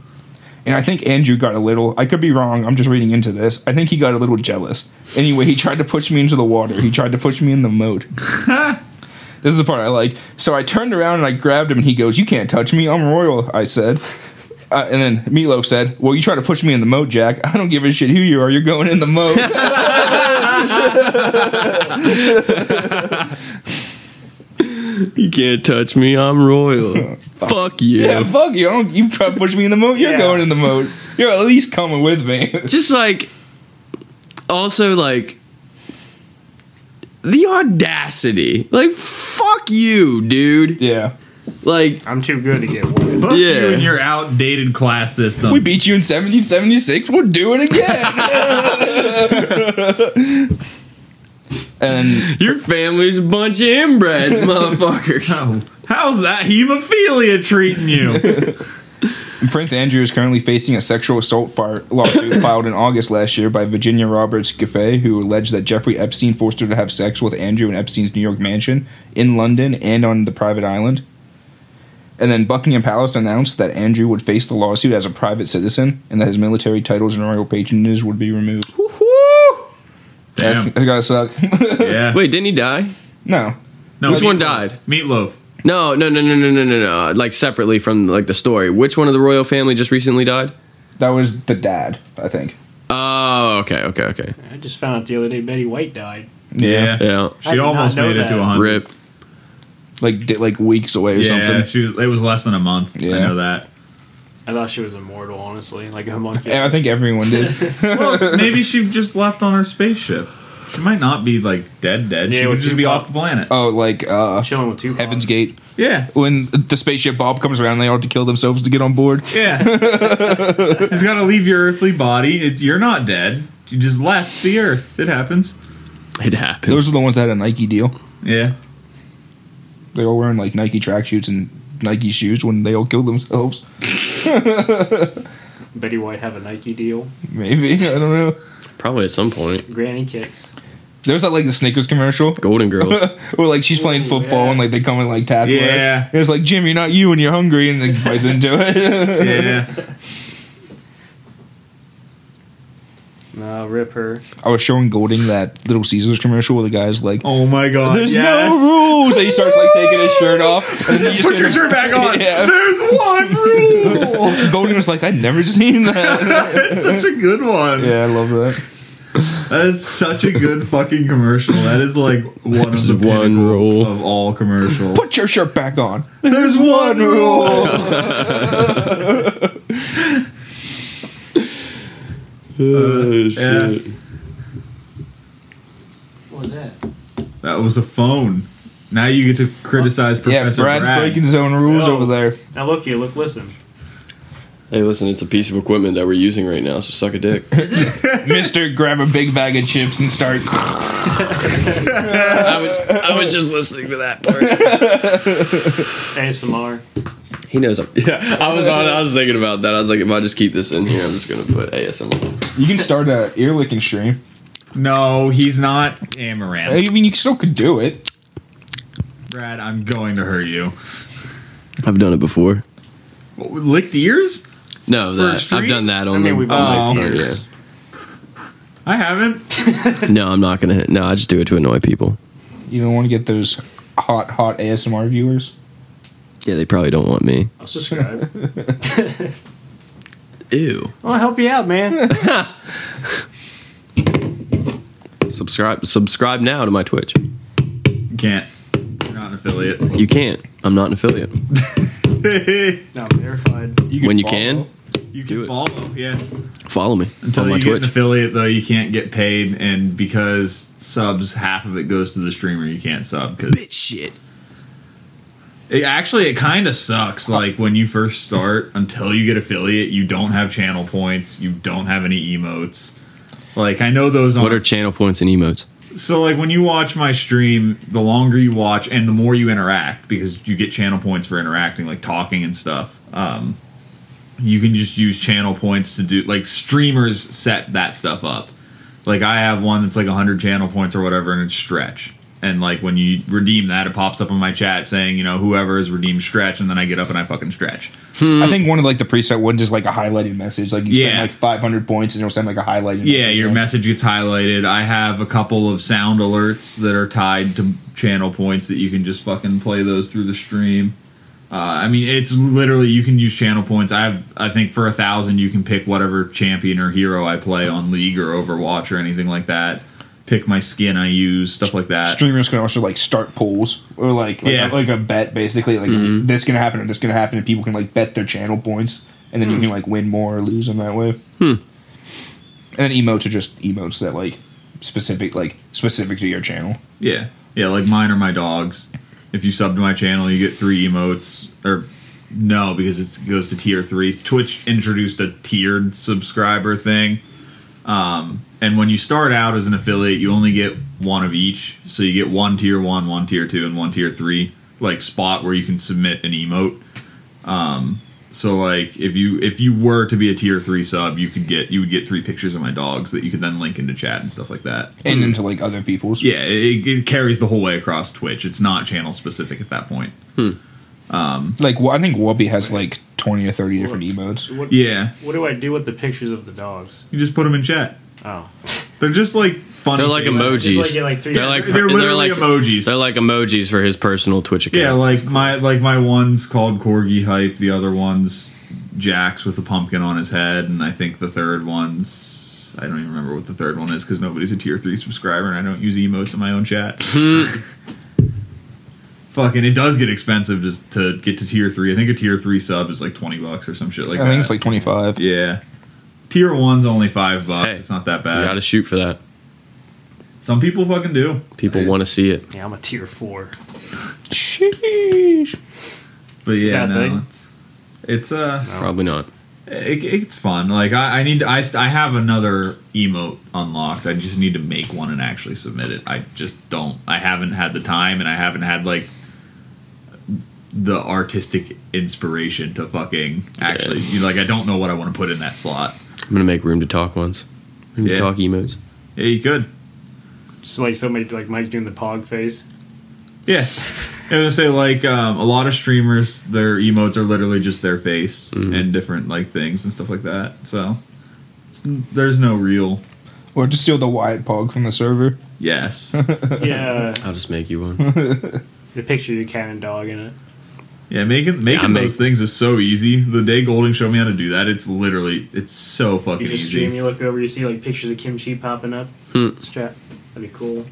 And I think Andrew got a little, I could be wrong, I'm just reading into this. I think he got a little jealous. Anyway, he tried to push me into the water. He tried to push me in the moat. this is the part I like. So I turned around and I grabbed him and he goes, You can't touch me, I'm royal, I said. Uh, and then Meatloaf said, Well, you try to push me in the moat, Jack. I don't give a shit who you are, you're going in the moat. You can't touch me. I'm royal. Fuck you. yeah, fuck you. I don't, you try to push me in the moat, you're Yeah. going in the moat. You're at least coming with me. Just like, also like, the audacity. Like, fuck you, dude. yeah. Like, I'm too good to get wet. fuck Yeah. you and your outdated class system. We beat you in 1776. We'll do it again. and your family's a bunch of inbreds, motherfuckers. Oh, how's that hemophilia treating you? Prince Andrew is currently facing a sexual assault fire lawsuit filed in August last year by Virginia Roberts Giffey, who alleged that Jeffrey Epstein forced her to have sex with Andrew in Epstein's New York mansion in London and on the private island. And then Buckingham Palace announced that Andrew would face the lawsuit as a private citizen and that his military titles and royal patronage would be removed. That's, Damn. that's gotta suck. Yeah. Wait, didn't he die? no. no, Which one died? Meatloaf. No, no, no, no, no, no, no, no. Like separately from like the story. Which one of the royal family just recently died? That was the dad, I think. Oh, okay, okay, okay. I just found out the other day Betty White died. Yeah. Yeah. I She did almost not know made it to that. a hundred. Rip. Like di- like weeks away or Yeah, something. she was. It was less than a month. I know that. I thought she was immortal, honestly. Like a monkey. And I think everyone did. Well, maybe she just left on her spaceship. She might not be like dead, dead. Yeah, she would with just be Tupac. off the planet. oh, like uh chilling with two. Heaven's Gate. Yeah, When the spaceship Bob comes around, they all have to kill themselves to get on board. yeah. He's got to leave your earthly body. It's you're not dead. You just left the Earth. It happens. It happens. Those are the ones that had a Nike deal. Yeah. They all wearing like Nike track tracksuits and Nike shoes when they all killed themselves. Betty White have a Nike deal. Maybe I don't know. Probably at some point. Granny kicks. There's that like the Snickers commercial Golden Girls. where like she's playing Ooh, football yeah. and like they come and like tackle her. Yeah. And it's like Jim, you're not you and you're hungry, and then bites into it. Yeah. No, rip her. I was showing Golding that Little Caesars commercial where the guy's like, Oh my god. "There's yes. no rules," and he starts like taking his shirt off. And then you just Put your shirt back on. Yeah. There's one rule. Golding was like, "I'd never seen that." That's such a good one. yeah, I love that. That is such a good fucking commercial. That is like one of the one rule. of all commercials. Put your shirt back on. There's one rule. Oh, uh, yeah. What was that? That was a phone. Now you get to criticize Yeah, Professor Brad Brad. breaking his own rules No. over there. Now look here, look, listen. Hey, listen, it's a piece of equipment that we're using right now, so suck a dick. Mister, grab a big bag of chips and start. I was, I was just listening to that part. ASMR. He knows. I'm, yeah, I was on. I was thinking about that. I was like, if I just keep this in here, I'm just gonna put ASMR. You can start a ear licking stream. No, he's not Amouranth. I mean, you still could do it. Brad, I'm going to hurt you. I've done it before. What, with licked ears? No, that? I've done that on I mean, the. we've all Oh. made yeah. ears. I haven't. No, I'm not gonna. No, I just do it to annoy people. You don't want to get those hot, hot ASMR viewers. Yeah, they probably don't want me. I'll subscribe. Ew. I'll help you out, man. Subscribe. Subscribe now to my Twitch. You can't. You're not an affiliate. You can't. I'm not an affiliate. Not verified. You When you follow. can, You Do can it. follow, yeah. follow me Until on my you get an Twitch. affiliate, though, you can't get paid, and because subs, half of it goes to the streamer. You can't sub because Bitch shit. it, actually it kind of sucks. Like when you first start, until you get affiliate, you don't have channel points, you don't have any emotes. Like I know those. What aren't- are channel points and emotes? So like when you watch my stream, the longer you watch and the more you interact, because you get channel points for interacting, like talking and stuff. Um, you can just use channel points to do like streamers set that stuff up. Like I have one that's like 100 channel points or whatever, and it's stretch. And like when you redeem that, it pops up in my chat saying, you know, whoever has redeemed stretch, and then I get up and I fucking stretch. I think one of like the preset ones is like a highlighted message. Like you Yeah. spend like 500 points and it'll send like a highlighted Yeah, message. your on. message gets highlighted. I have a couple of sound alerts that are tied to channel points that you can just fucking play those through the stream. Uh, I mean, it's literally you can use channel points. I have, I think, for a thousand, you can pick whatever champion or hero I play on League or Overwatch or anything like that. Pick my skin I use, stuff like that. Streamers can also like start polls or like like, Yeah. a, like a bet basically like Mm-hmm. this gonna happen or this gonna happen and people can like bet their channel points and then you can like win more or lose them that way. Hmm. And then emotes are just emotes that like specific like specific to your channel. Yeah, yeah, like mine are my dogs. If you sub to my channel, you get three emotes. Or no, because it goes to tier three. Twitch introduced a tiered subscriber thing. Um, and when you start out as an affiliate, you only get one of each. So you get one tier one, one tier two, and one tier three, like spot where you can submit an emote. Um, so like if you if you were to be a tier three sub, you could get you would get three pictures of my dogs that you could then link into chat and stuff like that. And into like other people's. Yeah, it, it carries the whole way across Twitch. It's not channel specific at that point. Um, like well, I think Wubby has like 20 or 30 different emotes. What, Yeah, what do I do with the pictures of the dogs? you just put them in chat. Oh. They're just like funny. They're like faces. emojis. It's like, like They're like They're literally like, emojis. They're like emojis for his personal Twitch account. yeah, like my like my one's called Corgi hype. The other one's Jax with a pumpkin on his head, and I think the third one's I don't even remember what the third one is because nobody's a tier three subscriber, and I don't use emotes in my own chat. Fucking, it does get expensive to, to get to tier three. I think a tier three sub is like twenty bucks or some shit like I that. think it's like 25. Yeah. Tier one's only five bucks. Hey, it's not that bad. you bad. got to shoot for that. Some people fucking do. People want to see it. Yeah, I'm a tier four. Sheesh. But yeah, that a no, thing? it's it's uh, Probably not. it, it's fun. Like I, I need to, I, st- I have another emote unlocked. I just need to make one and actually submit it. I just don't. I haven't had the time, and I haven't had like the artistic inspiration to fucking actually. You like, I don't know what I want to put in that slot. I'm gonna make room to talk once. Room Yeah. to talk emotes. Yeah, you could. Just like somebody like Mike doing the pog face. Yeah. I was gonna say like um, a lot of streamers, their emotes are literally just their face and different like things and stuff like that. So it's, there's no real Or just steal the Wyatt Pog from the server. yes. Yeah, I'll just make you one. the picture of your cat and dog in it. Yeah, making making Yeah, those make- things is so easy. The day Golding showed me how to do that, it's literally it's so fucking You just easy. stream, you look over, you see like pictures of kimchi popping up. Hmm. Strap. That'd be cool.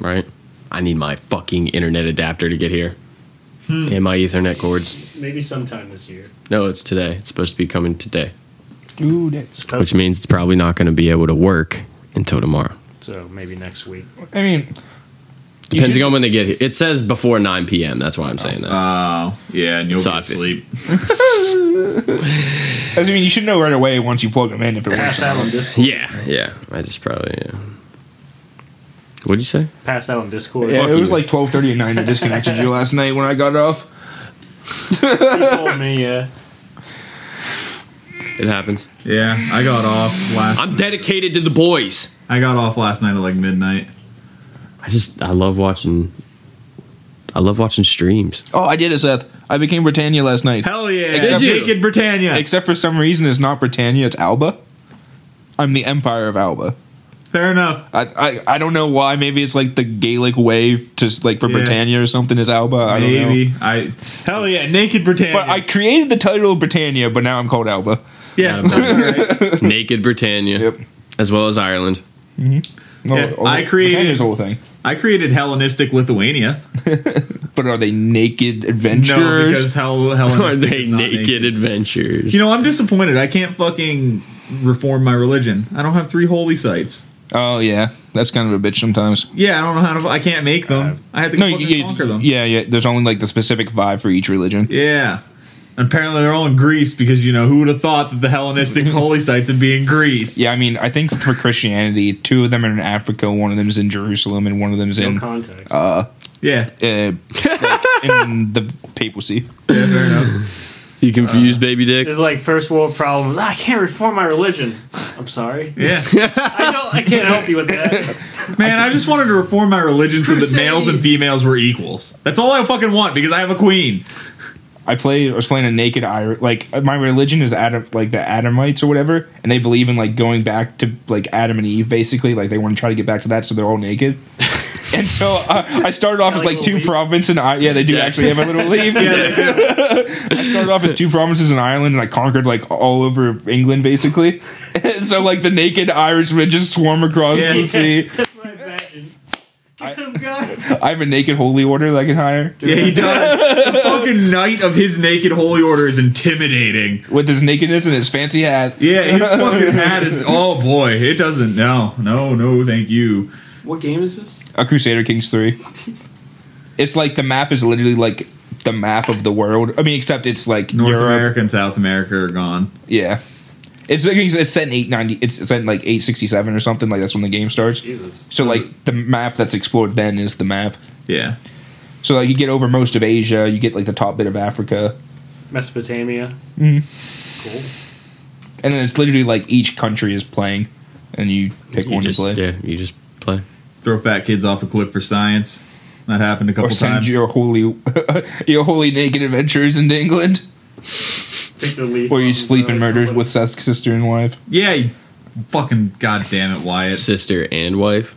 right? I need my fucking internet adapter to get here. Hmm. And my Ethernet cords. Maybe sometime this year. No, it's today. It's supposed to be coming today, Dude, that's- which means it's probably not going to be able to work until tomorrow. So maybe next week. I mean, you Depending should- on when they get here. It says before 9 p.m. That's why I'm saying that. Oh, yeah, and you'll So be I asleep. I mean, you should know right away once you plug them in if it Pass works. out on Discord. Yeah, yeah. I just probably yeah. What'd you say? Pass out on Discord. Yeah, Fuck it was you. like twelve thirty at night. I disconnected you last night when I got off. You told me, yeah. It happens. Yeah, I got off last. I'm dedicated to the boys. I got off last night at like midnight. I just I love watching. I love watching streams. Oh, I did it, Seth. I became Britannia last night. Hell yeah! Except- Naked Britannia. Except for some reason, it's not Britannia. It's Alba. I'm the Empire of Alba. Fair enough. I, I, I don't know why. Maybe it's like the Gaelic wave to like for Yeah. Britannia or something is Alba. I don't know. Maybe I. Hell yeah! Naked Britannia. But I created the title of Britannia, but now I'm called Alba. yeah. sounds alright. Naked Britannia, Yep. as well as Ireland. Mm-hmm. No, Yeah, I created- Britannia's the whole thing. I created Hellenistic Lithuania. But are they naked adventures? No, because Hell Are they not naked, adventures? You know, I'm disappointed. I can't fucking reform my religion. I don't have three holy sites. oh yeah, that's kind of a bitch sometimes. Yeah, I don't know how to. I can't make them. Uh, I had to No, you, conquer them. yeah, yeah. There's only like the specific vibe for each religion. Yeah. And apparently they're all in Greece because you know who would have thought that the Hellenistic holy sites would be in Greece? Yeah, I mean, I think for Christianity, two of them are in Africa, one of them is in Jerusalem, and one of them is No in context. uh, Yeah. uh like in the papacy. Yeah, fair enough. You confused, baby dick? There's like first world problems. "Ah, I can't reform my religion. I'm sorry. Yeah. I don't. I can't help you with that. Man, I just wanted to reform my religion so that males and Crusades. females were equals. That's all I fucking want because I have a queen. I played. I was playing a naked Irish. Like my religion is Adam, like the Adamites or whatever, and they believe in like going back to like Adam and Eve, basically. Like they want to try to get back to that, so they're all naked. and so uh, I started off as Like like two little provinces, and I, yeah, they do Yeah. actually have a little leaf. I started off as two provinces in Ireland, and I conquered like all over England, basically. And so like the naked Irishmen just swarm across Yeah. the sea. That's what I imagine. Get him, guys. I have a naked holy order that I can hire Yeah, he does. the fucking knight of his naked holy order is intimidating. with his nakedness and his fancy hat. Yeah, his fucking hat is. Oh boy, it doesn't. No, no, no, thank you. What game is this? A Crusader Kings 3. It's like the map is literally like the map of the world. I mean, except it's like North Europe. America and South America are gone. Yeah. It's like it's set in 890 it's it's set in like 867 or something like that's when the game starts. Jesus. So like the map that's explored then is the map. Yeah. So like you get over most of Asia, you get like the top bit of Africa, Mesopotamia. Mhm. Cool. and then it's literally like each country is playing and you pick You one just, to play. yeah, you just play. Throw fat kids off a cliff for science. That happened a couple Or send times. your holy your holy naked adventures into England Take the leaf. where you off sleep and in murders with Seth's sister and wife. yeah, you fucking goddamn it, Wyatt. Sister and wife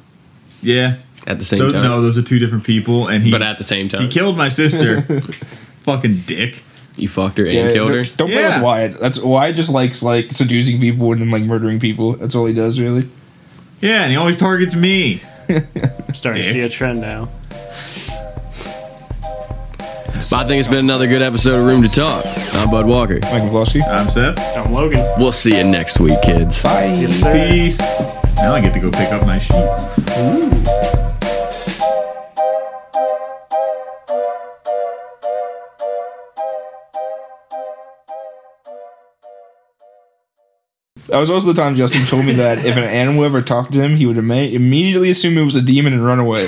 Yeah. at the same Those, time. no, those are two different people, and he but at the same time, he killed my sister. fucking dick. you fucked her and killed her. don't, don't play Yeah. with Wyatt. That's Wyatt just likes like seducing people and then like murdering people. That's all he does really. Yeah, and he always targets me. I'm starting to Dick. see a trend now. But I think it's been another good episode of Room to Talk. I'm Bud Walker. Mike McCloskey. I'm Seth. I'm Logan. We'll see you next week, kids. Bye. Peace. Now I get to go pick up my sheets. That was also the time Justin told me that if an animal ever talked to him, he would ima- immediately assume it was a demon and run away.